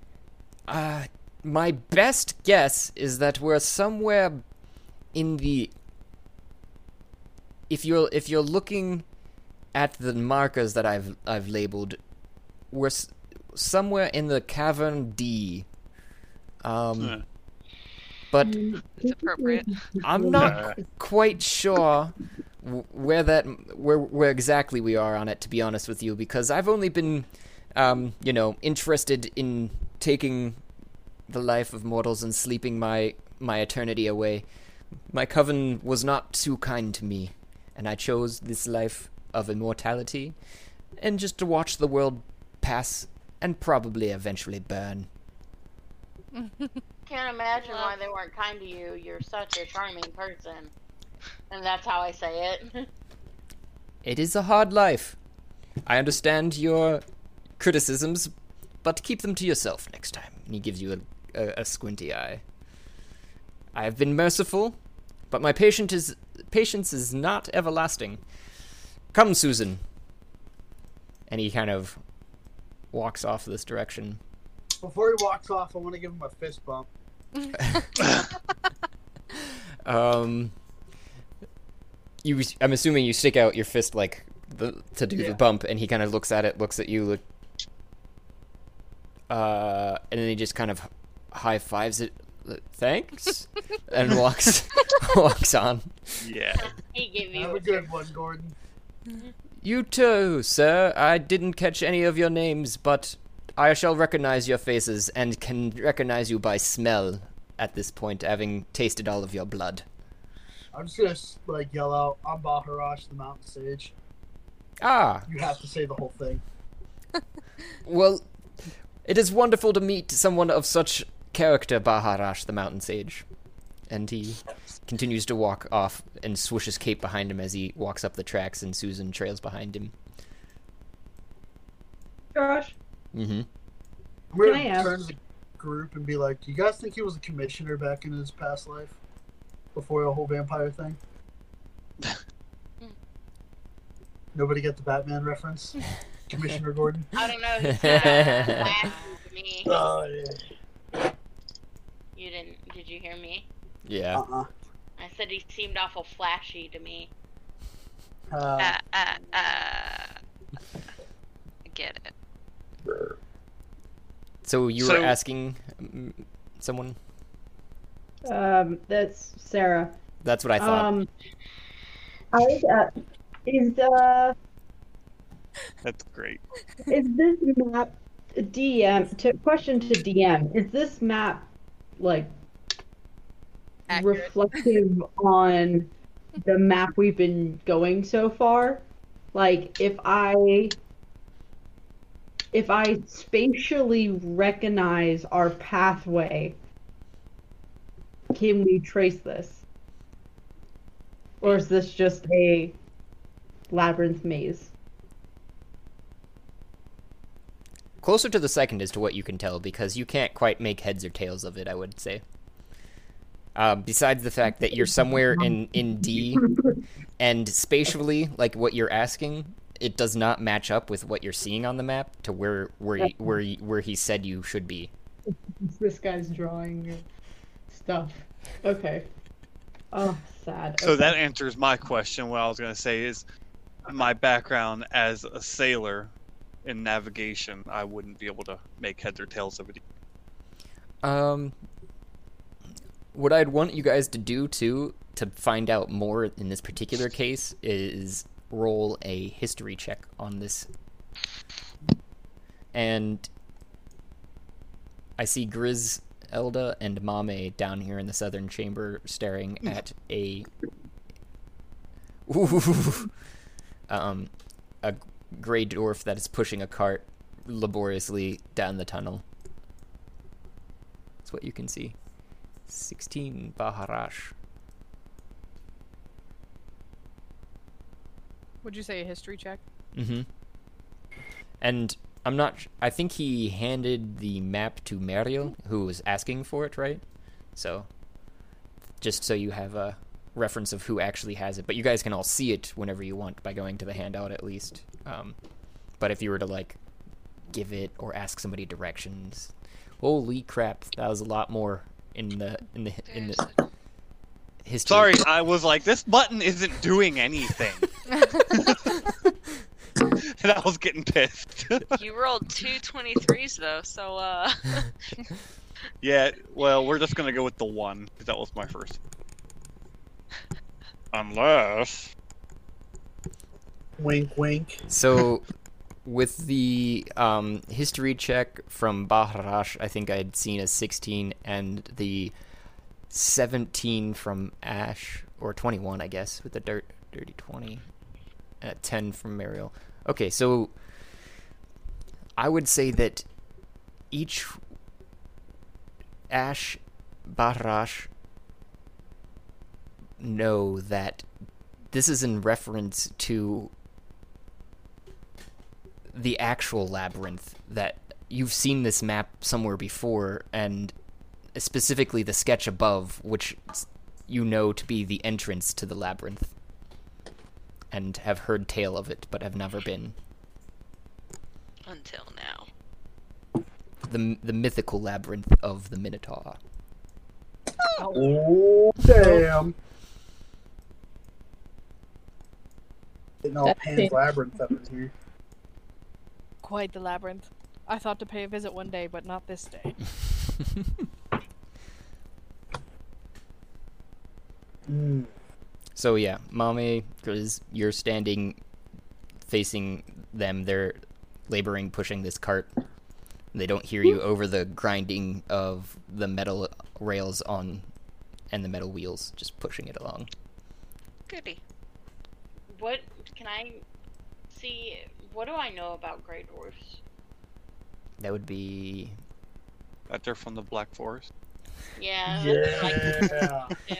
uh, my best guess is that we're somewhere in the. If you're if you're looking at the markers that I've I've labeled, we're s- somewhere in the cavern D. Um, Huh. but It's appropriate. I'm not quite sure where that where where exactly we are on it to be honest with you because I've only been um you know interested in taking the life of mortals and sleeping my my eternity away my coven was not too kind to me and I chose this life of immortality and just to watch the world pass and probably eventually burn Can't imagine Well- why they weren't kind to you. You're such a charming person, and that's how I say it. It is a hard life. I understand your criticisms, but keep them to yourself next time. And he gives you a, a, a squinty eye. I have been merciful, but my patient is patience is not everlasting. Come, Susan. And he kind of walks off this direction. Before he walks off, I want to give him a fist bump. Um, you, I'm assuming you stick out your fist like the to do the bump, and he kind of looks at it, looks at you, look, uh, and then he just kind of high fives it. Thanks, and walks walks on. Yeah. he gave you Have a good one, Gordon. You too, sir. I didn't catch any of your names, but I shall recognize your faces and can recognize you by smell at this point, having tasted all of your blood. I'm just gonna like yell out, "I'm Baharash, the Mountain Sage." Ah, You have to say the whole thing. Well, it is wonderful to meet someone of such character, Baharash, the mountain sage. And he continues to walk off and swishes cape behind him as he walks up the tracks, and Susan trails behind him. Josh, Mm-hmm. I'm gonna Can I turn to the group and be like, "Do you guys think he was a commissioner back in his past life, before the whole vampire thing?" Nobody get the Batman reference, Commissioner Gordon. I don't know. He said flashy to me. Oh yeah. You didn't? Did you hear me? Yeah. Uh-uh. I said he seemed awful flashy to me. Uh, Uh, uh, uh. I get it. So you So- were asking mm, someone? um, that's Sarah. That's what I thought. Um, I was at, is uh That's great. is this map DM? To question to DM, is this map like Accurate. reflective on the map we've been going so far? Like if I if I spatially recognize our pathway, can we trace this? Or is this just a labyrinth maze? Closer to the second as to what you can tell, because you can't quite make heads or tails of it, I would say. Um, besides the fact that you're somewhere in, in D, and spatially, like what you're asking, it does not match up with what you're seeing on the map to where where y- where y- where he said you should be. this guy's drawing. stuff. Okay. Oh, sad. So Okay. that answers my question. What I was gonna say is, my background as a sailor in navigation, I wouldn't be able to make heads or tails of it. Um, what I'd want you guys to do too, to find out more in this particular case, is roll a history check on this. And I see Grizz, Elda, and Mame down here in the southern chamber staring at a. Ooh, um, a gray dwarf that is pushing a cart laboriously down the tunnel. That's what you can see. 16 Baharash. Would you say a history check? Mm-hmm. And I'm not. I think he handed the map to Meryl, who was asking for it, right? So, just so you have a reference of who actually has it. But you guys can all see it whenever you want by going to the handout, at least. Um, but if you were to like give it or ask somebody directions, holy crap, that was a lot more in the in the in the history. Sorry, I was like, this button isn't doing anything, and I was getting pissed. You rolled two 23s though, so uh. yeah, well, we're just gonna go with the one because that was my first. Unless Wink, wink. So, with the um, history check from Baharash, I think I had seen a 16, and the 17 from Ash, or 21, I guess, with the dirt, dirty 20, at 10 from Meryl. Okay, so I would say that each Ash, Baharash know that this is in reference to the actual labyrinth that you've seen this map somewhere before and specifically the sketch above which you know to be the entrance to the labyrinth and have heard tale of it but have never been Until now. the the mythical labyrinth of the minotaur Oh, damn. Getting all That's Pan's it. Labyrinth up in here. Quite the labyrinth. I thought to pay a visit one day, but not this day. Mm. So yeah, Mame, because you're standing facing them, they're laboring pushing this cart. They don't hear you over the grinding of the metal rails on and the metal wheels, just pushing it along. Goody. What can I see? What do I know about Grey Dwarfs? That would be that they're from the Black Forest. Yeah. that's what Yeah.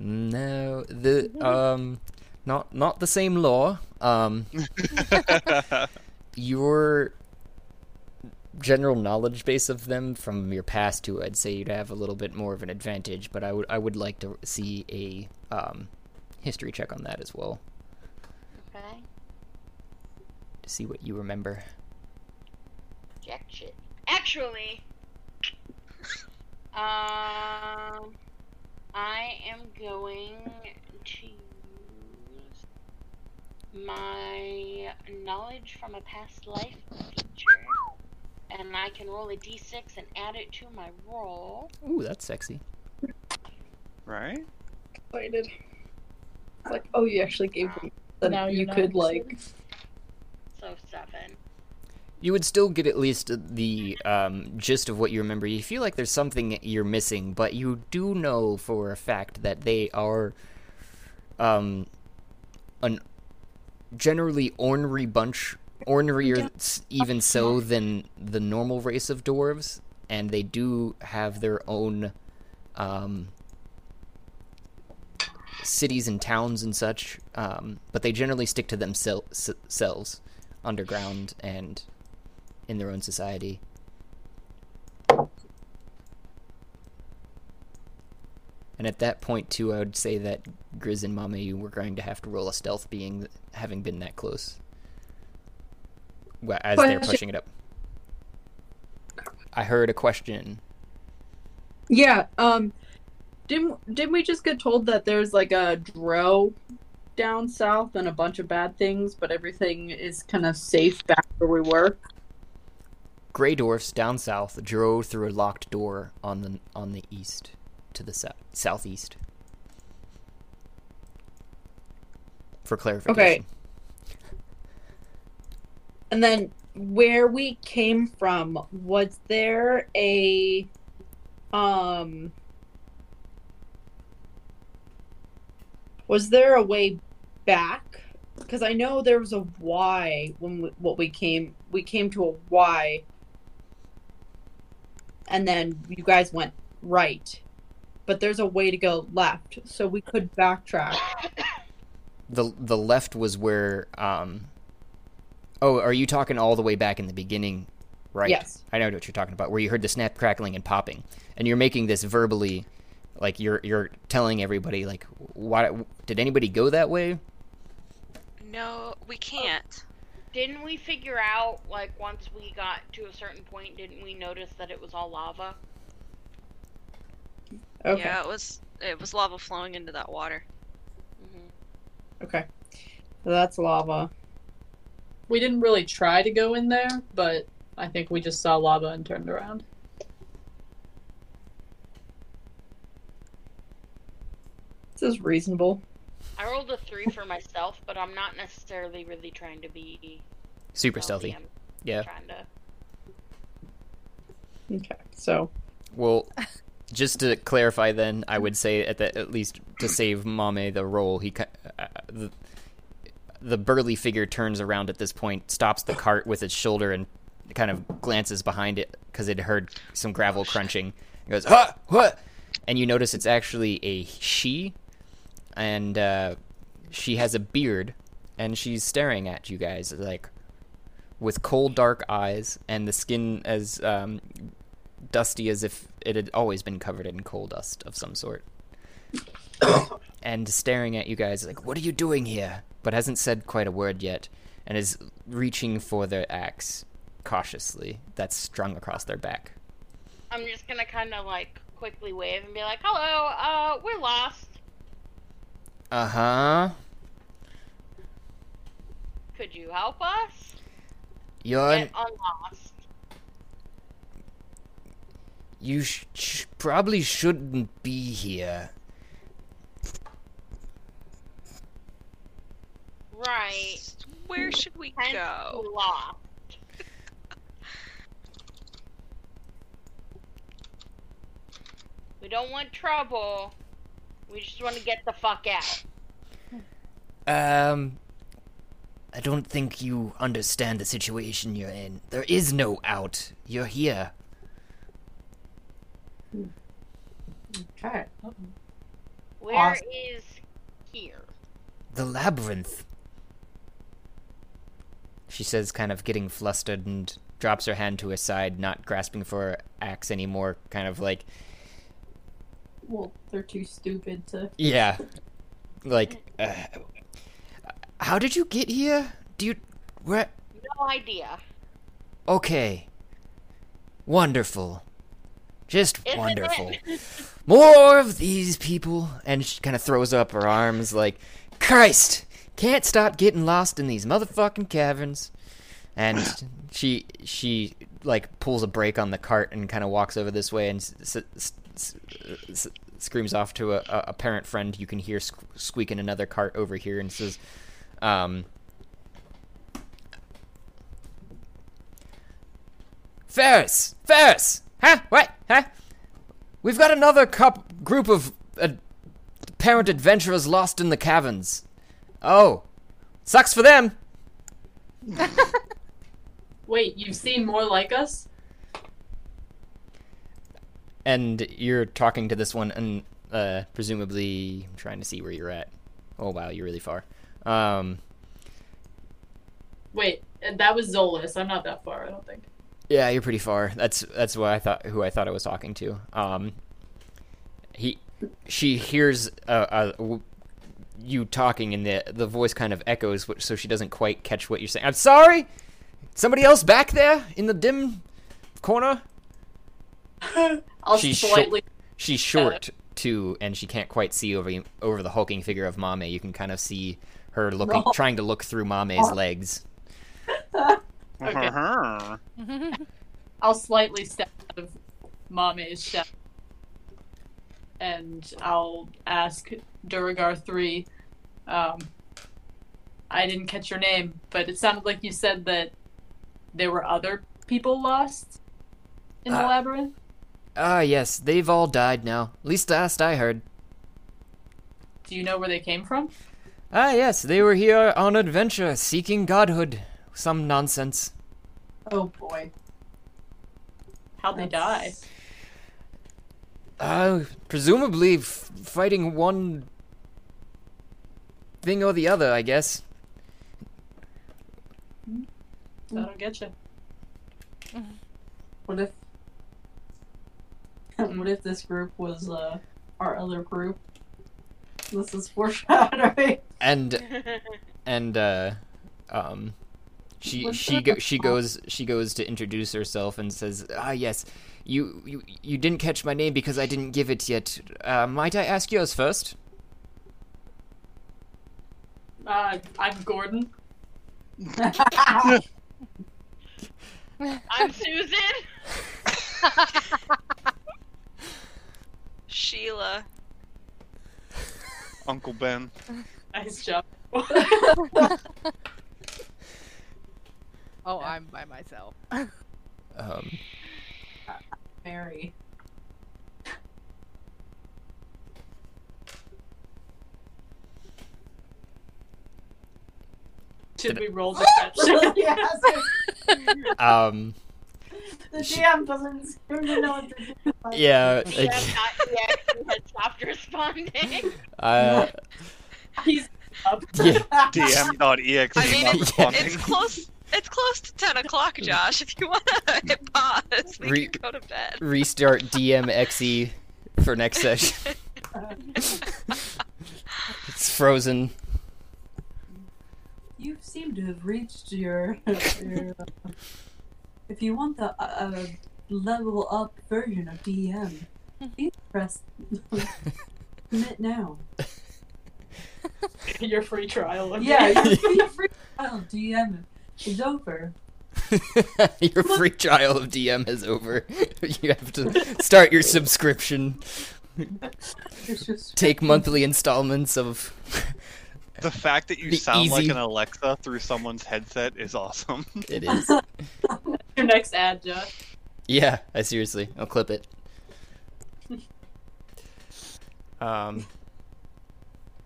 I do. no the um not not the same law. Um your general knowledge base of them from your past too, I'd say you'd have a little bit more of an advantage, but I would I would like to see a um, history check on that as well Okay. to see what you remember. Jack shit. Actually, um, I am going to use my knowledge from a past life feature, and I can roll a d6 and add it to my roll. Ooh, that's sexy. Right? excited. It's like, oh, you actually gave me. Um, then Now you could like. So seven. You would still get at least the um, gist of what you remember. You feel like there's something you're missing, but you do know for a fact that they are um, an generally ornery bunch, ornerier even so than the normal race of dwarves, and they do have their own um, cities and towns and such, um, but they generally stick to themselves selves underground and in their own society. And at that point, too, I would say that Grizz and Mame, you were going to have to roll a stealth, being having been that close. Well, as they're pushing it up. I heard a question. Yeah. Um. Didn't didn't we just get told that there's like a drow down south and a bunch of bad things, but everything is kind of safe back where we were? Grey dwarfs down south drove through a locked door on the on the east to the south southeast. For clarification. Okay. And then where we came from, was there a um was there a way back? Because I know there was a Y when we, what we came we came to a Y, and then you guys went right, but there's a way to go left, so we could backtrack. The the left was where um Oh, are you talking all the way back in the beginning? Right. Yes. I know what you're talking about. Where you heard the snap crackling and popping. And you're making this verbally like you're you're telling everybody like why did anybody go that way? No, we can't. Didn't we figure out like once we got to a certain point? Didn't we notice that it was all lava? Okay. Yeah, it was it was lava flowing into that water. Mm-hmm. Okay. So that's lava. We didn't really try to go in there, but I think we just saw lava and turned around. This is reasonable. I rolled a three for myself, but I'm not necessarily really trying to be Super stealthy. I'm Yeah. trying to. Okay. So Well, just to clarify, then I would say at the, at least to save Mame the roll, he uh, the, the burly figure turns around at this point, stops the cart with its shoulder, and kind of glances behind it because it heard some gravel crunching. He goes, "Huh, what?" And you notice it's actually a she, and uh, she has a beard, and she's staring at you guys like with cold, dark eyes, and the skin as um, dusty as if it had always been covered in coal dust of some sort. and staring at you guys like, "What are you doing here?" But hasn't said quite a word yet, and is reaching for their axe cautiously that's strung across their back. I'm just gonna kind of like quickly wave and be like, "Hello, uh, we're lost. Uh huh. Could you help us You're get unlost?" you sh- sh- probably shouldn't be here. Right. Where should we Hence go? Lost. we don't want trouble. We just want to get the fuck out. Um, I don't think you understand the situation you're in. There is no out. You're here. okay. Where is Awesome. here? The labyrinth. She says, kind of getting flustered, and drops her hand to her side, not grasping for her axe anymore. Kind of like, Well, they're too stupid to. yeah, like, uh, how did you get here? Do you, where? No idea. Okay, wonderful, just Isn't wonderful. it? More of these people. And she kind of throws up her arms like, Christ! Can't stop getting lost in these motherfucking caverns. And she, she, like, pulls a brake on the cart and kind of walks over this way and s- s- screams off to a, a, parent friend you can hear sque- squeaking another cart over here and says, um, Ferris! Ferris! Huh? What? Huh? We've got another cup group of uh, parent adventurers lost in the caverns. Oh, sucks for them. Wait, you've seen more like us? And you're talking to this one, and uh, presumably, I'm trying to see where you're at. Oh wow, you're really far. Um, Wait, that was Zolas. I'm not that far, I don't think. yeah, you're pretty far. That's that's what I thought. Who I thought I was talking to. Um, he, she hears uh, uh, you talking, and the the voice kind of echoes, so she doesn't quite catch what you're saying. I'm sorry. Somebody else back there in the dim corner. I'll She's slightly. She's short too, and she can't quite see over over the hulking figure of Mame. You can kind of see her looking, No. trying to look through Mame's legs. I'll slightly step out of Mame's step. And I'll ask Duergar 3. Um, I didn't catch your name, but it sounded like you said that there were other people lost in the Uh, labyrinth. Ah, yes, they've all died now. At least last I heard. Do you know where they came from? Ah, yes, they were here on adventure, seeking godhood. Some nonsense. Oh boy. How'd they die? Uh, presumably f- fighting one thing or the other, I guess. That'll get you. What if? What if this group was uh our other group? This is foreshadowing. And and uh, um, she she go, she goes she goes to introduce herself and says, "Ah, yes, you you you didn't catch my name because I didn't give it yet. Uh, might I ask yours first? Uh, I'm Gordon. I'm Susan. Sheila. Uncle Ben. Nice job. Oh, I'm by myself. Um, Mary. Should we roll deception? yes. um, The DM doesn't seem to know what to do. yeah, DM like, not EXE had stopped responding. uh, He's up. yeah, DM.exe I mean, not it's, responding. it's close. It's close to ten o'clock, Josh. If you want to hit pause, we Re- can go to bed. restart DMXE for next session. it's frozen. You seem to have reached your. your uh, if you want the uh, level up version of DM, please press commit now. Your free trial. of Yeah, your free, free trial DM is over. your free trial of DM is over. you have to start your subscription. Just Take monthly installments of. The fact that you The sound like an Alexa through someone's headset is awesome. It is. Your next ad, Josh. Yeah, I seriously, I'll clip it. Um,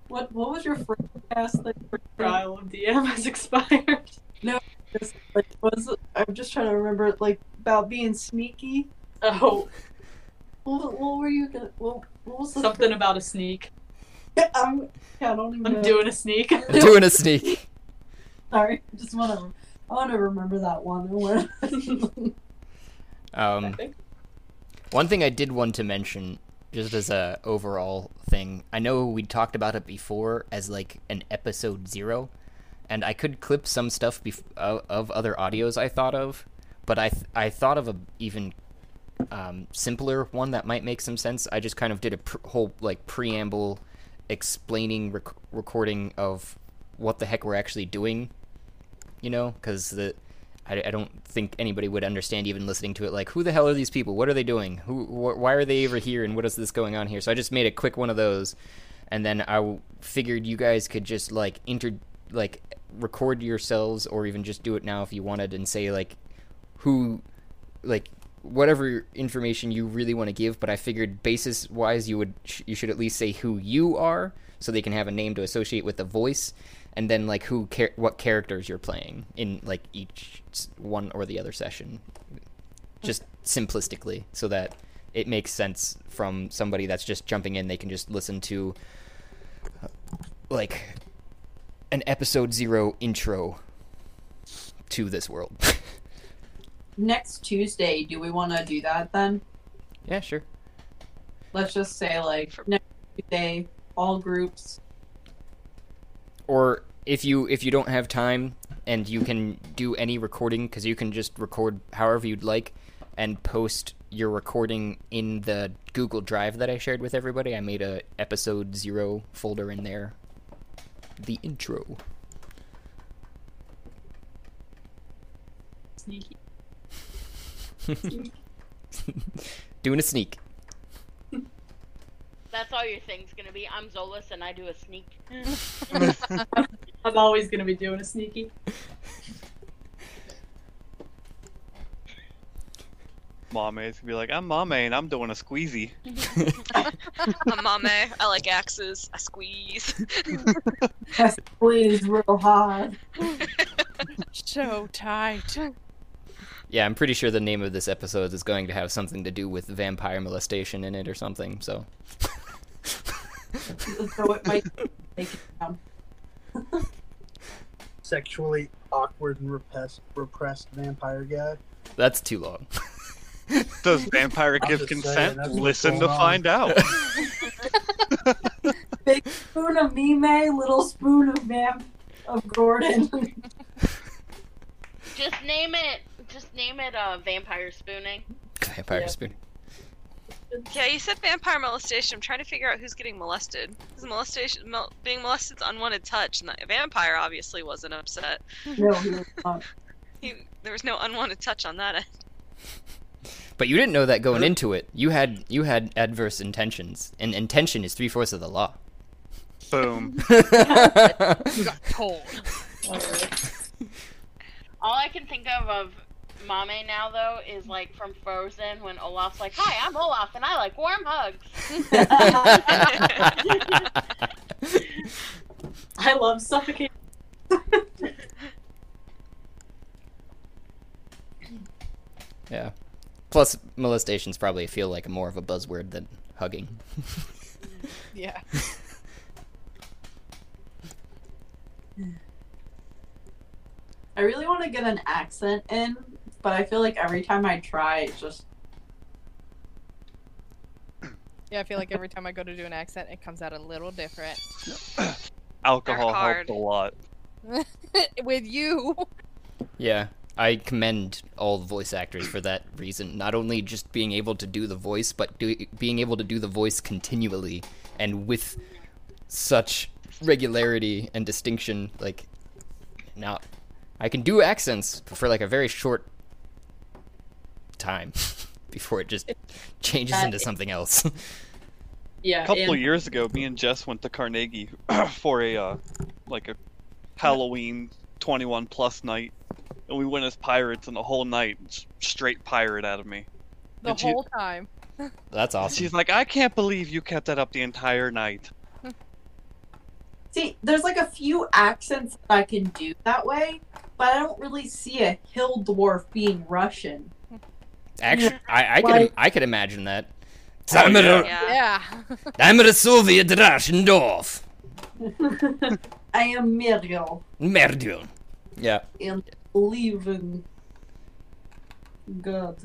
what? What was your free cast thing? Trial of DM has expired. No, just, like, was I'm just trying to remember, like about being sneaky. Oh, What, what were you gonna? What, what was the something about a sneak. I'm, yeah, I don't even I'm know. doing a sneak. I'm doing a sneak. Sorry, I just want to. I want to remember that one. I I Um, think. one thing I did want to mention, just as a overall thing, I know we talked about it before as like an episode zero, and I could clip some stuff bef- of, of other audios I thought of, but I th- I thought of a even um, simpler one that might make some sense. I just kind of did a pr- whole like preamble explaining rec- recording of what the heck we're actually doing, you know, because the I, I don't think anybody would understand even listening to it. Like, who the hell are these people? What are they doing? Who? Wh- why are they over here? And what is this going on here? So I just made a quick one of those, and then I w- figured you guys could just like inter like record yourselves, or even just do it now if you wanted, and say like who, like whatever information you really want to give. But I figured basis wise, you would sh- you should at least say who you are, so they can have a name to associate with the voice and then like who char- what characters you're playing in like each one or the other session just simplistically so that it makes sense from somebody that's just jumping in they can just listen to uh, like an episode 0 intro to this world Next Tuesday, do we want to do that then? yeah sure Let's just say like next Tuesday, all groups. Or if you if you don't have time and you can do any recording because you can just record however you'd like and post your recording in the Google Drive that I shared with everybody. I made a episode zero folder in there. The intro. Sneaky. Doing a sneak. That's all your thing's gonna be. I'm Zolas and I do a sneak. I'm always gonna be doing a sneaky. Mame is gonna be like, I'm Mame and I'm doing a squeezy. I'm mame. I like axes. I squeeze. I squeeze real hard. So tight. Yeah, I'm pretty sure the name of this episode is going to have something to do with vampire molestation in it or something. So. so it might take it down. Sexually awkward and repressed, repressed vampire guy. That's too long. Does vampire I'm give just saying, consent? Listen to on. find out. Big spoon of Mime, little spoon of Vamp of Gordon. Just name it. Just name it. Uh, vampire spooning. Vampire Yeah. spoon. Yeah, you said vampire molestation. I'm trying to figure out who's getting molested. Because molestation, mol- being molested is unwanted touch, and the vampire obviously wasn't upset. no, he was not. He, there was no unwanted touch on that end. But you didn't know that going into it. You had you had adverse intentions, and intention is three fourths of the law. Boom. Got told. All I can think of of Mame now though is like from Frozen when Olaf's like, "Hi, I'm Olaf and I like warm hugs." I love suffocating. yeah. Plus, molestations probably feel like more of a buzzword than hugging. Yeah. I really want to get an accent in, but I feel like every time I try, it just Yeah, I feel like every time I go to do an accent, it comes out a little different. Alcohol They're helped a lot. With you. Yeah, I commend all the voice actors for that reason. Not only just being able to do the voice, but do, being able to do the voice continually and with such regularity and distinction. Like, now, I can do accents for like a very short time before it just changes into something else. yeah. A couple and- of years ago, me and Jess went to Carnegie for a uh, like a Halloween 21 plus night, and we went as pirates, and the whole night straight pirate out of me. The And she- whole time. That's awesome. She's like, I can't believe you kept that up the entire night. See, there's like a few accents that I can do that way, but I don't really see a hill dwarf being Russian. Actually, I, I could Like- I could imagine that. Oh, I'm, a, yeah. Yeah. Yeah. I'm a Soviet Russian dwarf. I am Miriel Merdun. Yeah. and leaving. God.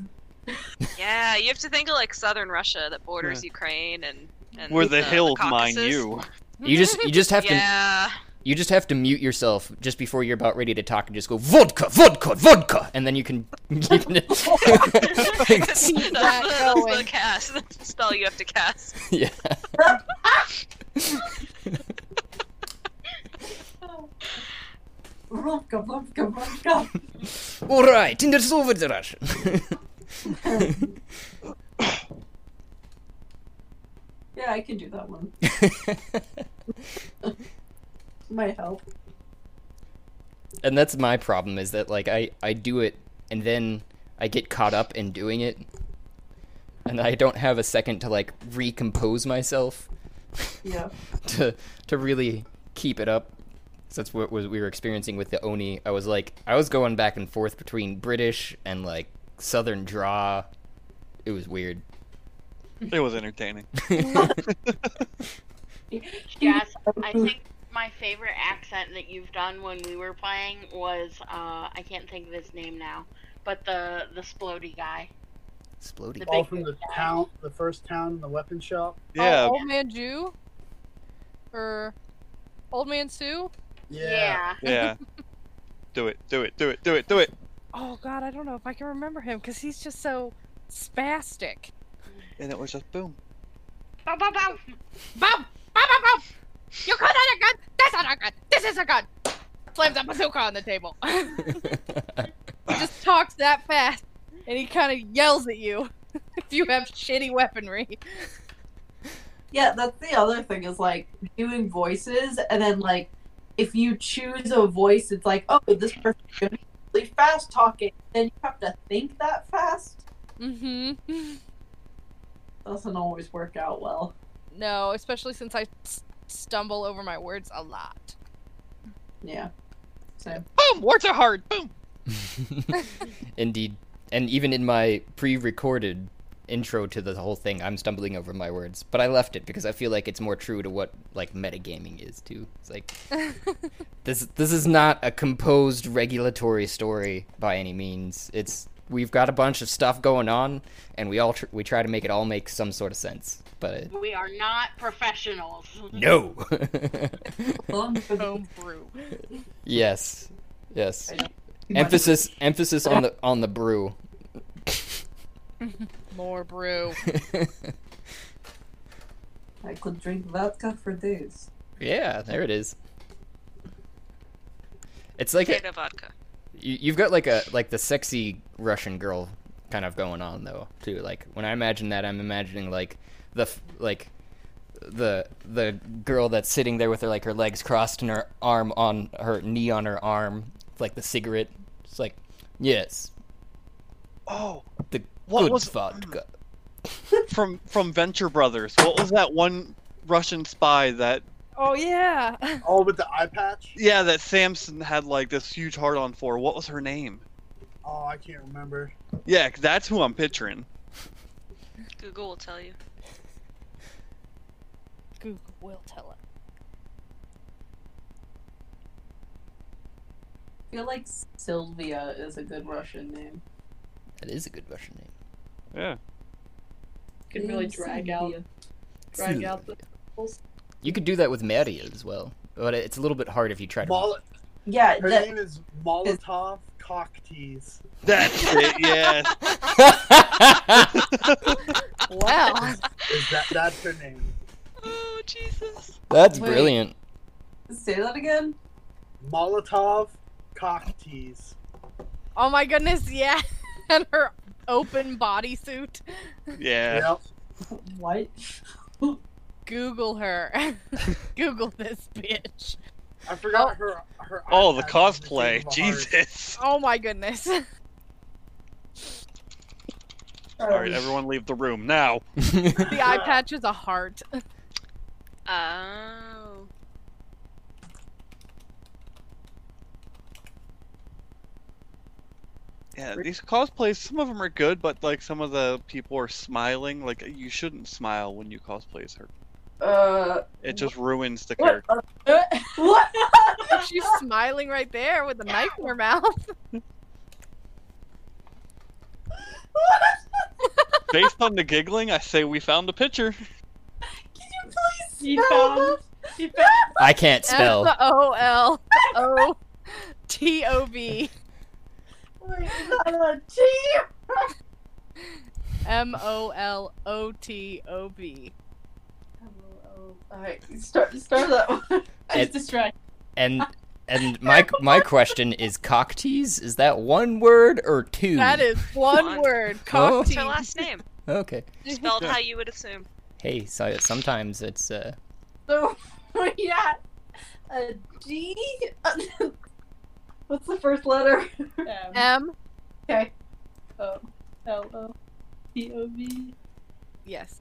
Yeah, you have to think of like southern Russia that borders Ukraine and, and Where the hills mine Caucasus. you. You just you just have to Yeah. You just have to mute yourself just before you're about ready to talk and just go vodka, vodka, vodka, and then you can. You can that's, that the, that's the cast. That's the spell you have to cast. yeah. Vodka, vodka, vodka. All right, in the Soviet Russian. Yeah, I can do that one. Might help. and that's my problem is that like I I do it and then I get caught up in doing it, and I don't have a second to like recompose myself. Yeah. to to really keep it up. So that's what was we were experiencing with the Oni. I was like, I was going back and forth between British and like Southern draw. It was weird. It was entertaining. Jess, I think my favorite accent that you've done when we were playing was uh, I can't think of his name now, but the the Splody guy. Splody. The All from the guy. town, the first town the weapon shop. Yeah, Oh, Old Man Jew? Or Old Man Sue? Yeah. Yeah. yeah. Do it, do it, do it, do it, do it. Oh god, I don't know if I can remember him because he's just so spastic. And it was just boom. Bow, bow, bow. Boom! Boom! Boom! Boom! You could not a gun. That's not a gun. This is a gun. Slams a bazooka on the table. he just talks that fast, and he kind of yells at you if you have shitty weaponry. Yeah, that's the other thing is like doing voices, and then like if you choose a voice, it's like, oh, this person's gonna be really fast talking. Then you have to think that fast. Mm-hmm. Doesn't always work out well. No, especially since I s- stumble over my words a lot. Yeah. Same. Boom! Words are hard. Boom. Indeed. And even in my pre-recorded intro to the whole thing, I'm stumbling over my words, but I left it because I feel like it's more true to what like metagaming is too. It's like this this is not a composed regulatory story by any means. It's we've got a bunch of stuff going on and we all tr- we try to make it all make some sort of sense. But We are not professionals. no. Homebrew. yes. Yes. Emphasis emphasis on the on the brew. More brew. I could drink vodka for days. yeah, there it is. It's like a, vodka. you, you've got like a like the sexy Russian girl kind of going on though too. Like when I imagine that, I'm imagining like the like the the girl that's sitting there with her like her legs crossed and her arm on her knee on her arm, like the cigarette. It's like yes, Oh, the What good was- vodka. from from Venture Brothers. What was that one Russian spy that? Oh yeah. Oh, with the eye patch? Yeah, that Samson had like this huge heart on for. What was her name? Oh, I can't remember. Yeah, that's who I'm picturing. Google will tell you. Google will tell it. I feel like Sylvia is a good Russian name. That is a good Russian name. Yeah. Can really drag out drag out the You could do that with Maria as well, but it's a little bit hard if you try to. Mol- Yeah, her that, name is Molotov Cocktease. That's it. Yes. Well, Is that that's her name? Oh Jesus. That's Wait. brilliant. say that again. Molotov Cocktease. oh my goodness, yeah. and her open bodysuit. Yeah. Yep. What? Google her. Google this bitch. I forgot her her. Oh, eye the patch was the cosplay. of a heart. Jesus. Oh my goodness. All right, everyone, leave the room now. The eye patch is a heart. Oh. Yeah, these cosplays. Some of them are good, but like some of the people are smiling. Like you shouldn't smile when you cosplay as her. Uh, It just ruins the what? character. Uh, what? She's smiling right there with a knife in her mouth. Based on the giggling, I say we found a picture. Can you please He found- he found- I can't spell. O L O T O V. Wait, is that a T? M O L O T O V. Alright, start start that one. I was It- distracted. And and my my question is cocktease. Is that one word or two? That is one One. word. Oh. What's her Cocktease. last name? Okay. Spelled Yeah. how you would assume. Hey, so sometimes it's uh So we got a G. What's the first letter? Um, M. Okay. O L O T O V. Yes.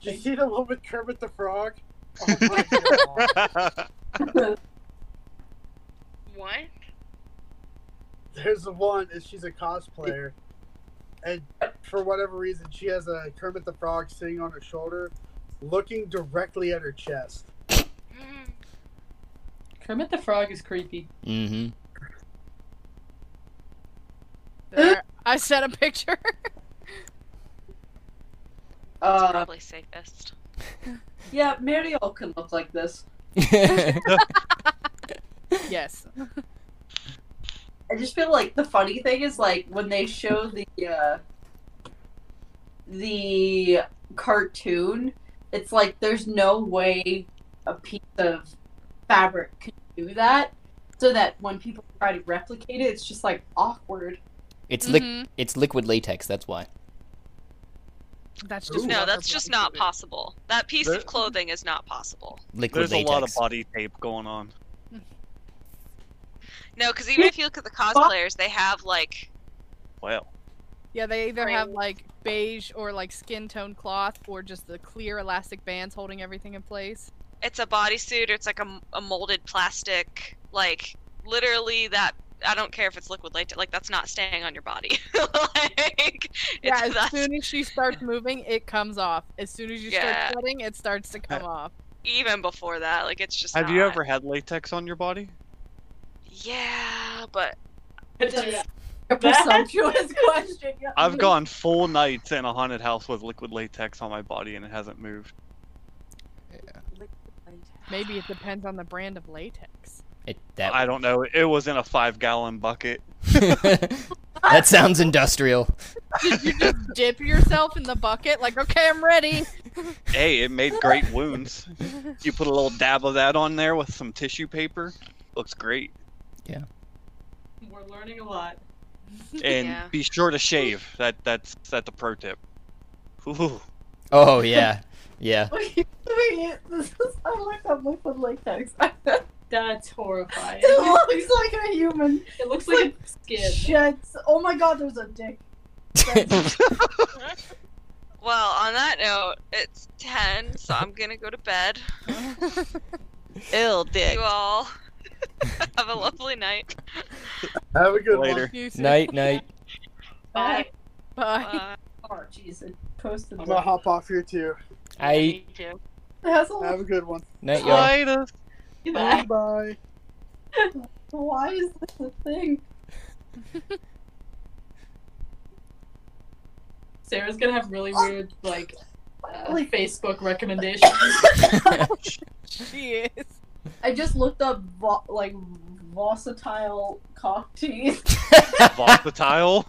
Did you see the one with Kermit the Frog? Oh my god. What? There's the one, is she's a cosplayer. And for whatever reason, she has a Kermit the Frog sitting on her shoulder, looking directly at her chest. Kermit the Frog is creepy. mm-hmm. There. I sent a picture. Uh, Probably safest. yeah, Meryl can look like this. yes. I just feel like the funny thing is like when they show the uh, the cartoon, it's like there's no way a piece of fabric can do that. So that when people try to replicate it, it's just like awkward. It's lic- Mhm. it's liquid latex. That's why. That's just No, that's just not possible. That piece There- of clothing is not possible. Liquid There's latex. a lot of body tape going on. No, because even if you look at the cosplayers, they have like Well, Yeah, they either have like beige or like skin tone cloth or just the clear elastic bands holding everything in place. it's a bodysuit or it's like a, a molded plastic, like literally that. I don't care if it's liquid latex, like that's not staying on your body. like, Yeah, as that's, soon as she starts moving, it comes off. As soon as you Yeah. start sweating, it starts to uh, come off. even before that, like it's just. have you ever had latex on your body? Yeah, but It's a, a presumptuous question. Yeah. I've gone full nights in a haunted house with liquid latex on my body and it hasn't moved. Yeah. Maybe it depends on the brand of latex. It, that I don't know. It was in a five gallon bucket. that sounds industrial. Did you just dip yourself in the bucket? Like, okay, I'm ready. Hey, it made great wounds. You put a little dab of that on there with some tissue paper. Looks great. We're learning a lot. And Yeah. be sure to shave. That that's that's a pro tip. Ooh. Oh yeah, yeah. Wait, wait, this is, I looked up liquid latex. That's horrifying. it looks like a human It looks like a skin. sheds. Oh my god, there's a dick. well, on that note, it's ten, so I'm gonna go to bed. Ill dick. You all have a lovely night. Have a good Later. You too. night, night. Bye. Bye. Bye. Oh, jeez, it posted. one. I'm gonna hop off here too. I Me too. That's Have a good one. night, y'all. Later. Bye bye. Why is this a thing? Sarah's gonna have really weird like uh, Like- Facebook recommendations. She is. I just looked up like versatile cock teeth. Volatile.